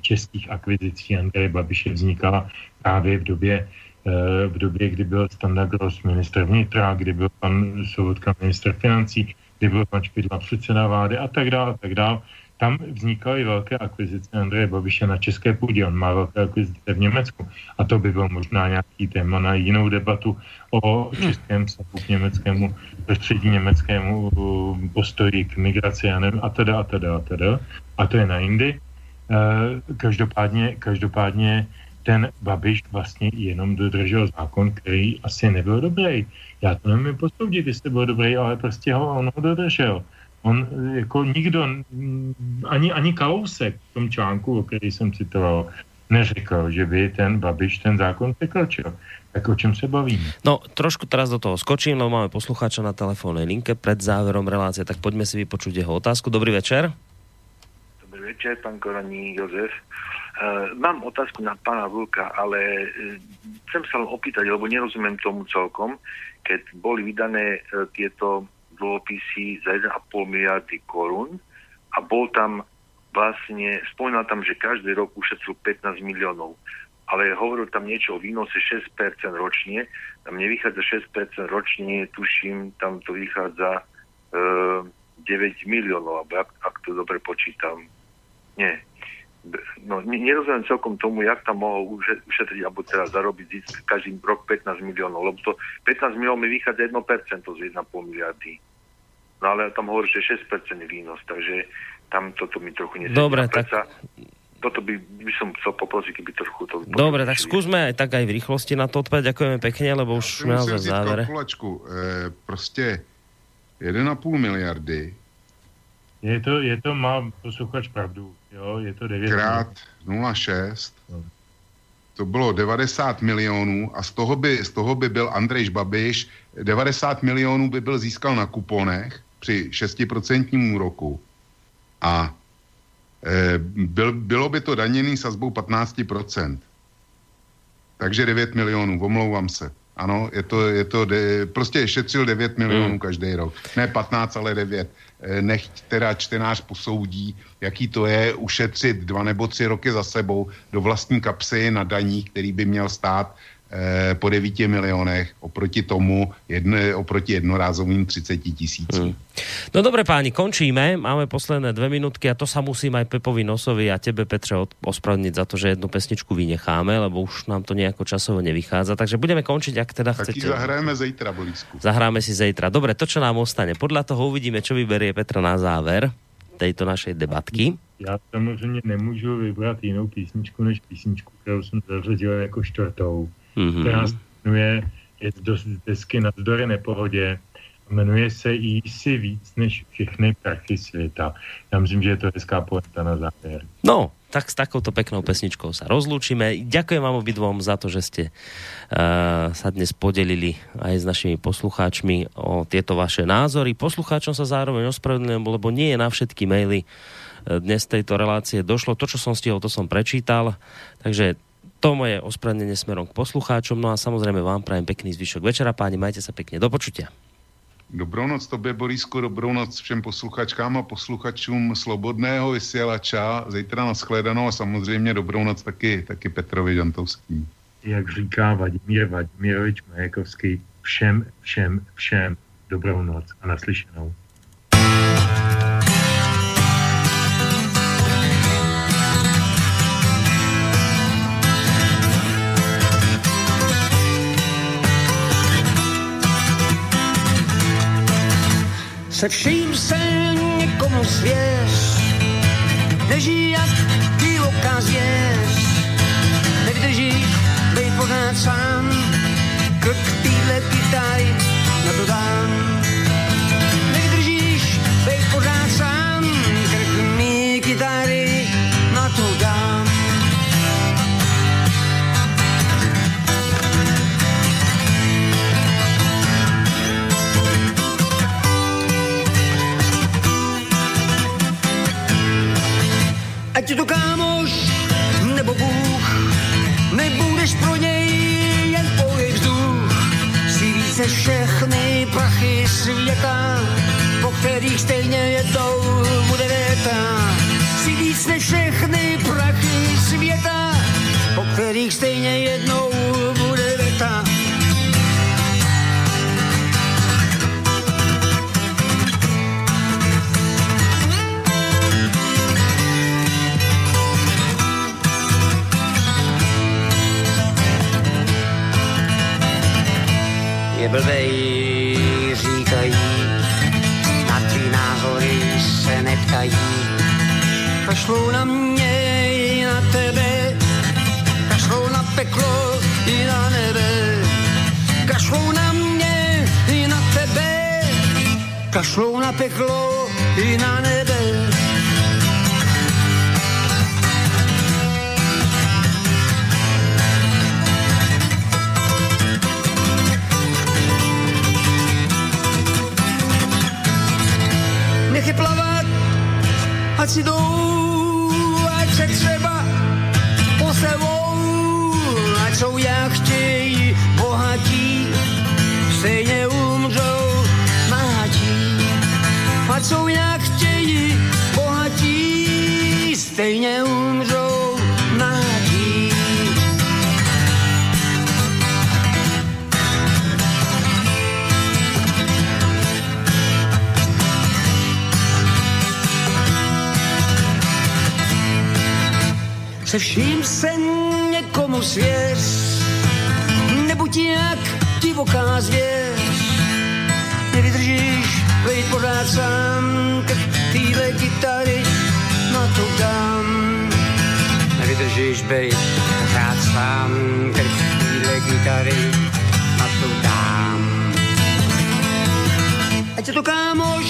českých akvizicí Andreje Babiše vznikala právě v době, eh, v době, kdy byl Standa Gross minister vnitra, kdy byl pan Sobotka minister financí, kdy byl pan Špidla předseda vlády a tak dále, a tak dále. Tam vznikaly velké akvizice Andreje Babiše na české půdě. On má velké akvizice v Německu. A to by byl možná nějaký téma na jinou debatu o českém vztahu k německému, prostředí německému uh, postoji k migraci a, nevím, a teda, a teda, a teda. A to je na jindy. Eh, každopádně, každopádně ten Babiš vlastně jenom dodržel zákon, který asi nebyl dobrý. Já to nevím posoudit, jestli byl dobrý, ale prostě ho, on ho dodržel. On jako nikdo, ani, ani Kalousek v tom článku, o který jsem citoval, neřekl, že by ten Babiš ten zákon překročil. Tak o čem se bavíme? No, trošku teraz do toho skočím, lebo máme poslucháča na telefónnej linke pred záverom relácie, tak poďme si vypočuť jeho otázku. Dobrý večer večer, pán Koraní Jozef. Uh, mám otázku na pána Vlka, ale uh, chcem sa opýtať, lebo nerozumiem tomu celkom, keď boli vydané uh, tieto dlhopisy za 1,5 miliardy korun a bol tam vlastne, spomínal tam, že každý rok ušetril 15 miliónov, ale hovoril tam niečo o výnose 6% ročne, tam nevychádza 6% ročne, tuším, tam to vychádza uh, 9 miliónov, alebo ak, ak to dobre počítam, nie. No, nerozumiem celkom tomu, jak tam mohol ušetriť, alebo teda zarobiť zisk každý rok 15 miliónov, lebo to 15 miliónov mi vychádza 1% z 1,5 miliardy. No ale tam hovorí, že 6% výnos, takže tam toto mi trochu nesedí. Dobre, tak... Toto by, by som chcel poprosiť, keby trochu to... Dobre, tak skúsme aj tak aj v rýchlosti na to odpovedať. Ďakujeme pekne, lebo už sme naozaj v závere. Kalkulačku. E, prostě 1,5 miliardy je to, je to, má posluchač pravdu, jo, je to 9 Krát 0,6, no. to bylo 90 milionů a z toho by, z toho by byl Andrej Babiš, 90 milionů by byl získal na kuponech při 6% úroku a e, byl, bylo by to daněný sazbou 15%. Takže 9 milionů, omlouvám se. Ano, je to, je to de, prostě šetřil 9 milionů hmm. každý rok. Ne 15, ale 9. Eh, nechť teda čtenář posoudí, jaký to je ušetřit dva nebo tři roky za sebou do vlastní kapsy na daních, který by měl stát po 9 milionech oproti tomu, jedne, oproti jednorázovým 30 tisícům. Hmm. No dobre páni, končíme, máme posledné dve minutky a to sa musím aj Pepovi Nosovi a tebe Petře ospravedlniť za to, že jednu pesničku vynecháme, lebo už nám to nejako časovo nevychádza, takže budeme končiť, ak teda tak chcete. zahráme zítra, Borisku. Zahráme si zítra. Dobre, to, čo nám ostane. Podľa toho uvidíme, čo vyberie Petra na záver tejto našej debatky. Já samozřejmě nemůžu vybrat jinou písničku než písničku, kterou jsem zařadil jako čtvrtou mm-hmm. která se jmenuje je z desky Navzdory nepohodě. Jmenuje se jí si víc než všechny prachy světa. Já myslím, že je to hezká poeta na závěr. No, tak s takouto peknou pesničkou sa rozlúčime. Ďakujem vám obidvom za to, že ste uh, sa dnes podelili aj s našimi poslucháčmi o tieto vaše názory. Poslucháčom sa zároveň ospravedlňujem, lebo nie je na všetky maily eh, dnes tejto relácie došlo. To, čo som stihol, to som prečítal. Takže to moje ospravedlnenie smerom k poslucháčom. No a samozrejme vám prajem pekný zvyšok večera, páni, majte sa pekne. Do počutia. Dobrou noc tobě, Borisku, dobrou noc všem posluchačkám a posluchačům Slobodného vysílača. Zítra na shledanou a samozřejmě dobrou noc taky, taky Petrovi Žantovský. Jak říká Vladimír Vladimirovič Majekovský, všem, všem, všem dobrou noc a naslyšenou. Se vším se někomu svěř, nežij jak divoká zvěř, nevydržíš být pořád sám, krk týhle kytaj, Ať to kámoš nebo Bůh, nebudeš pro něj jen pouhý vzduch. Si více všechny prachy světa, po kterých stejně jednou bude věta. Si víc než všechny prachy světa, po kterých stejně jednou bude věta. Blbej, říkají, na tvý názory se neptají. Kašlou na mě i na tebe, kašlou na peklo i na nebe. Kašlou na mě i na tebe, kašlou na peklo i na nebe. Je plavat, ať si jdou, ať se třeba posevou, ať jsou jak chtějí bohatí, stejně umřou nahatí. Ať jsou jak chtějí bohatí, stejně umřou se vším se někomu svěř, nebuď jak divoká zvěř. Nevydržíš vejít pořád sám, k týhle kytary na to dám. Nevydržíš bejt pořád sám, k týhle kytary na to dám. Ať je to kámoš,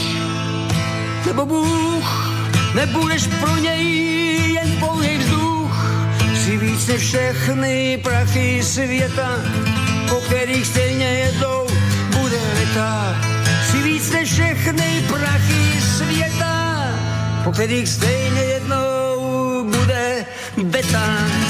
nebo Bůh, nebudeš pro něj. Si všechny prachy světa, po kterých stejně jednou bude víc než všechny prachy světa, po kterých stejně jednou bude beta.